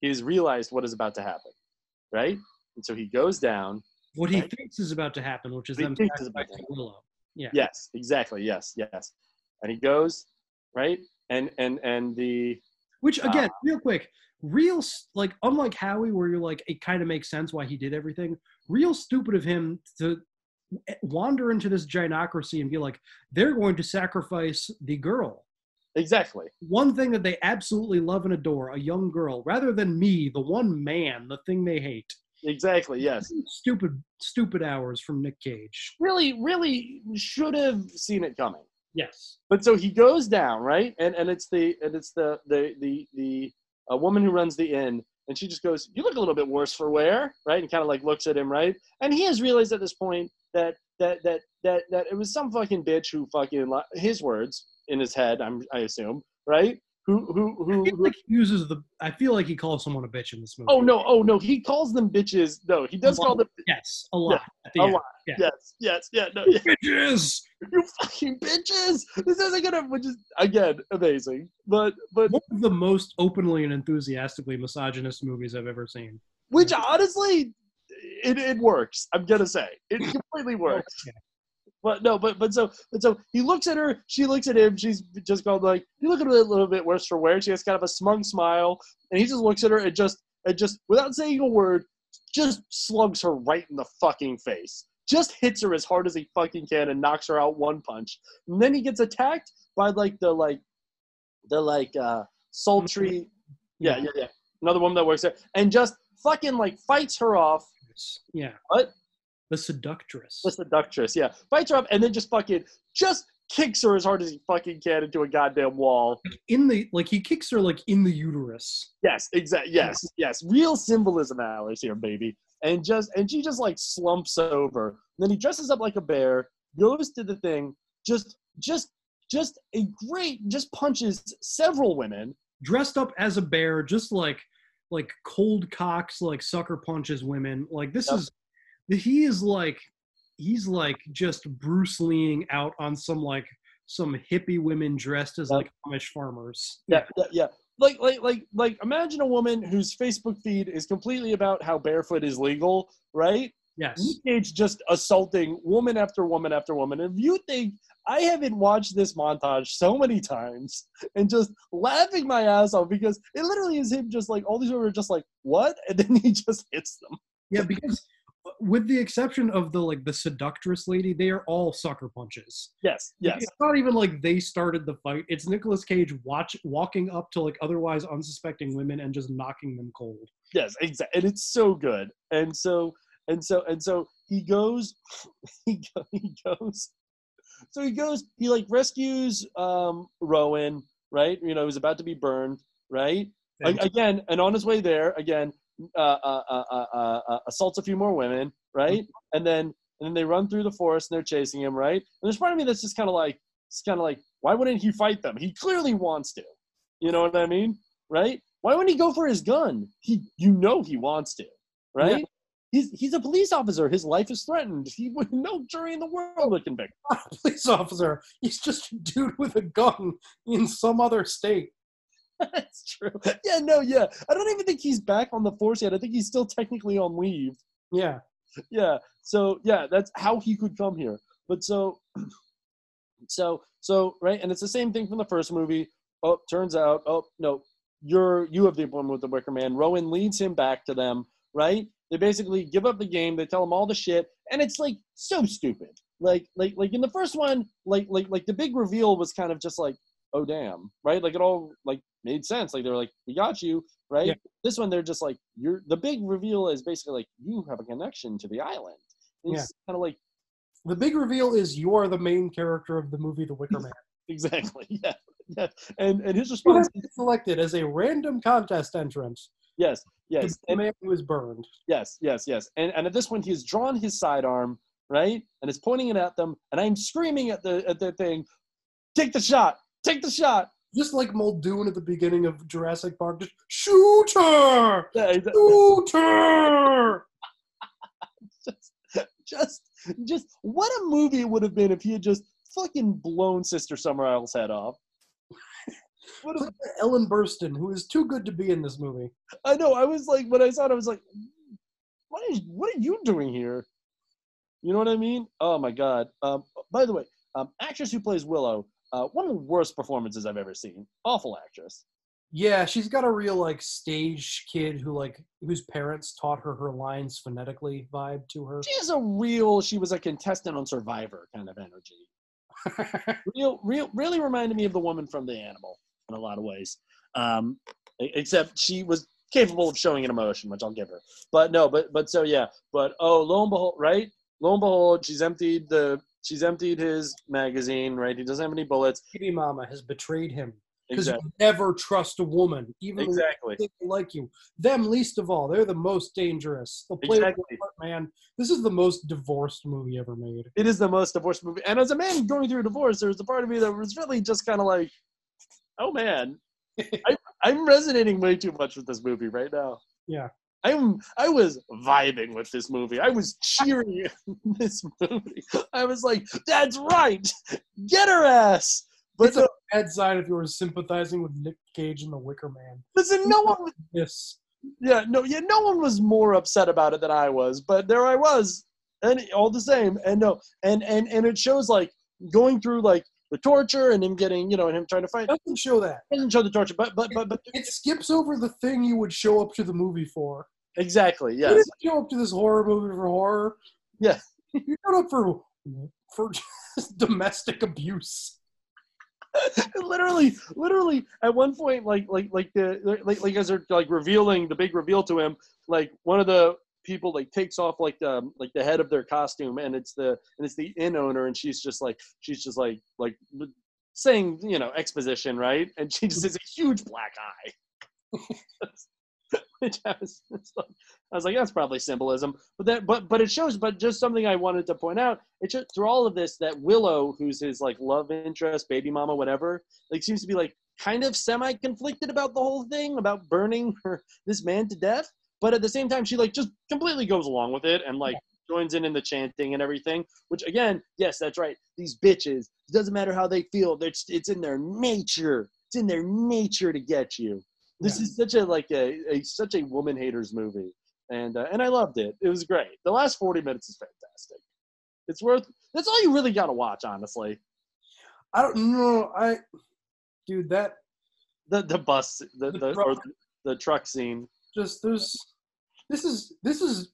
He's realized what is about to happen, right? And so he goes down. What he thinks is about to happen, which is What them thinks is about to Willow. Yeah. Yes, exactly. Yes, yes. And he goes, right? And and and the Which Uh, again, real quick, real like unlike Howie, where you're like it kind of makes sense why he did everything. Real stupid of him to wander into this gynocracy and be like, they're going to sacrifice the girl. exactly. One thing that they absolutely love and adore, a young girl, rather than me, the one man, the thing they hate. Exactly, yes. Stupid, stupid hours from Nick Cage. Really, really should have seen it coming. Yes. But so he goes down, right? And and it's the and it's the the the the a woman who runs the inn, and she just goes, "You look a little bit worse for wear," right? And kind of like looks at him, right? And he has realized at this point that that that that that it was some fucking bitch who fucking his words in his head, I'm I assume, right? Who who who? I feel like he uses the. I feel like he calls someone a bitch in this movie. Oh no! Oh no! He calls them bitches. No, he does call them Yes, a lot. the a end. lot. Yeah. Yes, yes, yeah. No, yeah. Bitches. you fucking bitches. This isn't gonna, which is again amazing. But but One of the most openly and enthusiastically misogynist movies I've ever seen. which honestly, it, it works. I'm gonna say it completely works. Yeah. But no, but but so but so he looks at her. She looks at him. She's just going like, "You look at her a little, bit worse for wear." She has kind of a smug smile, and he just looks at her and just and just without saying a word, just slugs her right in the fucking face. Just hits her as hard as he fucking can and knocks her out one punch. And then he gets attacked by like the like the like uh sultry yeah, yeah, yeah. Another woman that works there. And just fucking like fights her off. Yeah. What? The seductress. The seductress, yeah. Fights her up and then just fucking just kicks her as hard as he fucking can into a goddamn wall. In the like he kicks her like in the uterus. Yes, exactly. Yes, yes. Real symbolism, Alice here, baby. And just and she just like slumps over. then he dresses up like a bear, goes to the thing, just just just a great just punches several women. Dressed up as a bear, just like like cold cocks, like sucker punches women. Like this Yep. is he is like he's like just Bruce Leeing out on some like some hippie women dressed as like Amish farmers. Yeah, yeah, yeah. Like, like, like, like. Imagine a woman whose Facebook feed is completely about how barefoot is legal, right? Yes. Nick Cage just assaulting woman after woman after woman. And if you think I haven't watched this montage so many times and just laughing my ass off because it literally is him just like all these women are just like what, and then he just hits them. Yeah, because with the exception of the like the seductress lady, they are all sucker punches. Yes, yes, It's not even like they started the fight. It's Nicolas Cage watch walking up to like otherwise unsuspecting women and just knocking them cold. yes, exactly, and it's so good. And so and so and so he goes, he go, he goes. So he goes, he like rescues um Rowan, right? You know, he's about to be burned, right? Again, and on his way there, again, uh, uh, uh, uh, uh, assaults a few more women, right? And then and then they run through the forest and they're chasing him, right? And there's part of me that's just kind of like, it's kind of like, why wouldn't he fight them? He clearly wants to. You know what I mean, right? Why wouldn't he go for his gun? He, you know, he wants to, right? Yeah. He's he's a police officer. His life is threatened. He would no jury in the world would convict. him. Police officer. He's just a dude with a gun in some other state. That's true. Yeah, no, yeah. I don't even think he's back on the force yet. I think he's still technically on leave. Yeah. yeah so yeah that's how he could come here but so so so right and it's the same thing from the first movie oh turns out oh no you're you have the appointment with the wicker man rowan leads him back to them right they basically give up the game they tell him all the shit and it's like so stupid like like like in the first one like like like the big reveal was kind of just like oh damn right like it all like made sense like they're like we got you right Yeah. this one they're just like you're the big reveal is basically like you have a connection to the island it's Yeah. kind of like The big reveal is you are the main character of the movie The Wicker Man. exactly yeah yeah and and his response been selected as a random contest entrant. yes yes the and, man who is burned. yes yes yes and and at this point he's drawn his sidearm right and is pointing it at them and i'm screaming at the at the thing take the shot take the shot Just like Muldoon at the beginning of Jurassic Park, just shoot her! yeah, Shoot her! just, just, just what a movie it would have been if he had just fucking blown Sister Summerisle's head off. What a- Ellen Burstyn, who is too good to be in this movie. I know. I was like, when I saw it, I was like, what is, what are you doing here? You know what I mean? Oh my god. Um, by the way, um, actress who plays Willow, uh, one of the worst performances I've ever seen. Awful actress. Yeah, she's got a real like stage kid who like whose parents taught her her lines phonetically vibe to her. She has a real. She was a contestant on Survivor kind of energy. real, real, really reminded me of the woman from The Animal in a lot of ways. Um, except she was capable of showing an emotion, which I'll give her. But no, but but so yeah. But oh, lo and behold, right? Lo and behold, she's emptied the. She's emptied his magazine, right? He doesn't have any bullets. Baby mama has betrayed him because Exactly. you never trust a woman, even Exactly. like you. Them least of all, they're the most dangerous. They'll play Exactly. with heart, man. This is the most divorced movie ever made. It is the most divorced movie. And as a man going through a divorce, there was a part of me that was really just kind of like, oh man, I, I'm resonating way too much with this movie right now. Yeah. I'm I was vibing with this movie. I was cheering this movie. I was like, "That's right, get her ass." But It's a bad sign if you were sympathizing with Nick Cage and the Wicker Man. listen, no one, was- Yes. yeah, no, yeah, no one was more upset about it than I was. But there I was, and all the same, and no, and and and it shows like going through like the torture and him getting, you know, and him trying to fight. It doesn't show that. It doesn't show the torture, but but but but It skips over the thing you would show up to the movie for. Exactly, Yes. You didn't show up to this horror movie for horror. yeah. You showed up for for just domestic abuse. literally literally at one point like like like the like like as they're like revealing the big reveal to him like one of the people like takes off like the um, like the head of their costume and it's the and it's the inn owner and she's just like she's just like like saying you know exposition right and she just has a huge black eye which I was, like- I was like that's probably symbolism. But that but but it shows but just something I wanted to point out it just, through all of this that Willow who's his like love interest baby mama whatever like seems to be like kind of semi conflicted about the whole thing about burning her this man to death but at the same time she like just completely goes along with it and like joins in in the chanting and everything which again yes that's right these bitches it doesn't matter how they feel they're it's in their nature it's in their nature to get you this is such a like a, a such a woman haters movie and uh, and i loved it it was great the last 40 minutes is fantastic it's worth that's all you really got to watch honestly I don't know. I, dude, that The the bus the The the, truck. or the truck scene. just there's this is this is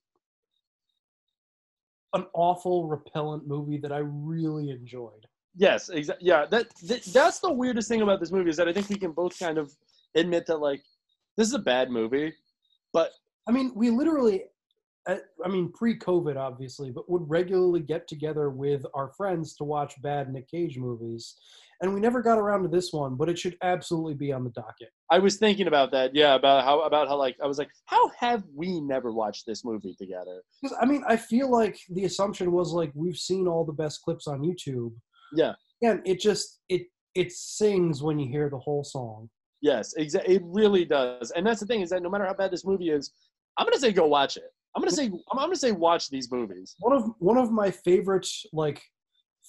an awful repellent movie that I really enjoyed. Yes, exactly. Yeah, that, that that's the weirdest thing about this movie is that I think we can both kind of admit that like this is a bad movie, but I mean, we literally, uh, I mean, pre-COVID, obviously, but would regularly get together with our friends to watch bad Nick Cage movies, and we never got around to this one. But it should absolutely be on the docket. I was thinking about that. Yeah, about how about how like I was like, how have we never watched this movie together? Because I mean, I feel like the assumption was like we've seen all the best clips on YouTube. Yeah. and it just it it sings when you hear the whole song. Yes, exactly. It really does. And that's the thing is that no matter how bad this movie is, I'm gonna say go watch it. I'm gonna say I'm, I'm gonna say watch these movies. One of one of my favorite like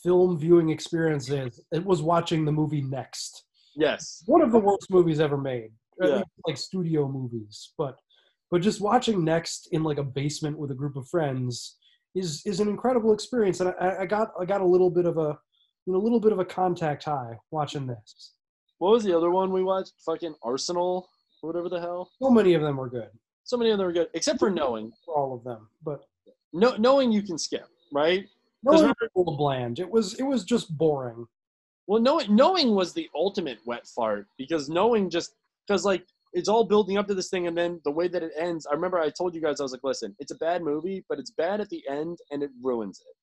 film viewing experiences it was watching the movie Next. Yes. One of the worst movies ever made. Yeah. like studio movies, but but just watching Next in like a basement with a group of friends is is an incredible experience, and I, I got I got a little bit of a you know, a little bit of a contact high watching this. What was the other one we watched? Fucking Arsenal, or whatever the hell. So many of them were good. So many of them were good, except for knowing. For all of them, but No, knowing you can skip, right? no 'Cause one was a little bland. It was it was just boring. Well, knowing knowing was the ultimate wet fart because knowing just because like it's all building up to this thing, and then the way that it ends. I remember I told you guys I was like, listen, it's a bad movie, but it's bad at the end, and it ruins it.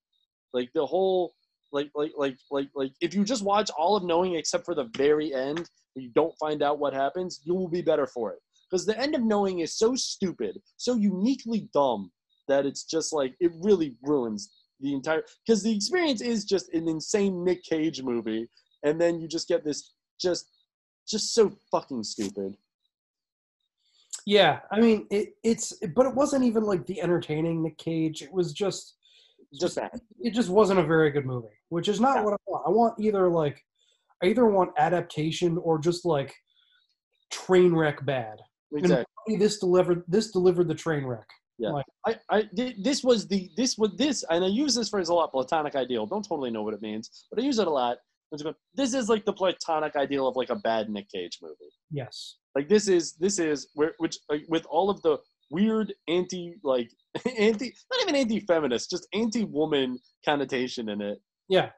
Like the whole like like like like like if you just watch all of knowing except for the very end, you don't find out what happens, you will be better for it. Because the end of knowing is so stupid, so uniquely dumb that it's just like it really ruins the entire because the experience is just an insane Nick Cage movie, and then you just get this just just so fucking stupid. Yeah, I mean it, it's but it wasn't even like the entertaining Nick Cage. It was just Just that. it just wasn't a very good movie, which is not what I want. I want either like I either want adaptation or just like train wreck bad. And Exactly. this delivered this delivered the train wreck. Yeah, Like, I, I, this was the, this was this, and I use this phrase a lot. Platonic ideal. Don't totally know what it means, but I use it a lot. This is like the platonic ideal of like a bad Nick Cage movie. yes. Like this is, this is where, which like with all of the weird anti, like anti, not even anti-feminist, just anti-woman connotation in it. Yeah.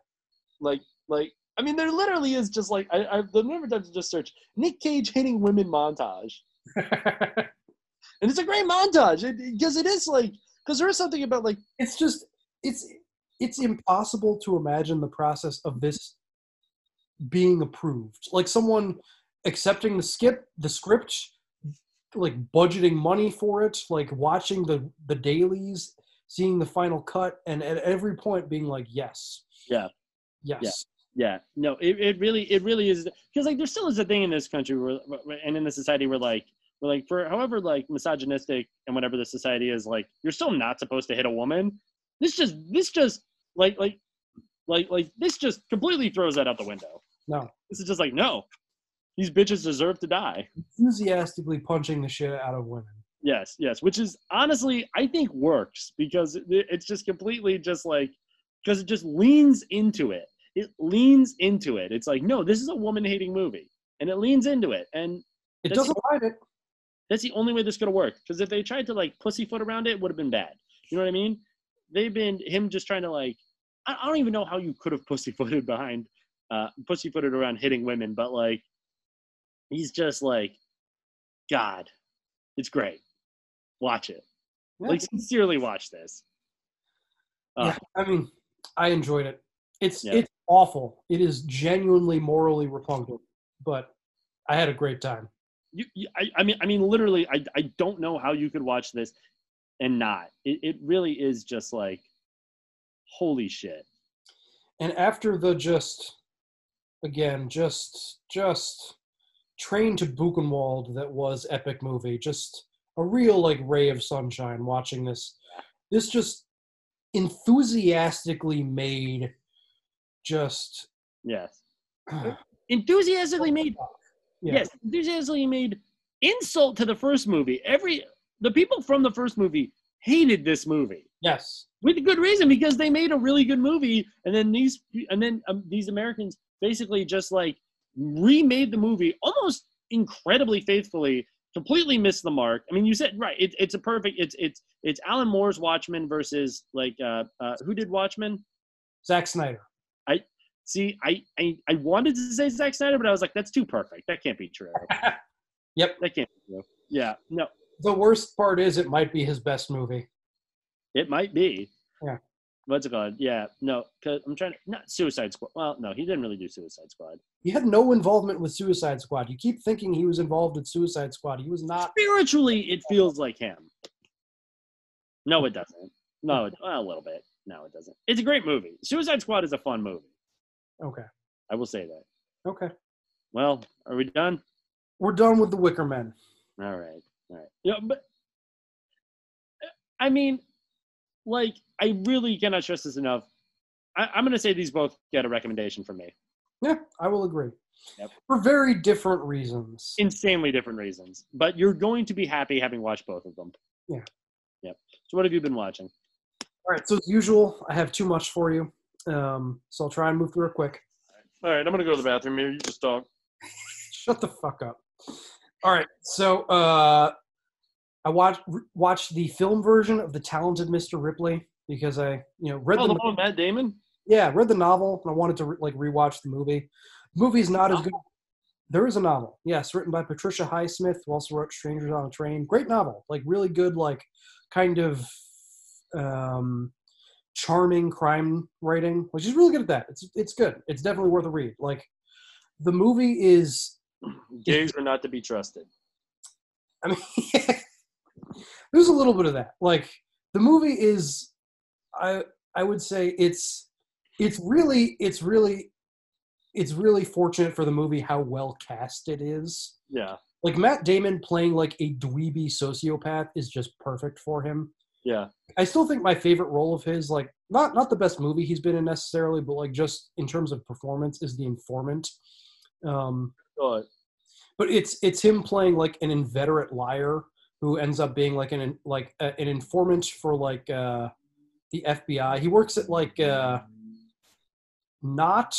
Like, like I mean, there literally is just like I, I've the number of times I just search Nick Cage hitting women montage. and it's a great montage because it is like because there is something about like It's just it's it's impossible to imagine the process of this being approved. Like someone accepting the skip the script, like budgeting money for it, like watching the the dailies, seeing the final cut, and at every point being like, yes, yeah yes. Yeah, no, it, it really it really is because like there still is a thing in this country where and in the society where like where like for however like misogynistic and whatever the society is like you're still not supposed to hit a woman. This just this just like like like like this just completely throws that out the window. No. This is just like no, these bitches deserve to die. Enthusiastically punching the shit out of women. Yes, yes, which is honestly I think works because it, it's just completely just like because it just leans into it. It leans into it. It's like no, this is a woman hating movie, and it leans into it, and It doesn't hide it. That's the only way this could have worked. Because if they tried to like pussyfoot around it, it would have been bad. You know what I mean? They've been him just trying to like I, I don't even know how you could have pussyfooted behind uh pussyfooted around hitting women, but like he's just like God, it's great. Watch it. Like sincerely watch this. Uh, yeah, I mean, I enjoyed it. It's Yeah. it's awful. It is genuinely morally repugnant, but I had a great time. you, you I, I mean I mean literally I I don't know how you could watch this and not. It it really is just like holy shit. And after the just again, just just train to Buchenwald that was epic movie, just a real like ray of sunshine watching this. This just enthusiastically made just Yes. enthusiastically made Yeah. yes enthusiastically made insult to the first movie every the people from the first movie hated this movie yes with good reason because they made a really good movie and then these and then um, these americans basically just like remade the movie almost incredibly faithfully. Completely missed the mark. I mean, you said right. It, it's a perfect. It's it's it's Alan Moore's Watchmen versus like uh, uh who did Watchmen? Zack Snyder. I see. I, I I wanted to say Zack Snyder, but I was like, that's too perfect. That can't be true. yep, that can't be true. Yeah, no, The worst part is it might be his best movie. it might be. Yeah. What's it called? Yeah, no, because I'm trying to not Suicide Squad. Well, no, he didn't really do Suicide Squad. He had no involvement with Suicide Squad. You keep thinking he was involved in Suicide Squad. He was not. Spiritually, it feels like him. No, it doesn't. No, it, well, a little bit. No, it doesn't. It's a great movie. Suicide Squad is a fun movie. Okay. I will say that. Okay. Well, are we done? We're done with the Wicker Men. All right. All right. Yeah, but I mean, like, I really cannot stress this enough. I, I'm going to say these both get a recommendation from me. Yeah, I will agree. Yep. For very different reasons. Insanely different reasons, but you're going to be happy having watched both of them. Yeah. Yep. So, what have you been watching? All right. So as usual, I have too much for you. Um, so I'll try and move through it quick. All right, I'm going to go to the bathroom here. You just talk. Shut the fuck up. All right. So uh, I watched watched the film version of the Talented Mr. Ripley because I you know read Oh, the, the one Matt Damon? yeah read the novel and I wanted to re- like rewatch the movie. The movie's not as good. There is a novel, yes, written by Patricia Highsmith, who also wrote Strangers on a Train. Great novel, like really good, like kind of um, charming crime writing. Like she's really good at that. It's it's good. It's definitely worth a read. Like the movie is Gays are not to be trusted. I mean, there's a little bit of that. Like the movie is, I I would say it's it's really it's really it's really fortunate for the movie how well cast it is. Yeah. Like Matt Damon playing like a dweeby sociopath is just perfect for him. Yeah. I still think my favorite role of his, like not not the best movie he's been in necessarily, but like just in terms of performance, is The Informant. Um, but it's it's him playing like an inveterate liar who ends up being like an like a, an informant for like uh, the FBI. He works at like uh, not.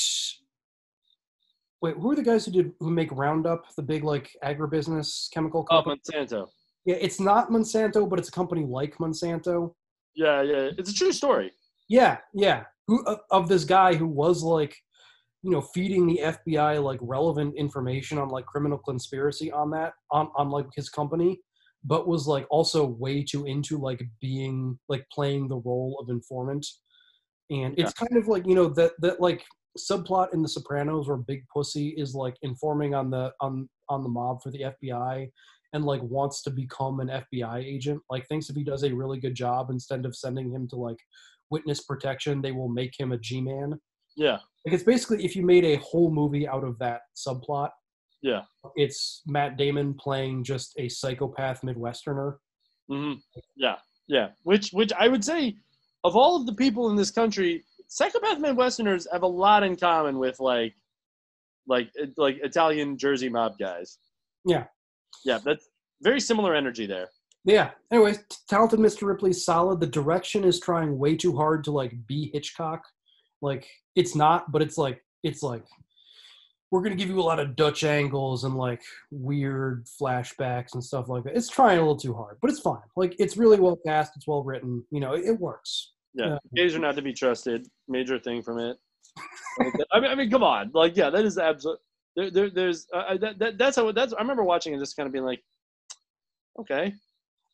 Wait, who are the guys who did who make Roundup, the big like agribusiness chemical Oh, company? Monsanto. Yeah, it's not Monsanto, but it's a company like Monsanto. Yeah, yeah. It's a true story. Yeah, yeah. Who of, of this guy who was like, you know, feeding the FBI like relevant information on like criminal conspiracy on that on on like his company, but was like also way too into like being like playing the role of informant. And it's kind of like you know that that like subplot in The Sopranos where Big Pussy is like informing on the on on the mob for the FBI and like wants to become an FBI agent. Like thinks if he does a really good job, instead of sending him to like witness protection, they will make him a G-man. Yeah. Like it's basically if you made a whole movie out of that subplot, Yeah. it's Matt Damon playing just a psychopath Midwesterner. hmm Yeah. Yeah. Which which I would say of all of the people in this country, psychopath Midwesterners have a lot in common with like like like Italian Jersey mob guys. Yeah. Yeah, that's very similar energy there. Yeah. Anyways, t- talented Mr. Ripley's solid. The direction is trying way too hard to like be Hitchcock. Like it's not, but it's like it's like we're gonna give you a lot of Dutch angles and like weird flashbacks and stuff like that. It's trying a little too hard, but it's fine. Like it's really well cast. It's well written. You know, it, it works. Yeah, gays are not to be trusted. Major thing from it. I mean, I mean, come on, like, yeah, that is absolute. There, there, there's uh, uh, that, that. That's how. That's. I remember watching and just kind of being like, okay,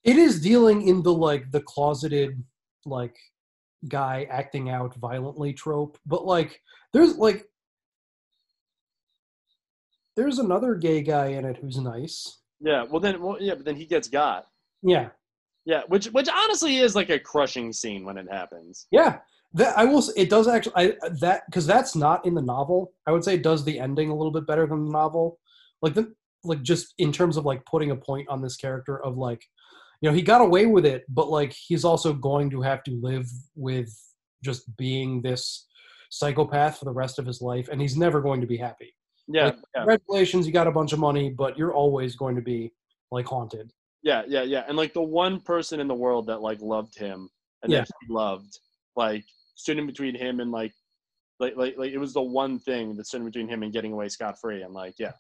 It is dealing in the like the closeted like guy acting out violently trope, but like there's like there's another gay guy in it who's nice. yeah. Well, then, well, yeah, but then he gets got. Yeah. Yeah, which which honestly is like a crushing scene when it happens. Yeah. That I will. It does actually. I that because that's not in the novel. I would say it does the ending a little bit better than the novel. Like the like just in terms of like putting a point on this character of like, you know, he got away with it, but like he's also going to have to live with just being this psychopath for the rest of his life, and he's never going to be happy. Yeah, Like, yeah. Congratulations, you got a bunch of money, but you're always going to be like haunted. Yeah, yeah, yeah. And like the one person in the world that like loved him and Yeah. that he loved, like stood in between him and like Like, like, like it was the one thing that stood in between him and getting away scot free. I'm like, yeah.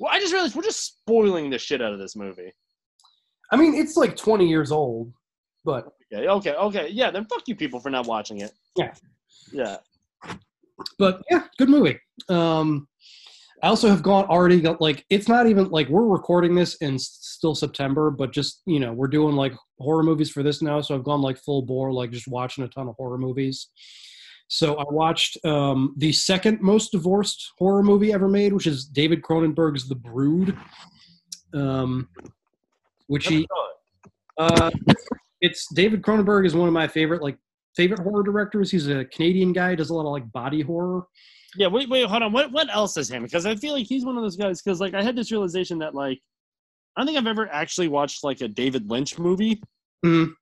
Well, I just realized we're just spoiling the shit out of this movie. I mean, it's like 20 years old, but Okay, okay, okay. Yeah, then fuck you people for not watching it. Yeah. Yeah. but yeah, good movie. Um, I also have gone already got like it's not even like we're recording this in still September, but just you know we're doing like horror movies for this now, so I've gone like full bore, like just watching a ton of horror movies. So I watched um, the second most divorced horror movie ever made, which is David Cronenberg's The Brood, um, which he uh, it's David Cronenberg is one of my favorite like favorite horror directors. He's a Canadian guy, does a lot of like body horror. Yeah, wait, wait, hold on. What what else is him? Because I feel like he's one of those guys. Because like I had this realization that like I don't think I've ever actually watched like a David Lynch movie. Mhm.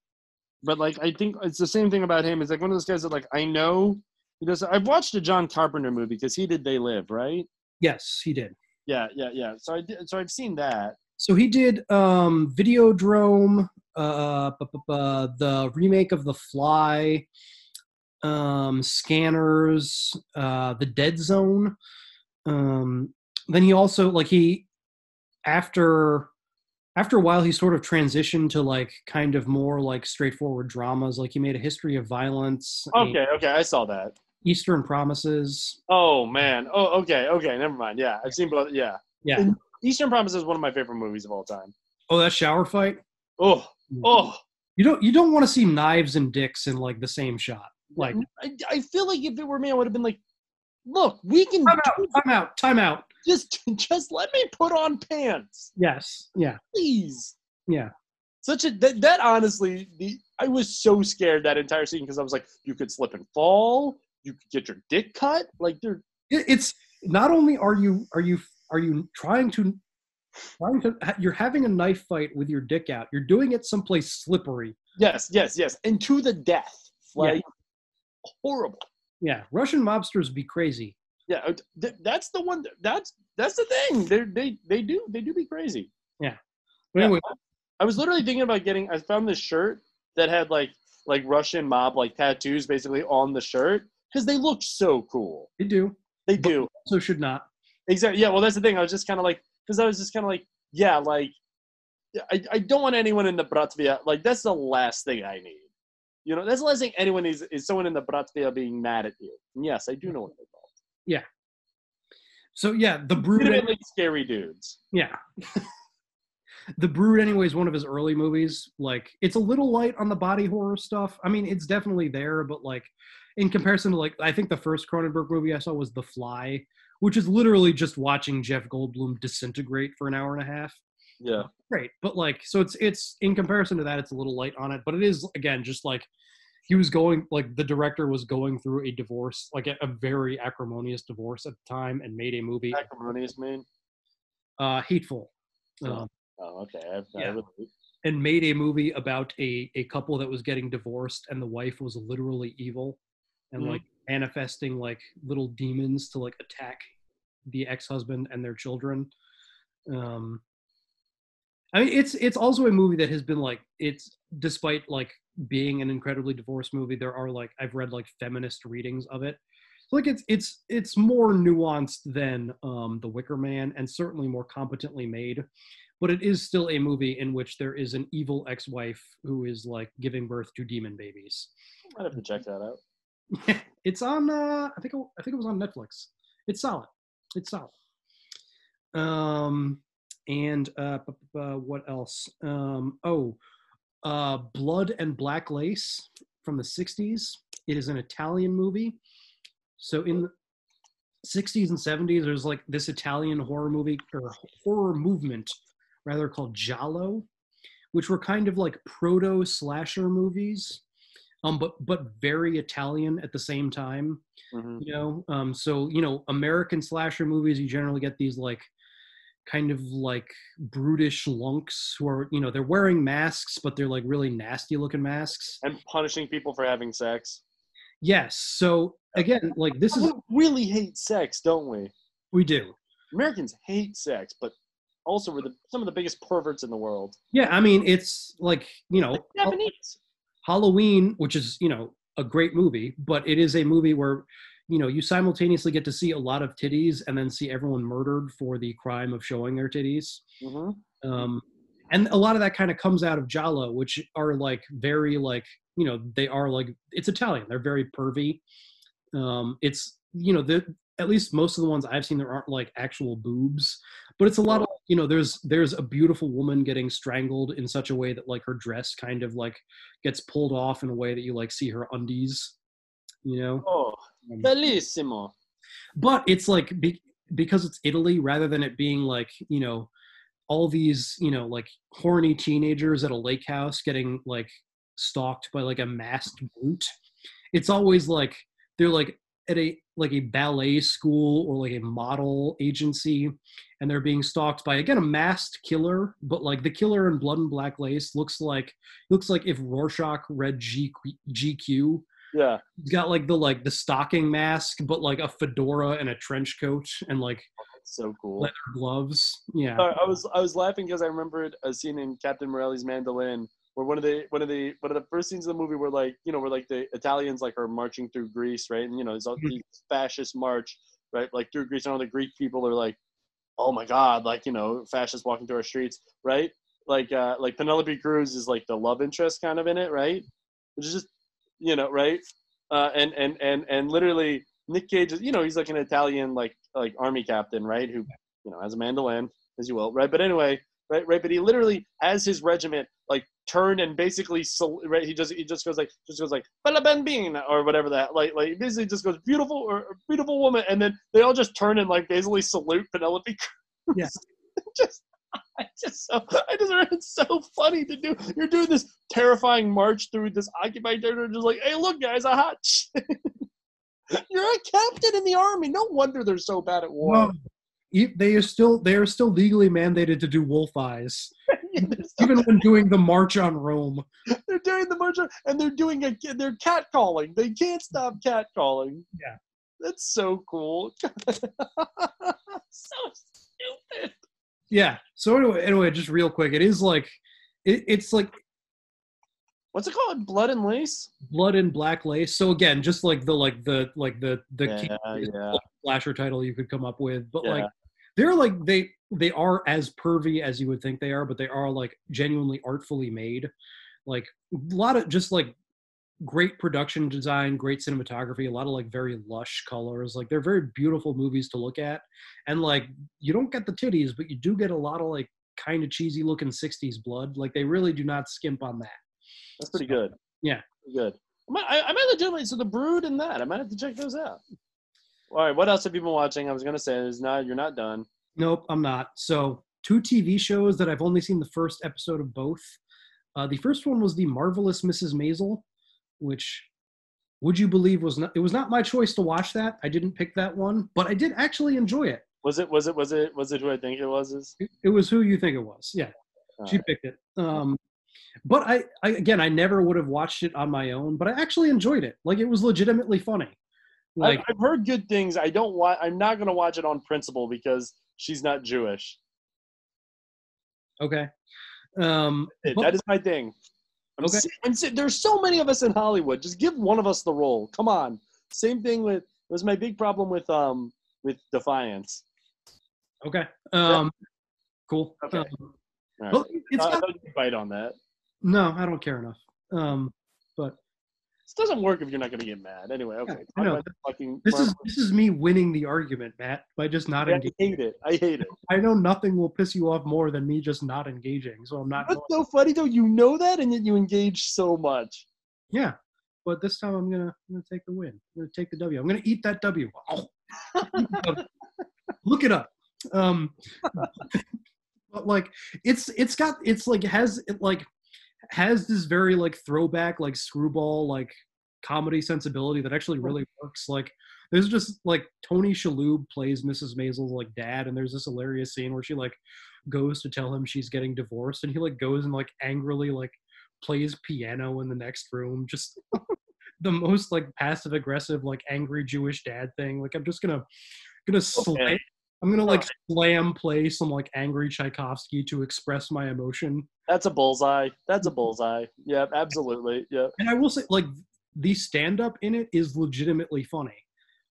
But like I think it's the same thing about him. It's like one of those guys that like I know he does. I've watched a John Carpenter movie because he did They Live, right? Yes, he did. Yeah, yeah, yeah. So I did. So I've seen that. So he did um, Videodrome, uh, bu- bu- bu- the remake of The Fly, um, Scanners, uh, The Dead Zone. Um, then he also like he after after a while he sort of transitioned to like kind of more like straightforward dramas. Like he made a history of violence. Okay, okay, I saw that. Eastern Promises. Oh man. Oh, okay, okay. Never mind. Yeah, I've seen both. Yeah. Yeah. And Eastern Promises is one of my favorite movies of all time. Oh, that shower fight. Oh, oh. You don't you don't want to see knives and dicks in like the same shot. Like mm-hmm. I, I feel like if it were me, I would have been like, "Look, we can time out, time out, time out. Just, just let me put on pants, Yes. Yeah. please." Yeah. Such a that, that honestly, the I was so scared that entire scene because I was like, you could slip and fall, you could get your dick cut, like they're It- It's not only are you are you are you trying to trying to you're having a knife fight with your dick out. You're doing it someplace slippery. yes, yes, yes, and to the death, Yeah. Horrible. Yeah. Russian mobsters be crazy. Yeah, uh, th- that's the one. That's that's the thing. They they they do they do be crazy. Yeah. But anyway, I was literally thinking about getting. I found this shirt that had like like Russian mob like tattoos basically on the shirt because they look so cool. they do. They do So should not. exactly. Yeah. Well, that's the thing. I was just kind of like because I was just kind of like yeah like I I don't want anyone in the Bratvia like that's the last thing I need. You know, that's the last thing anyone is is someone in the Bratvia being mad at you. And yes, I do know what they're called. Yeah. So yeah, the brood. Scary dudes. Yeah. the Brood, anyway, is one of his early movies. Like, it's a little light on the body horror stuff. I mean, it's definitely there, but like, in comparison to like, I think the first Cronenberg movie I saw was The Fly, which is literally just watching Jeff Goldblum disintegrate for an hour and a half. Yeah. Great, but like, so it's it's in comparison to that, it's a little light on it, but it is again just like he was going like the director was going through a divorce, like a, a very acrimonious divorce at the time, and made a movie, Acrimonious man. uh, hateful. Um, Oh, okay. I've, I Yeah. really, and made a movie about a, a couple that was getting divorced and the wife was literally evil and Mhm. like manifesting like little demons to like attack the ex-husband and their children um i mean it's it's also a movie that has been like it's despite like being an incredibly divorced movie there are like i've read like feminist readings of it so like it's it's it's more nuanced than um the wicker man and certainly more competently made but it is still a movie in which there is an evil ex-wife who is like giving birth to demon babies. i might have to check that out. It's on. Uh, I think. It, I think it was on Netflix. It's solid. It's solid. Um, and uh, what else? Um, oh, uh, Blood and Black Lace from the '60s. It is an Italian movie. So in the 60s and 70s, there's like this Italian horror movie or horror movement, rather called Giallo, which were kind of like proto slasher movies, um, but but very Italian at the same time. Mhm. You know, um, so you know, American slasher movies, you generally get these like kind of like brutish lunks who are you know they're wearing masks, but they're like really nasty looking masks. And punishing people for having sex. Yes. So again, like this is We really hate sex, don't we? we do. Americans hate sex, but also we're the, some of the biggest perverts in the world. Yeah, I mean, it's like you know, Japanese. Halloween, which is you know a great movie, but it is a movie where you know you simultaneously get to see a lot of titties and then see everyone murdered for the crime of showing their titties Mm-hmm. um, and a lot of that kind of comes out of Giallo, which are like very like you know they are like it's Italian. They're very pervy. Um, it's you know the at least most of the ones I've seen there aren't like actual boobs, but it's a lot of you know there's there's a beautiful woman getting strangled in such a way that like her dress kind of like gets pulled off in a way that you like see her undies, you know. Oh, Mm-hmm. bellissimo. But it's like be, because it's Italy rather than it being like you know all these you know like horny teenagers at a lake house getting like stalked by like a masked brute it's always like they're like at a like a ballet school or like a model agency and they're being stalked by again a masked killer but like the killer in blood and black lace looks like looks like if rorschach read G, gq Yeah. he's got like the like the stocking mask but like a fedora and a trench coat and like so cool. leather gloves. Yeah. I, I was I was laughing because I remembered a scene in Captain Corelli's Mandolin where one of the one of the one of the first scenes of the movie where like you know where like the Italians like are marching through Greece right? And you know there's all these fascist march right like through Greece. And all the Greek people are like oh my god like you know fascists walking through our streets right? Like uh like Penelope Cruz is like the love interest kind of in it right? Which is just you know right uh and and and and literally Nick Cage is you know he's like an Italian like like army captain right who you know has a mandolin as you will right but anyway right right but he literally has his regiment like turn and basically right he just he just goes like just goes like bella bambina or whatever that like like basically just goes beautiful or or beautiful woman and then they all just turn and like basically salute Penelope Cruz. Yeah. just I just so I just it's so funny to do. You're doing this terrifying march through this occupied territory, just like, hey, look, guys, a hot. chick." You're a captain in the army. No wonder they're so bad at war. Well, they are still they are still legally mandated to do wolf eyes, even when doing the march on Rome. they're doing the merger and they're doing a they're catcalling. They can't stop catcalling. Yeah. That's so cool. so stupid. Yeah. So anyway, anyway, just real quick, it is like it, it's like What's it called? Blood and lace? blood and black lace. So again, just like the like the like the the Yeah, key- yeah. slasher title you could come up with, but like they're like they they are as pervy as you would think they are, but they are like genuinely artfully made. Like a lot of just like great production design, great cinematography, a lot of like very lush colors. Like they're very beautiful movies to look at. And like you don't get the titties, but you do get a lot of like kind of cheesy looking 60s blood. Like they really do not skimp on that. That's pretty good. Yeah. Pretty good. I might, I, I might legitimately so the brood and that. I might have to check those out. All right, what else have you been watching? I was gonna say is not you're not done. Nope, I'm not. So, two TV shows that I've only seen the first episode of both. Uh, the first one was the marvelous Mrs. Maisel, which, would you believe, was not. It was not my choice to watch that. I didn't pick that one, but I did actually enjoy it. Was it was it was it was it who I think it was? Is It, it was who you think it was. Yeah, she Alright. picked it. Um, but I, I, again, I never would have watched it on my own. But I actually enjoyed it. Like it was legitimately funny. Like I've, I've heard good things. I don't want. I'm not gonna watch it on principle because she's not Jewish. okay. Um, but- that is my thing. Okay. si- I'm there's so many of us in Hollywood. Just give one of us the role. Come on. Same thing with. It was my big problem with um with Defiance. okay. Um, cool. Okay. Um, right. well, it's I, I got- bite on that. no, I don't care enough. Um, but This doesn't work if you're not gonna get mad. Anyway, okay. I know. fucking This is this is me winning the argument, Matt, by just not I engaging. hate it. I hate it. I know nothing will piss you off more than me just not engaging, so I'm not. That's so funny though. You know that, and yet you engage so much. Yeah, but this time I'm gonna I'm gonna take the win. I'm gonna take the W. I'm gonna eat that W. Oh. Look it up. Um, but like it's it's got it's like has it like has this very like throwback like screwball like comedy sensibility that actually really works. Like there's just like Tony Shalhoub plays Mrs. Maisel's like dad, and there's this hilarious scene where she like goes to tell him she's getting divorced, and he like goes and like angrily like plays piano in the next room, just the most like passive aggressive like angry Jewish dad thing. Like I'm just gonna gonna slam. I'm gonna like slam play some like angry Tchaikovsky to express my emotion. That's a bullseye. That's a bullseye. Yeah, absolutely. Yeah. And I will say, like, the stand up in it is legitimately funny.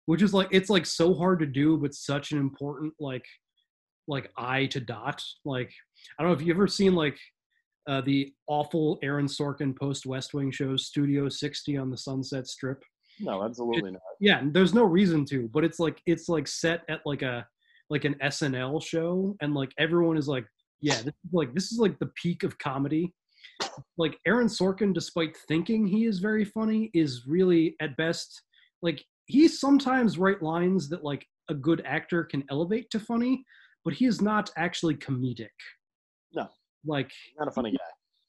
which is like it's like so hard to do, but such an important like like eye to dot. Like I don't know if you ever seen like uh, the awful Aaron Sorkin post West Wing show Studio 60 on the Sunset Strip. No, absolutely not. Yeah, and there's no reason to, but it's like it's like set at like a like an SNL show, and like everyone is like, yeah, this is like this is like the peak of comedy. Like Aaron Sorkin, despite thinking he is very funny, is really at best like he sometimes write lines that like a good actor can elevate to funny, but he is not actually comedic. No, Like not a funny guy.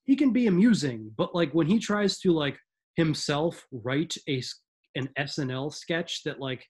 he can be amusing, but like when he tries to like himself write a an SNL sketch that like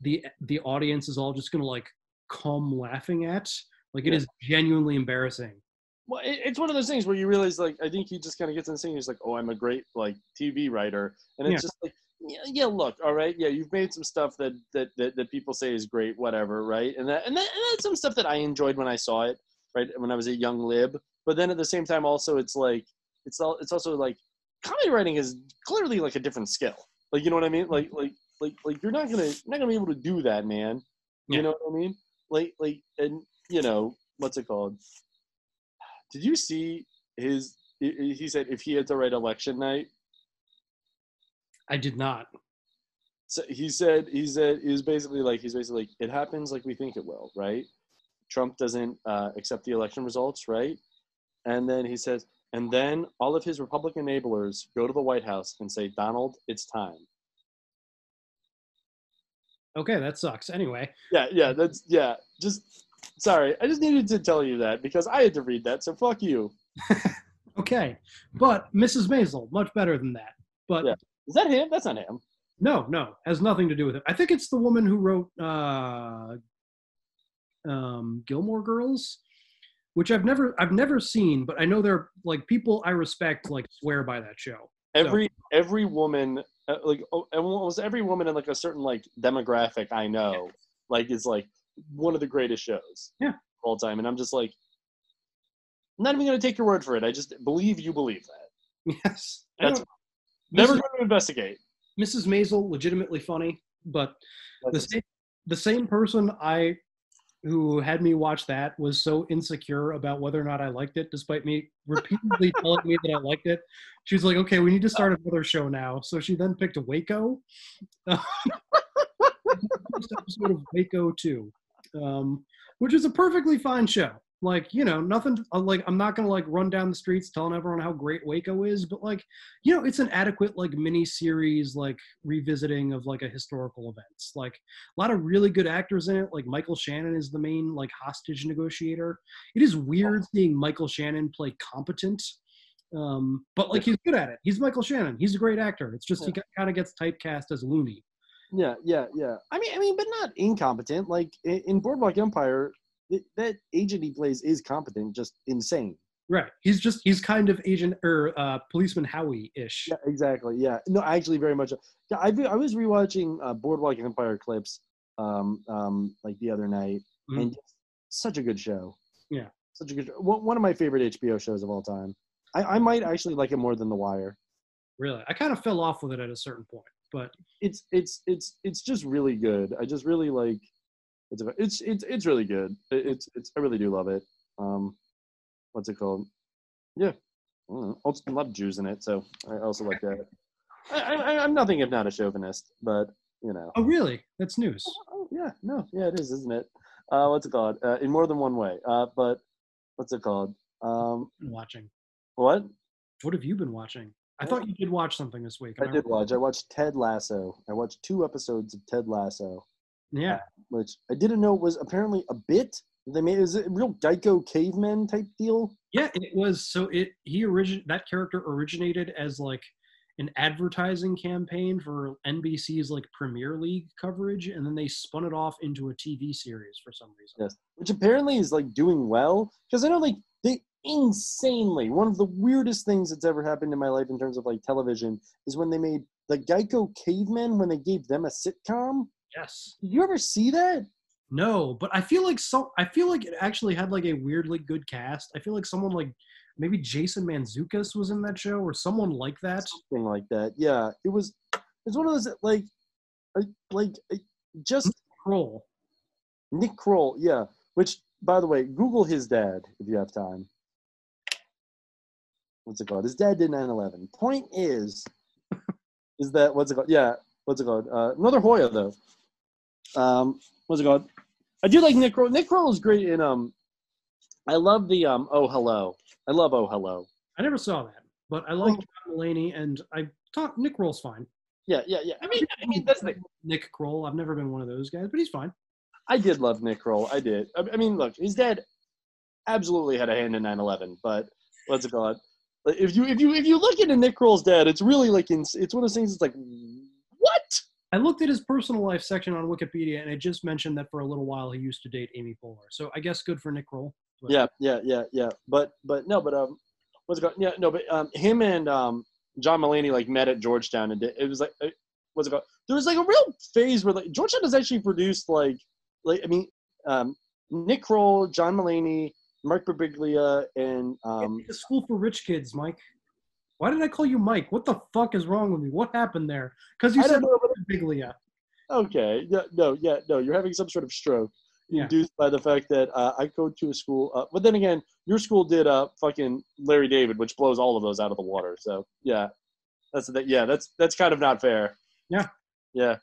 the the audience is all just gonna like come laughing at, like it Yeah. is genuinely embarrassing. Well, it, it's one of those things where you realize, like, I think he just kind of gets insane. He's like, "Oh, I'm a great like TV writer," and it's Yeah. just like, yeah, yeah, look, all right, yeah, you've made some stuff that that that, that people say is great, whatever, right? And that and that and that's some stuff that I enjoyed when I saw it, right, when I was a young lib. But then at the same time, also, it's like, it's all, it's also like, comedy writing is clearly like a different skill. Like, you know what I mean? Like, like, like, like, you're not gonna, you're not gonna be able to do that, man. You Yeah. know what I mean? Like, like, and you know, what's it called? Did you see his? he- said if he had to write election night, I did not. so he said he said he was basically like he's basically like it happens like we think it will, right? Trump doesn't uh, accept the election results, right? And then he says, and then all of his Republican enablers go to the White House and say, Donald, it's time. Okay, that sucks. Anyway, Yeah, yeah, that's yeah. Just sorry, I just needed to tell you that because I had to read that. So fuck you. okay, but Mrs. Maisel, much better than that. But Yeah. Is that him? That's not him. no, no, has nothing to do with it. I think it's the woman who wrote uh, um, Gilmore Girls, which I've never I've never seen, but I know they're like people I respect like swear by that show. So- Every every woman, Uh, like oh, almost every woman in like a certain like demographic I know, like is like one of the greatest shows. Yeah. all time, and I'm just like, I'm not even gonna take your word for it. I just believe you believe that. Yes. That's never Mrs. going to investigate. Mrs. Maisel, legitimately funny, but the same, the same person I who had me watch that was so insecure about whether or not I liked it, despite me repeatedly telling me that I liked it. She was like, "Okay, we need to start another show now." So she then picked Waco. First episode of Waco Two, um, which is a perfectly fine show. Like you know, nothing. uh, Like I'm not gonna like run down the streets telling everyone how great Waco is, but like you know, it's an adequate like mini series like revisiting of like a historical events. Like a lot of really good actors in it. Like Michael Shannon is the main like hostage negotiator. It is weird seeing Michael Shannon play competent, um, but like he's good at it. He's Michael Shannon. He's a great actor. It's just he kind of gets typecast as loony. Yeah, yeah, yeah. I mean, I mean, but not incompetent. Like in, Boardwalk Empire, that agent he plays is competent, just insane. Right. He's just he's kind of agent or uh, policeman Howie ish. Yeah, exactly. Yeah. No, actually, very much. Yeah, I I was rewatching uh, Boardwalk Empire clips, um, um, like the other night, Mhm. and such a good show. Yeah. Such a good. One of my favorite HBO shows of all time. I, I might actually like it more than The Wire. Really, I kind of fell off with it at a certain point, but It's it's it's it's just really good. I just really like. It's it's it's it's really good. It- It's it's I really do love it. Um, what's it called? Yeah, I know. Also, a lot of Jews in it, so I also like that. I, I, I'm nothing if not a chauvinist, but you know. oh really? That's news. Oh, yeah, no, yeah, it is, isn't it? Uh, what's it called? Uh, in more than one way. Uh, but what's it called? Um, watching. what? What have you been watching? I thought you did watch something this week. I Am did watch. I watched Ted Lasso. I watched two episodes of Ted Lasso, Yeah. which I didn't know was apparently a bit. They made is it a real Geico caveman type deal? Yeah, it was. So it he origin that character originated as like an advertising campaign for NBC's like Premier League coverage, and then they spun it off into a TV series for some reason. Yes, which apparently is like doing well because I know like they insanely one of the weirdest things that's ever happened in my life in terms of like television is when they made the Geico cavemen when they gave them a sitcom. Yes. Did you ever see that? No, but I feel like so. I feel like it actually had like a weirdly good cast. I feel like someone like maybe Jason Mantzoukas was in that show or someone like that. Something like that. Yeah, it was. It's one of those like, like I- just Kroll. Nick Kroll, yeah. Which, by the way, Google his dad if you have time. What's it called? His dad did 9/11. Point is, is that what's it called? Yeah, what's it called? Uh, another Hoya though. Um, what's it called? I do like Nick Kroll. Nick Kroll is great in um. I love the um. Oh hello. I love Oh hello. I never saw that, but I like John Mulaney, and I thought Nick Kroll's fine. Yeah, yeah, yeah. I mean, I mean that's the Nick Kroll. I've never been one of those guys, but he's fine. I did love Nick Kroll. I did. I, I mean, look, his dad absolutely had a hand in 9/11. But what's it called? If you if you if you look into Nick Kroll's dad, it's really like in, it's one of those things. It's like? I looked at his personal life section on Wikipedia, and it just mentioned that for a little while he used to date Amy Poehler. So I guess good for Nick Kroll. but- Yeah, yeah, yeah, yeah. But but no, but um, what's it called? Yeah, no, but um, him and um, John Mulaney like met at Georgetown, and it was like, uh, what's it called? There was like a real phase where like Georgetown has actually produced like, like I mean, um, Nick Kroll, John Mulaney, Mark Birbiglia, and um, It's a school for rich kids, Mike. Why did I call you Mike? What the fuck is wrong with me? What happened there? Because you I said don't know, Biglia. okay, yeah, no, yeah, no, you're having some sort of stroke. Yeah. Induced by the fact that uh, I go to a school, uh, but then again, your school did uh fucking Larry David, which blows all of those out of the water. So yeah, that's that. Yeah, that's that's kind of not fair. Yeah. Yeah.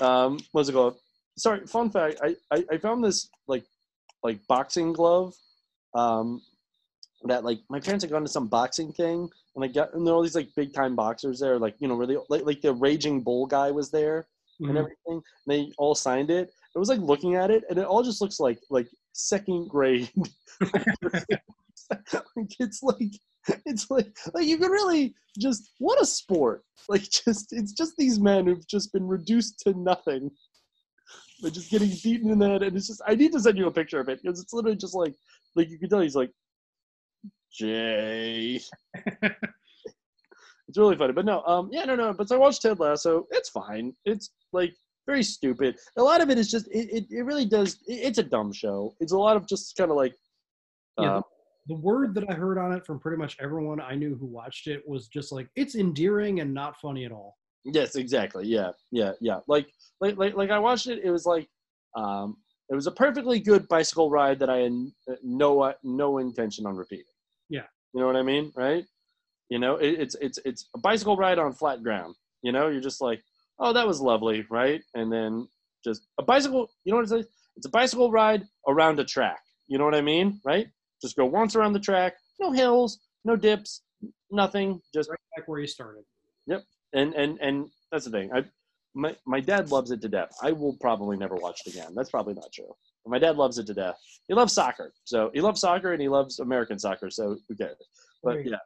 Um, what's it called? Sorry, fun fact. I, I, I found this like like boxing glove. Um, that like my parents had gone to some boxing thing and like got and there were all these like big time boxers there, like you know, really like, like the Raging Bull guy was there Mhm. and everything. And they all signed it. It was like looking at it, and it all just looks like like second grade. like it's like it's like like you could really just what a sport. Like just it's just these men who've just been reduced to nothing. They're just getting beaten in the head, and it's just I need to send you a picture of it because it's literally just like like you can tell he's like Jay. it's really funny, but no, um, yeah, no, no. But so I watched Ted Lasso. It's fine. It's like very stupid. A lot of it is just it. It, it really does. It, it's a dumb show. It's a lot of just kind of like. Yeah, Uh, the, the word that I heard on it from pretty much everyone I knew who watched it was just like it's endearing and not funny at all. Yes, exactly. Yeah, yeah, yeah. Like, like, like, like I watched it. It was like, um, it was a perfectly good bicycle ride that I had uh, no uh, no intention on repeating. You know what I mean, right? You know, it, it's it's it's a bicycle ride on flat ground. You know, you're just like, oh, that was lovely, right? And then just a bicycle. You know what it is? It's a bicycle ride around a track. You know what I mean, right? Just go once around the track. No hills, no dips, nothing. Just right back where you started. Yep. And and and that's the thing. I my my dad loves it to death. I will probably never watch it again. That's probably not true. But my dad loves it to death. He loves soccer. So he loves soccer and he loves American soccer. So who cares? But yeah,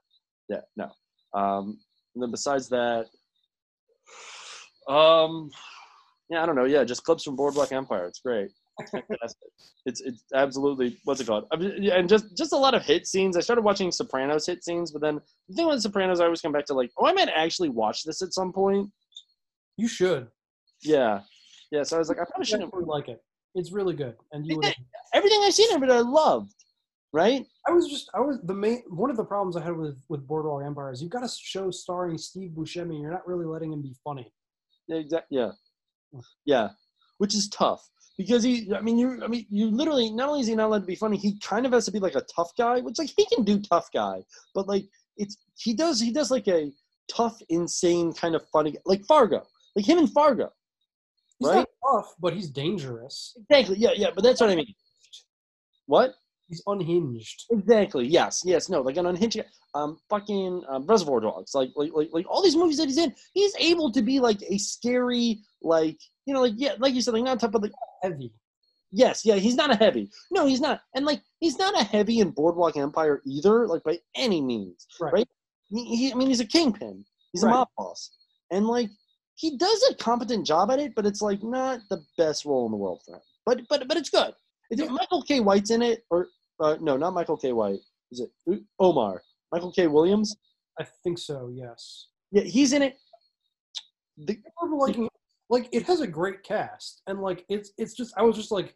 yeah, no. Um, and then besides that, um, yeah, I don't know. Yeah, just clips from Boardwalk Empire. It's great. It's fantastic. it's it's absolutely what's it called? I mean, yeah, and just just a lot of hit scenes. I started watching Sopranos hit scenes, but then the thing with Sopranos, I always come back to like, oh, I might actually watch this at some point. You should. Yeah, yeah. So I was like, I probably shouldn't. like it. It's really good, and you would. Everything I've seen of it, I loved. Right? I was just I was the main one of the problems I had with with Boardwalk Empire is you've got a show starring Steve Buscemi. You're not really letting him be funny. Yeah, exactly. Yeah, yeah. Which is tough because he. I mean, you. I mean, you literally. Not only is he not allowed to be funny, he kind of has to be like a tough guy. Which like he can do tough guy, but like it's he does he does like a tough, insane kind of funny like Fargo, like him in Fargo. He's right? not tough, but he's dangerous. Exactly. Yeah, yeah. But that's what I mean. What? He's unhinged. Exactly. Yes. Yes. No. Like an unhinged. guy. Um. Fucking um, Reservoir Dogs. Like, like, like, like all these movies that he's in, he's able to be like a scary, like you know, like yeah, like you said, like not tough, but like heavy. Yes. Yeah. He's not a heavy. No, he's not. And like, he's not a heavy in Boardwalk Empire either. Like by any means. Right. He, he- I mean, he's a kingpin. He's a mob boss, and like he does a competent job at it, but it's like not the best role in the world for him. But but but it's good. It's, Michael K. White's in it, or uh, no, not Michael K. White. Is it Omar? Michael K. Williams? I think so. Yes. Yeah, he's in it. The, liking like it has a great cast, and like it's it's just I was just like,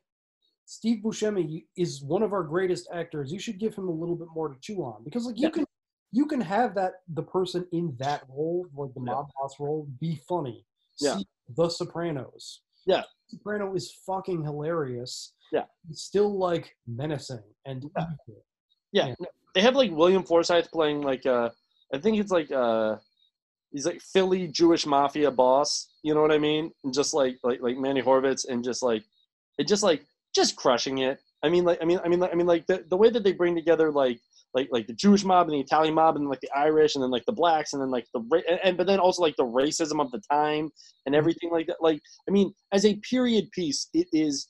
Steve Buscemi is one of our greatest actors. You should give him a little bit more to chew on because like you Yeah. can you can have that the person in that role, like the mob boss role, be funny. Yeah. See The Sopranos. Yeah. Soprano is fucking hilarious. Yeah. It's still like menacing and evil. Yeah, no, they have like William Forsythe playing like uh I think it's like uh he's like Philly Jewish mafia boss, you know what I mean? And just like like like Manny Horvitz and just like it just like just crushing it. I mean like I mean I mean like I mean like the, the way that they bring together like like like the Jewish mob and the Italian mob and like the Irish and then like the blacks and then like the ra- and, and but then also like the racism of the time and mm-hmm. everything like that like I mean as a period piece it is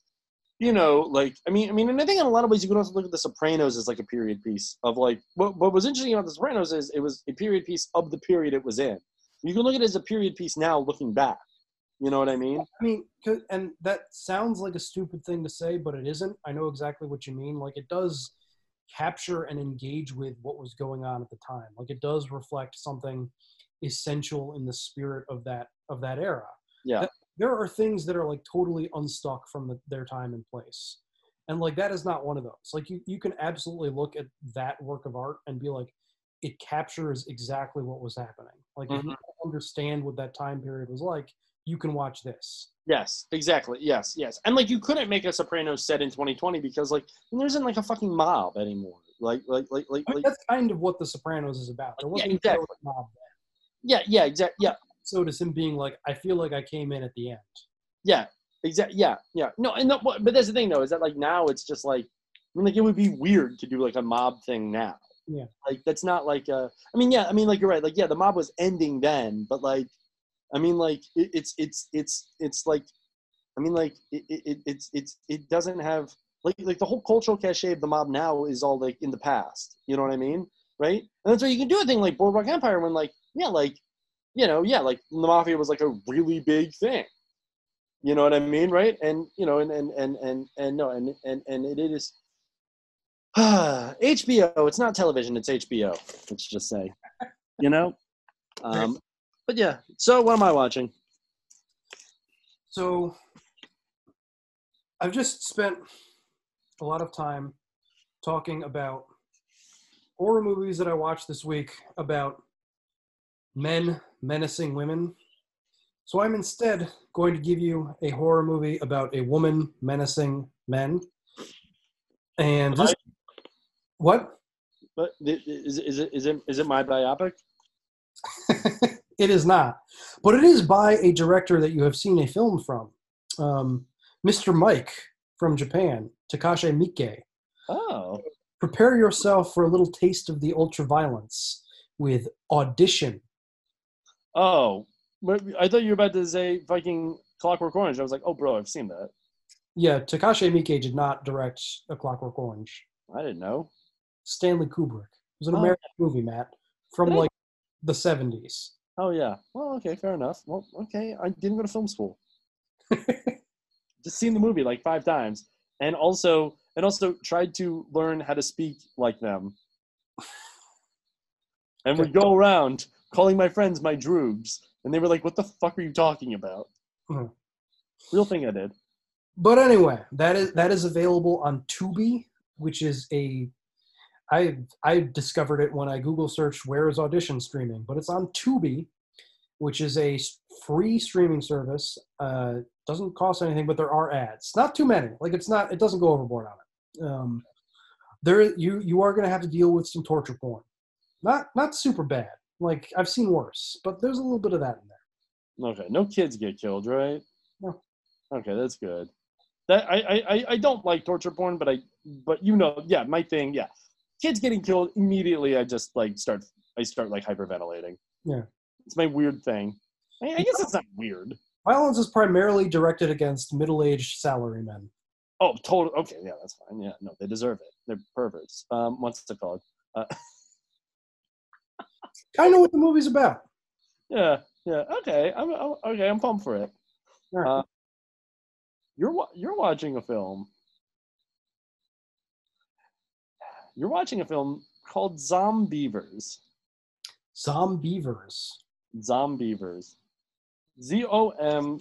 you know, like I mean, I mean, and I think in a lot of ways you can also look at The Sopranos as like a period piece of like what what was interesting about The Sopranos is it was a period piece of the period it was in. You can look at it as a period piece now, looking back. You know what I mean? I mean, and that sounds like a stupid thing to say, but it isn't. I know exactly what you mean. Like it does capture and engage with what was going on at the time. Like it does reflect something essential in the spirit of that of that era. Yeah. That- there are things that are like totally unstuck from the, their time and place, and like that is not one of those. Like you you can absolutely look at that work of art and be like, it captures exactly what was happening. Like if mm-hmm. you understand what that time period was like, you can watch this. Yes, exactly. Yes, yes. And like you couldn't make a Sopranos set in 2020 because like there isn't like a fucking mob anymore. Like like like like, I mean, like that's kind of what The Sopranos is about. There wasn't exactly. a mob then. yeah, yeah, exactly. Yeah, So does him being like, I feel like I came in at the end. Yeah, exactly. Yeah, yeah. No, and but that's the thing though is that like now it's just like I mean like it would be weird to do like a mob thing now. Yeah. Like that's not like uh I mean yeah I mean like you're right like yeah the mob was ending then but like I mean like it, it's it's it's it's like I mean like it, it it- it's it's it doesn't have like like the whole cultural cachet of the mob now is all like in the past. You know what I mean? Right? And that's why you can do a thing like Boardwalk Empire when like yeah like you know yeah like the mafia was like a really big thing you know what i mean right and you know and and and and, and no and and and it, it is hbo it's not television it's hbo let's just say you know um but yeah so what am i watching So I've just spent a lot of time talking about horror movies that I watched this week about men menacing women. So I'm instead going to give you a horror movie about a woman menacing men. And this, what? but is, is it is it is it my biopic It is not, but it is by a director that you have seen a film from, um, Mr. Mike from Japan, Takashi Miike. oh Prepare yourself for a little taste of the ultra violence with Audition. oh i thought you were about to say fucking clockwork orange i was like oh bro i've seen that Yeah, Takashi Miike did not direct A Clockwork Orange. i didn't know Stanley Kubrick. It was an Oh. American movie, Matt, from like the 70s. Oh yeah. Well okay fair enough. Well okay i didn't go to film school. Just seen the movie like five times. And also and also tried to learn how to speak like them. And would go around calling my friends my droogs and they were like what the fuck are you talking about? Mhm. real thing i did. But anyway, that is that is available on Tubi, which is a I I discovered it when I Google searched where is audition streaming, but it's on Tubi, which is a free streaming service. Uh, doesn't cost anything, but there are ads. Not too many. Like it's not. It doesn't go overboard on it. Um, there you you are going to have to deal with some torture porn. Not not super bad. Like I've seen worse, but there's a little bit of that in there. okay no kids get killed right No. okay that's good that I, I I- i don't like torture porn but i but you know yeah my thing yeah kids getting killed immediately i just like start i start like hyperventilating Yeah. it's my weird thing i, I guess it's not weird Violence is primarily directed against middle-aged salarymen. Oh, total. Okay, yeah, that's fine. Yeah, no, they deserve it. They're perverts. Um, what's it called? Uh, I know what the movie's about. yeah, yeah. Okay, I'm, I'm okay. I'm pumped for it. Uh, you're wa- you're watching a film. You're watching a film called Zombeavers. Zombeavers. Zombeavers. Z O M.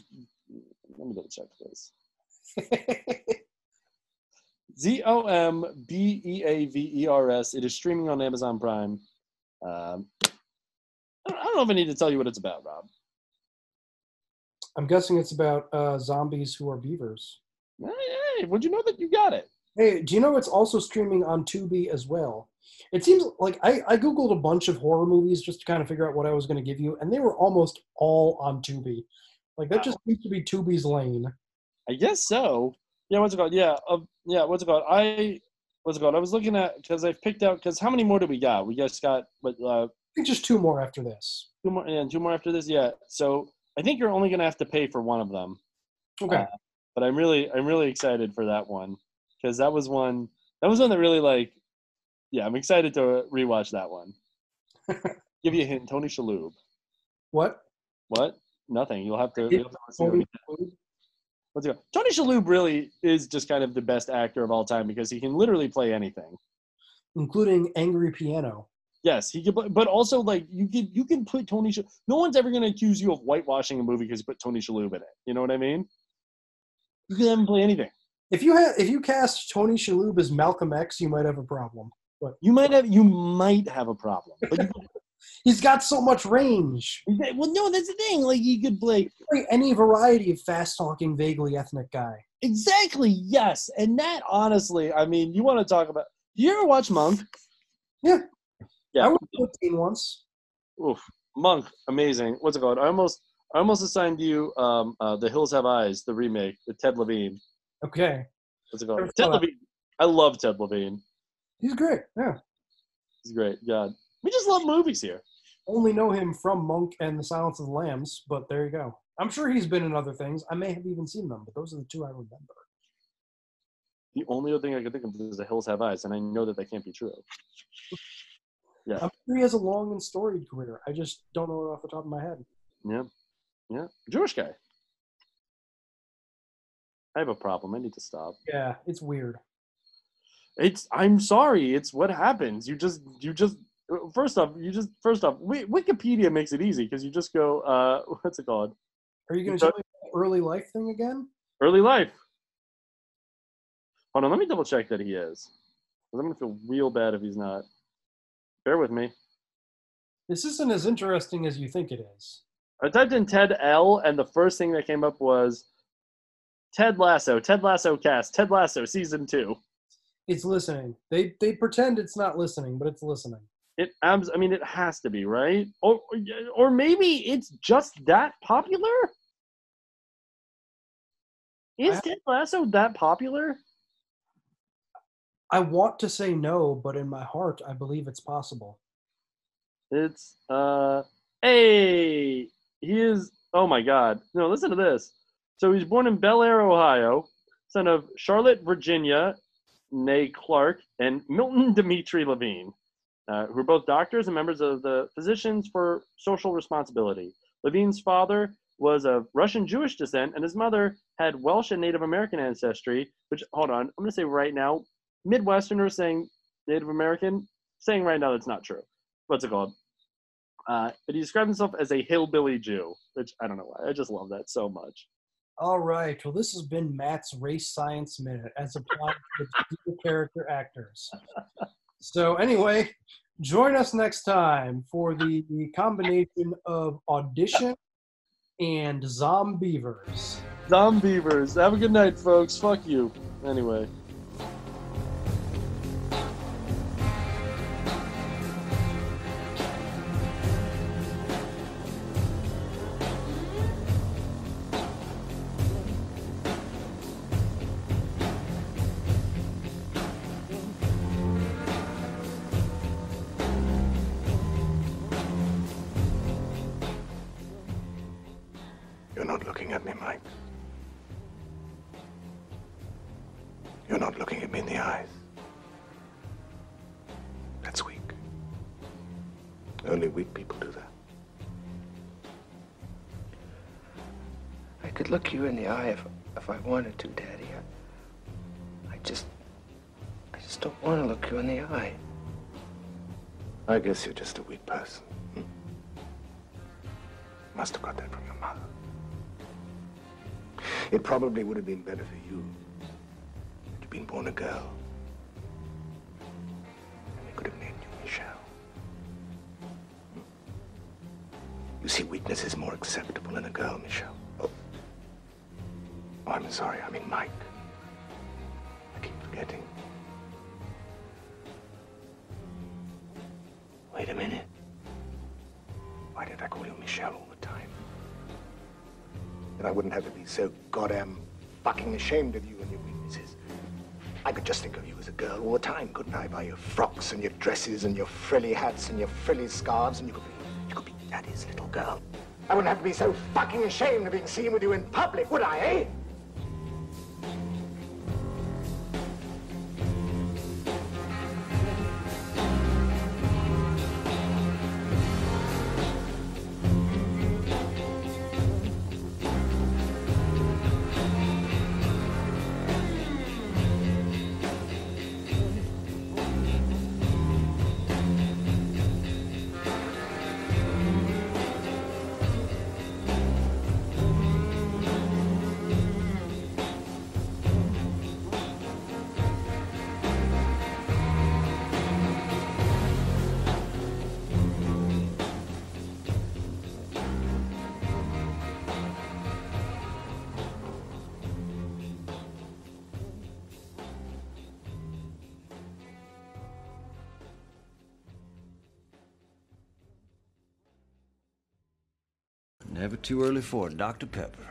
Let me double check this. Z O M B E A V E R S. It is streaming on Amazon Prime. Um, I don't know if I need to tell you what it's about, Rob. I'm guessing it's about uh, zombies who are beavers. Hey, hey, would you know that you got it? Hey, do you know it's also streaming on Tubi as well? It seems like I, I googled a bunch of horror movies just to kind of figure out what I was going to give you, and they were almost all on Tubi. Like that just seems to be Tubi's lane. I guess so. Yeah, what's it called? Yeah, uh, yeah, what's it called? I what's it called? I was looking at because I've picked out because how many more do we got? We just got but uh, I think just two more after this. two more and two more after this. Yeah, so I think you're only gonna have to pay for one of them. Okay. Uh, but I'm really I'm really excited for that one because that was one that was one that really like yeah I'm excited to rewatch that one. Give you a hint, Tony Shalhoub. What? What? Nothing. You'll have to. You'll have to see what we did. What's it? Tony Shalhoub really is just kind of the best actor of all time because he can literally play anything. Including Angry Piano. Yes, he can, play, but also like you can you can put Tony. No one's ever going to accuse you of whitewashing a movie because you put Tony Shalhoub in it. You know what I mean? You can have him play anything. If you have if you cast Tony Shalhoub as Malcolm X, you might have a problem. But You might have you might have a problem. But you, he's got so much range. well, no, that's the thing. Like he could play any variety of fast talking, vaguely ethnic guy. exactly yes, and that honestly, I mean, you want to talk about? You ever watch Monk? Yeah. Yeah. I was 14 once. Oof, Monk, amazing. What's it called? I almost, I almost assigned you um, uh, The Hills Have Eyes, the remake with Ted Levine. Okay. What's it called? Ted. Levine. I love Ted Levine. He's great. Yeah. He's great. God, we just love movies here. Only know him from Monk and The Silence of the Lambs, but there you go. I'm sure he's been in other things. I may have even seen them, but those are the two I remember. The only other thing I can think of is The Hills Have Eyes, and I know that that can't be true. Yeah, I'm sure he has a long and storied career. I just don't know it off the top of my head. yeah, yeah. Jewish guy. I have a problem. I need to stop. Yeah, it's weird. It's. I'm sorry. It's what happens. You just. You just. First off, you just. First off, Wikipedia makes it easy because you just go. Uh, what's it called? Are you going to tell me the early life thing again? Early life. Hold on. Let me double check that he is. I'm gonna feel real bad if he's not. Bear with me. This isn't as interesting as you think it is. I typed in Ted L, and the first thing that came up was Ted Lasso, Ted Lasso cast, Ted Lasso season two. It's listening. They they pretend it's not listening, but it's listening. It, I mean, it has to be right, or or maybe it's just that popular. Is I- Ted Lasso that popular? I want to say no, but in my heart, I believe it's possible. It's uh, hey, he is. Oh my God! No, listen to this. So he's born in Bellaire, Ohio, son of Charlotte Virginia, nay Clark, and Milton Dimitri Levine, uh, who are both doctors and members of the Physicians for Social Responsibility. Levine's father was of Russian Jewish descent, and his mother had Welsh and Native American ancestry. Which, hold on, I'm going to say right now, Midwesterners saying Native American, saying right now that's not true. What's it called? Uh, but he described himself as a hillbilly Jew, which I don't know why. I just love that so much. All right. Well, this has been Matt's Race Science Minute as applied to character actors. So, anyway, join us next time for the, the combination of audition and Zombeavers. Zombeavers. Have a good night, folks. Fuck you. Anyway. Guess you're just a weak person. Hmm? Must have got that from your mother. It probably would have been better for you had you been born a girl. And they could have named you Michelle. Hmm? You see, weakness is more acceptable in a girl, Michelle. Oh, Oh, I'm sorry. I mean so goddamn fucking ashamed of you and your weaknesses. I could just think of you as a girl all the time, couldn't I? By your frocks and your dresses and your frilly hats and your frilly scarves, and you could be, you could be Daddy's little girl. I wouldn't have to be so fucking ashamed of being seen with you in public, would I, eh? Too early for it, Dr. Pepper.